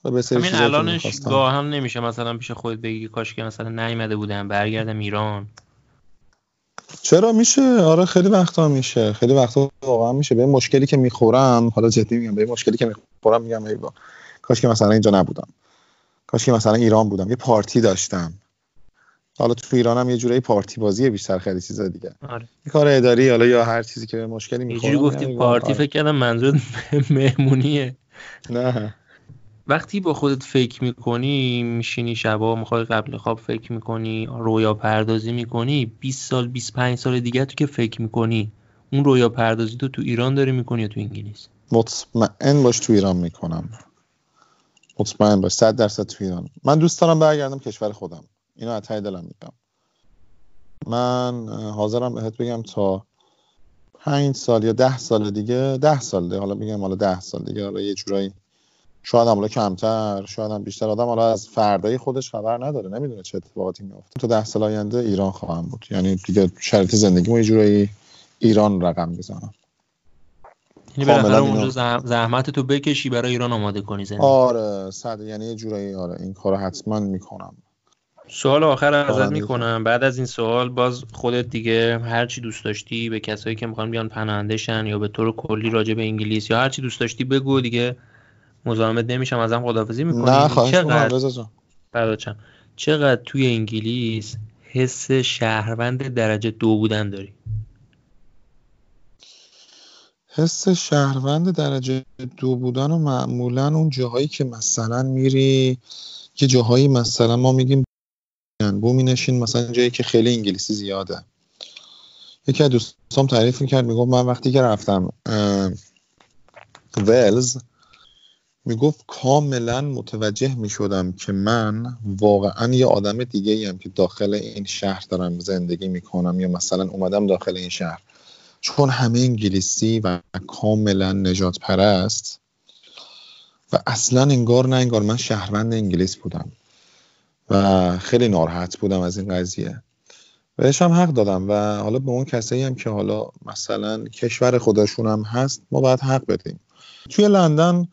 حالا به سری همین الانش. گاه هم نمیشه مثلا پیش خودت بگی کاش که مثلا نیومده بودم برگردم ایران چرا میشه؟ آره خیلی وقتا میشه. خیلی وقتا واقعا میشه. به مشکلی که می‌خورم حالا جدی میگم به مشکلی که می‌خورم میگم ای با کاش که مثلا اینجا نبودم. کاش که مثلا ایران بودم. یه پارتی داشتم. حالا تو ایرانم یه جورایی پارتی بازیه بیشتر خیلی چیزا دیگه. آره. یه کار اداری حالا یا هر چیزی که به مشکلی یه می‌خورم جوری گفتی پارتی فکر کردم منظور *laughs* مهمونیه. نه. وقتی با خودت فکر می‌کنی میشینی شبا می‌خوای قبل خواب فکر می‌کنی رویا پردازی می‌کنی 20 سال 25 سال دیگه تو که فکر می‌کنی اون رویا پردازی تو تو ایران داری می‌کنی یا تو انگلیس؟ مطمئن باش تو ایران می‌کنم. مطمئن باش صد درصد تو ایران. من دوست دارم برگردم کشور خودم. اینو از دلم میگم من حاضرم بهت بگم تا پنج سال یا ده سال دیگه ده سال دیگه حالا میگم حالا ده سال دیگه حالا یه جورایی شاید هم حالا کمتر شاید هم بیشتر آدم حالا از فردای خودش خبر نداره نمی‌دونه چه اتفاقاتی میفته تا ده سال آینده ایران خواهم بود. یعنی دیگه شرایط زندگیمو یه جورایی ایران رقم می‌زنم یعنی بالاخره اونجا زحمت تو بکشی برای ایران آماده کنی زندگی. آره صد یعنی یه جورایی آره این کارو حتما می‌کنم. سوال آخر ازت آره، می‌کنم بعد از این سوال باز خودت دیگه هر چی دوست داشتی به کسایی که می‌خوان بیان پناهنده شن یا به طور کلی راجع به انگلیس یا هر چی دوست داشتی بگو دیگه. مزاحمت نمیشم ازم خداحافظی می‌کنی؟ نه خواهش چقدر؟ شم. چقدر توی انگلیس حس شهروند درجه دو بودن داری؟ حس شهروند درجه دو بودن و معمولا اون جاهایی که مثلا میری یه جاهایی مثلا ما میگیم بومی نشین مثلا جایی که خیلی انگلیسی زیاده. یکی از دوستام تعریف می‌کرد می‌گفت من وقتی که رفتم ولز می‌گفت کاملا متوجه می‌شدم که من واقعا یه آدم دیگه ایم که داخل این شهر دارم زندگی می‌کنم یا مثلا اومدم داخل این شهر. چون همه انگلیسی و کاملا نجات پرست و اصلا انگار نه انگار من شهروند انگلیس بودم و خیلی ناراحت بودم از این قضیه. بهش هم حق دادم و حالا به اون کسایی هم که حالا مثلا کشور خودشون هم هست ما باید حق بدیم. توی لندن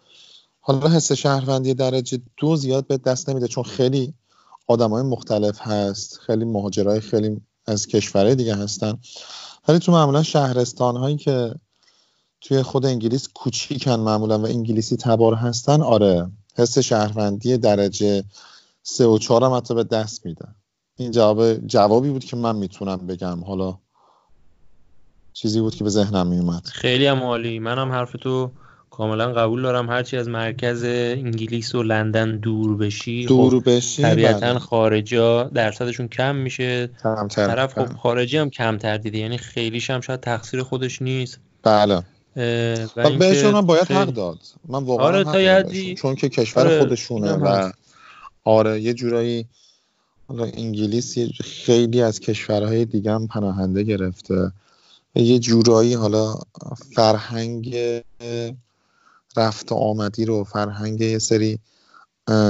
حالا حس شهروندی درجه دو زیاد به دست نمیده چون خیلی آدم های مختلف هست خیلی مهاجرای خیلی از کشورهای دیگه هستن. ولی تو معمولا شهرستان هایی که توی خود انگلیس کوچیکن معمولا و انگلیسی تبار هستن آره حس شهروندی درجه سه و چهار هم حتی به دست میده. این جواب جوابی بود که من می‌تونم بگم. حالا چیزی بود که به ذهنم میومد. خیلی هم عالی. منم حرف تو کاملا قبول دارم هرچی از مرکز انگلیس و لندن دور بشی خب دور بشی طبیعتا بله. خارجا درصدشون کم میشه کمتر طرف خب بله. خارجی هم کمتر دیده یعنی خیلیش هم شاید تقصیر خودش نیست بله و اینکه بهشون هم باید حق داد من واقعا آره، حق. حدی- چون که کشور آره، خودشونه و. آره یه جورایی حالا انگلیس خیلی از کشورهای دیگه هم پناهنده گرفته یه جورایی حالا فرهنگ رفت و آمدی رو فرهنگ یه سری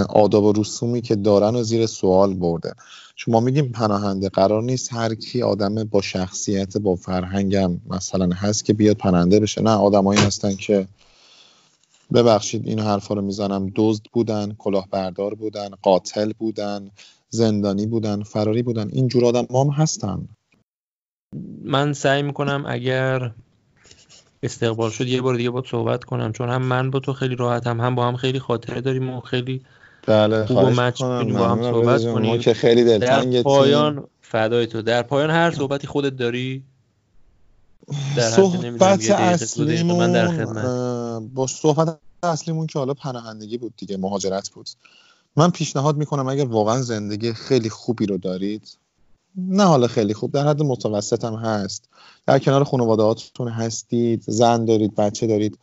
آداب و رسومی که دارن و زیر سوال برده. چون ما میگیم پناهنده قرار نیست هر کی آدم با شخصیت با فرهنگم مثلا هست که بیاد پناهنده بشه. نه آدمایی هستن که ببخشید این حرفا رو می‌زنم دزد بودن کلاهبردار بودن قاتل بودن زندانی بودن فراری بودن. این جور آدم هم هستن. من سعی می‌کنم اگر استقبال شد یه بار دیگه با صحبت کنم چون هم من با تو خیلی راحتم هم با هم خیلی خاطره داریم و خیلی بله خوب مچ با هم صحبت کنیم. که خیلی در دلتنگتیم پایان فدای تو. در پایان هر صحبتی خودت داری؟ در صحبت اصلیمون من در خدمت. با صحبت اصلیمون که حالا پناهندگی بود دیگه مهاجرت بود. من پیشنهاد می‌کنم اگر واقعا زندگی خیلی خوبی رو دارید نه حالا خیلی خوب در حد متوسط هم هست. در کنار خانوادهاتون هستید زن دارید بچه دارید.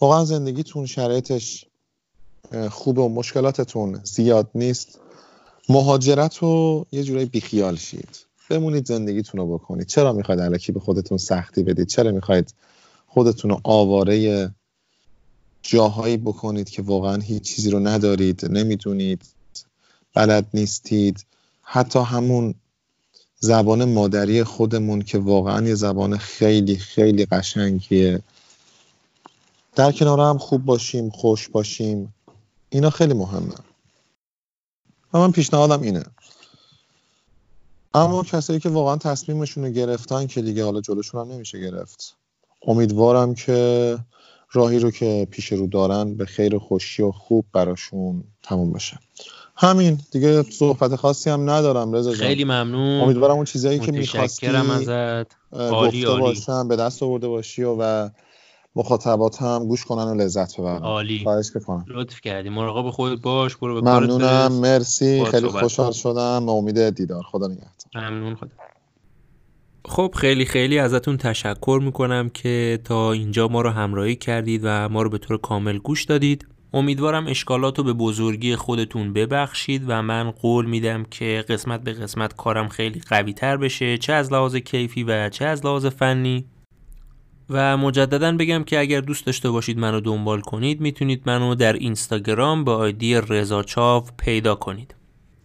واقعا زندگیتون شرایطش اه، خوبه و مشکلاتتون زیاد نیست. مهاجرت رو یه جورایی بیخیال شید. بمونید زندگیتون رو بکنید. چرا می‌خواید علکی به خودتون سختی بدید؟ چرا می‌خواید خودتون رو آواره جاهایی بکنید که واقعا هیچ چیزی رو ندارید نمی‌دونید بلد نیستید؟ حتی همون زبان مادری خودمون که واقعا یه زبان خیلی خیلی قشنگیه. در کنار هم خوب باشیم خوش باشیم. اینا خیلی مهمه. و من پیشنهادم اینه. اما کسایی که واقعا تصمیمشون رو گرفتن که دیگه حالا جلوشون هم نمیشه گرفت. امیدوارم که راهی رو که پیش رو دارن به خیر خوشی و خوب براشون تموم بشه. همین. دیگه صحبت خاصی هم ندارم رضا جان. خیلی ممنون. امیدوارم اون چیزایی که می‌خواستی ازت. عالی گفته عالی. باشم به دست آورده باشی و, و مخاطبات هم گوش کنن و لذت ببرن. عالی. خواهش می‌کنم. لطف کردی. مراقب خودت باش برو به کارت ممنونم. مرسی. خیلی خوشحال. شدم به امید دیدار. خدا نگهدار. ممنون خدا. خب خیلی خیلی ازتون تشکر می‌کنم که تا اینجا ما رو همراهی کردید و ما رو به طور کامل گوش دادید. امیدوارم اشکالات رو به بزرگی خودتون ببخشید و من قول میدم که قسمت به قسمت کارم خیلی قوی تر بشه چه از لحاظ کیفی و چه از لحاظ فنی. و مجددا بگم که اگر دوست داشته باشید منو دنبال کنید می‌تونید منو در اینستاگرام با آیدی رضا چاو پیدا کنید.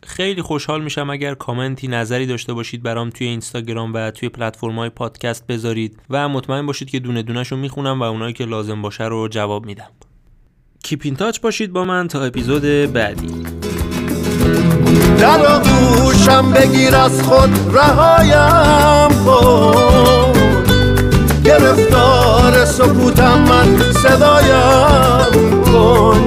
خیلی خوشحال میشم اگر کامنتی نظری داشته باشید برام توی اینستاگرام و توی پلتفرم‌های پادکست بذارید. و مطمئن باشید که دونه دونه‌شو می‌خونم و اونایی که لازم باشه رو جواب میدم. کیپین تاچ باشید با من تا اپیزود بعدی. در آغوشم بگیر از خود رهایم کن. گرفتار سکوتم من صدایم کن.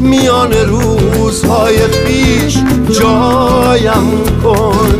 میان روزهای پیش جایم کن.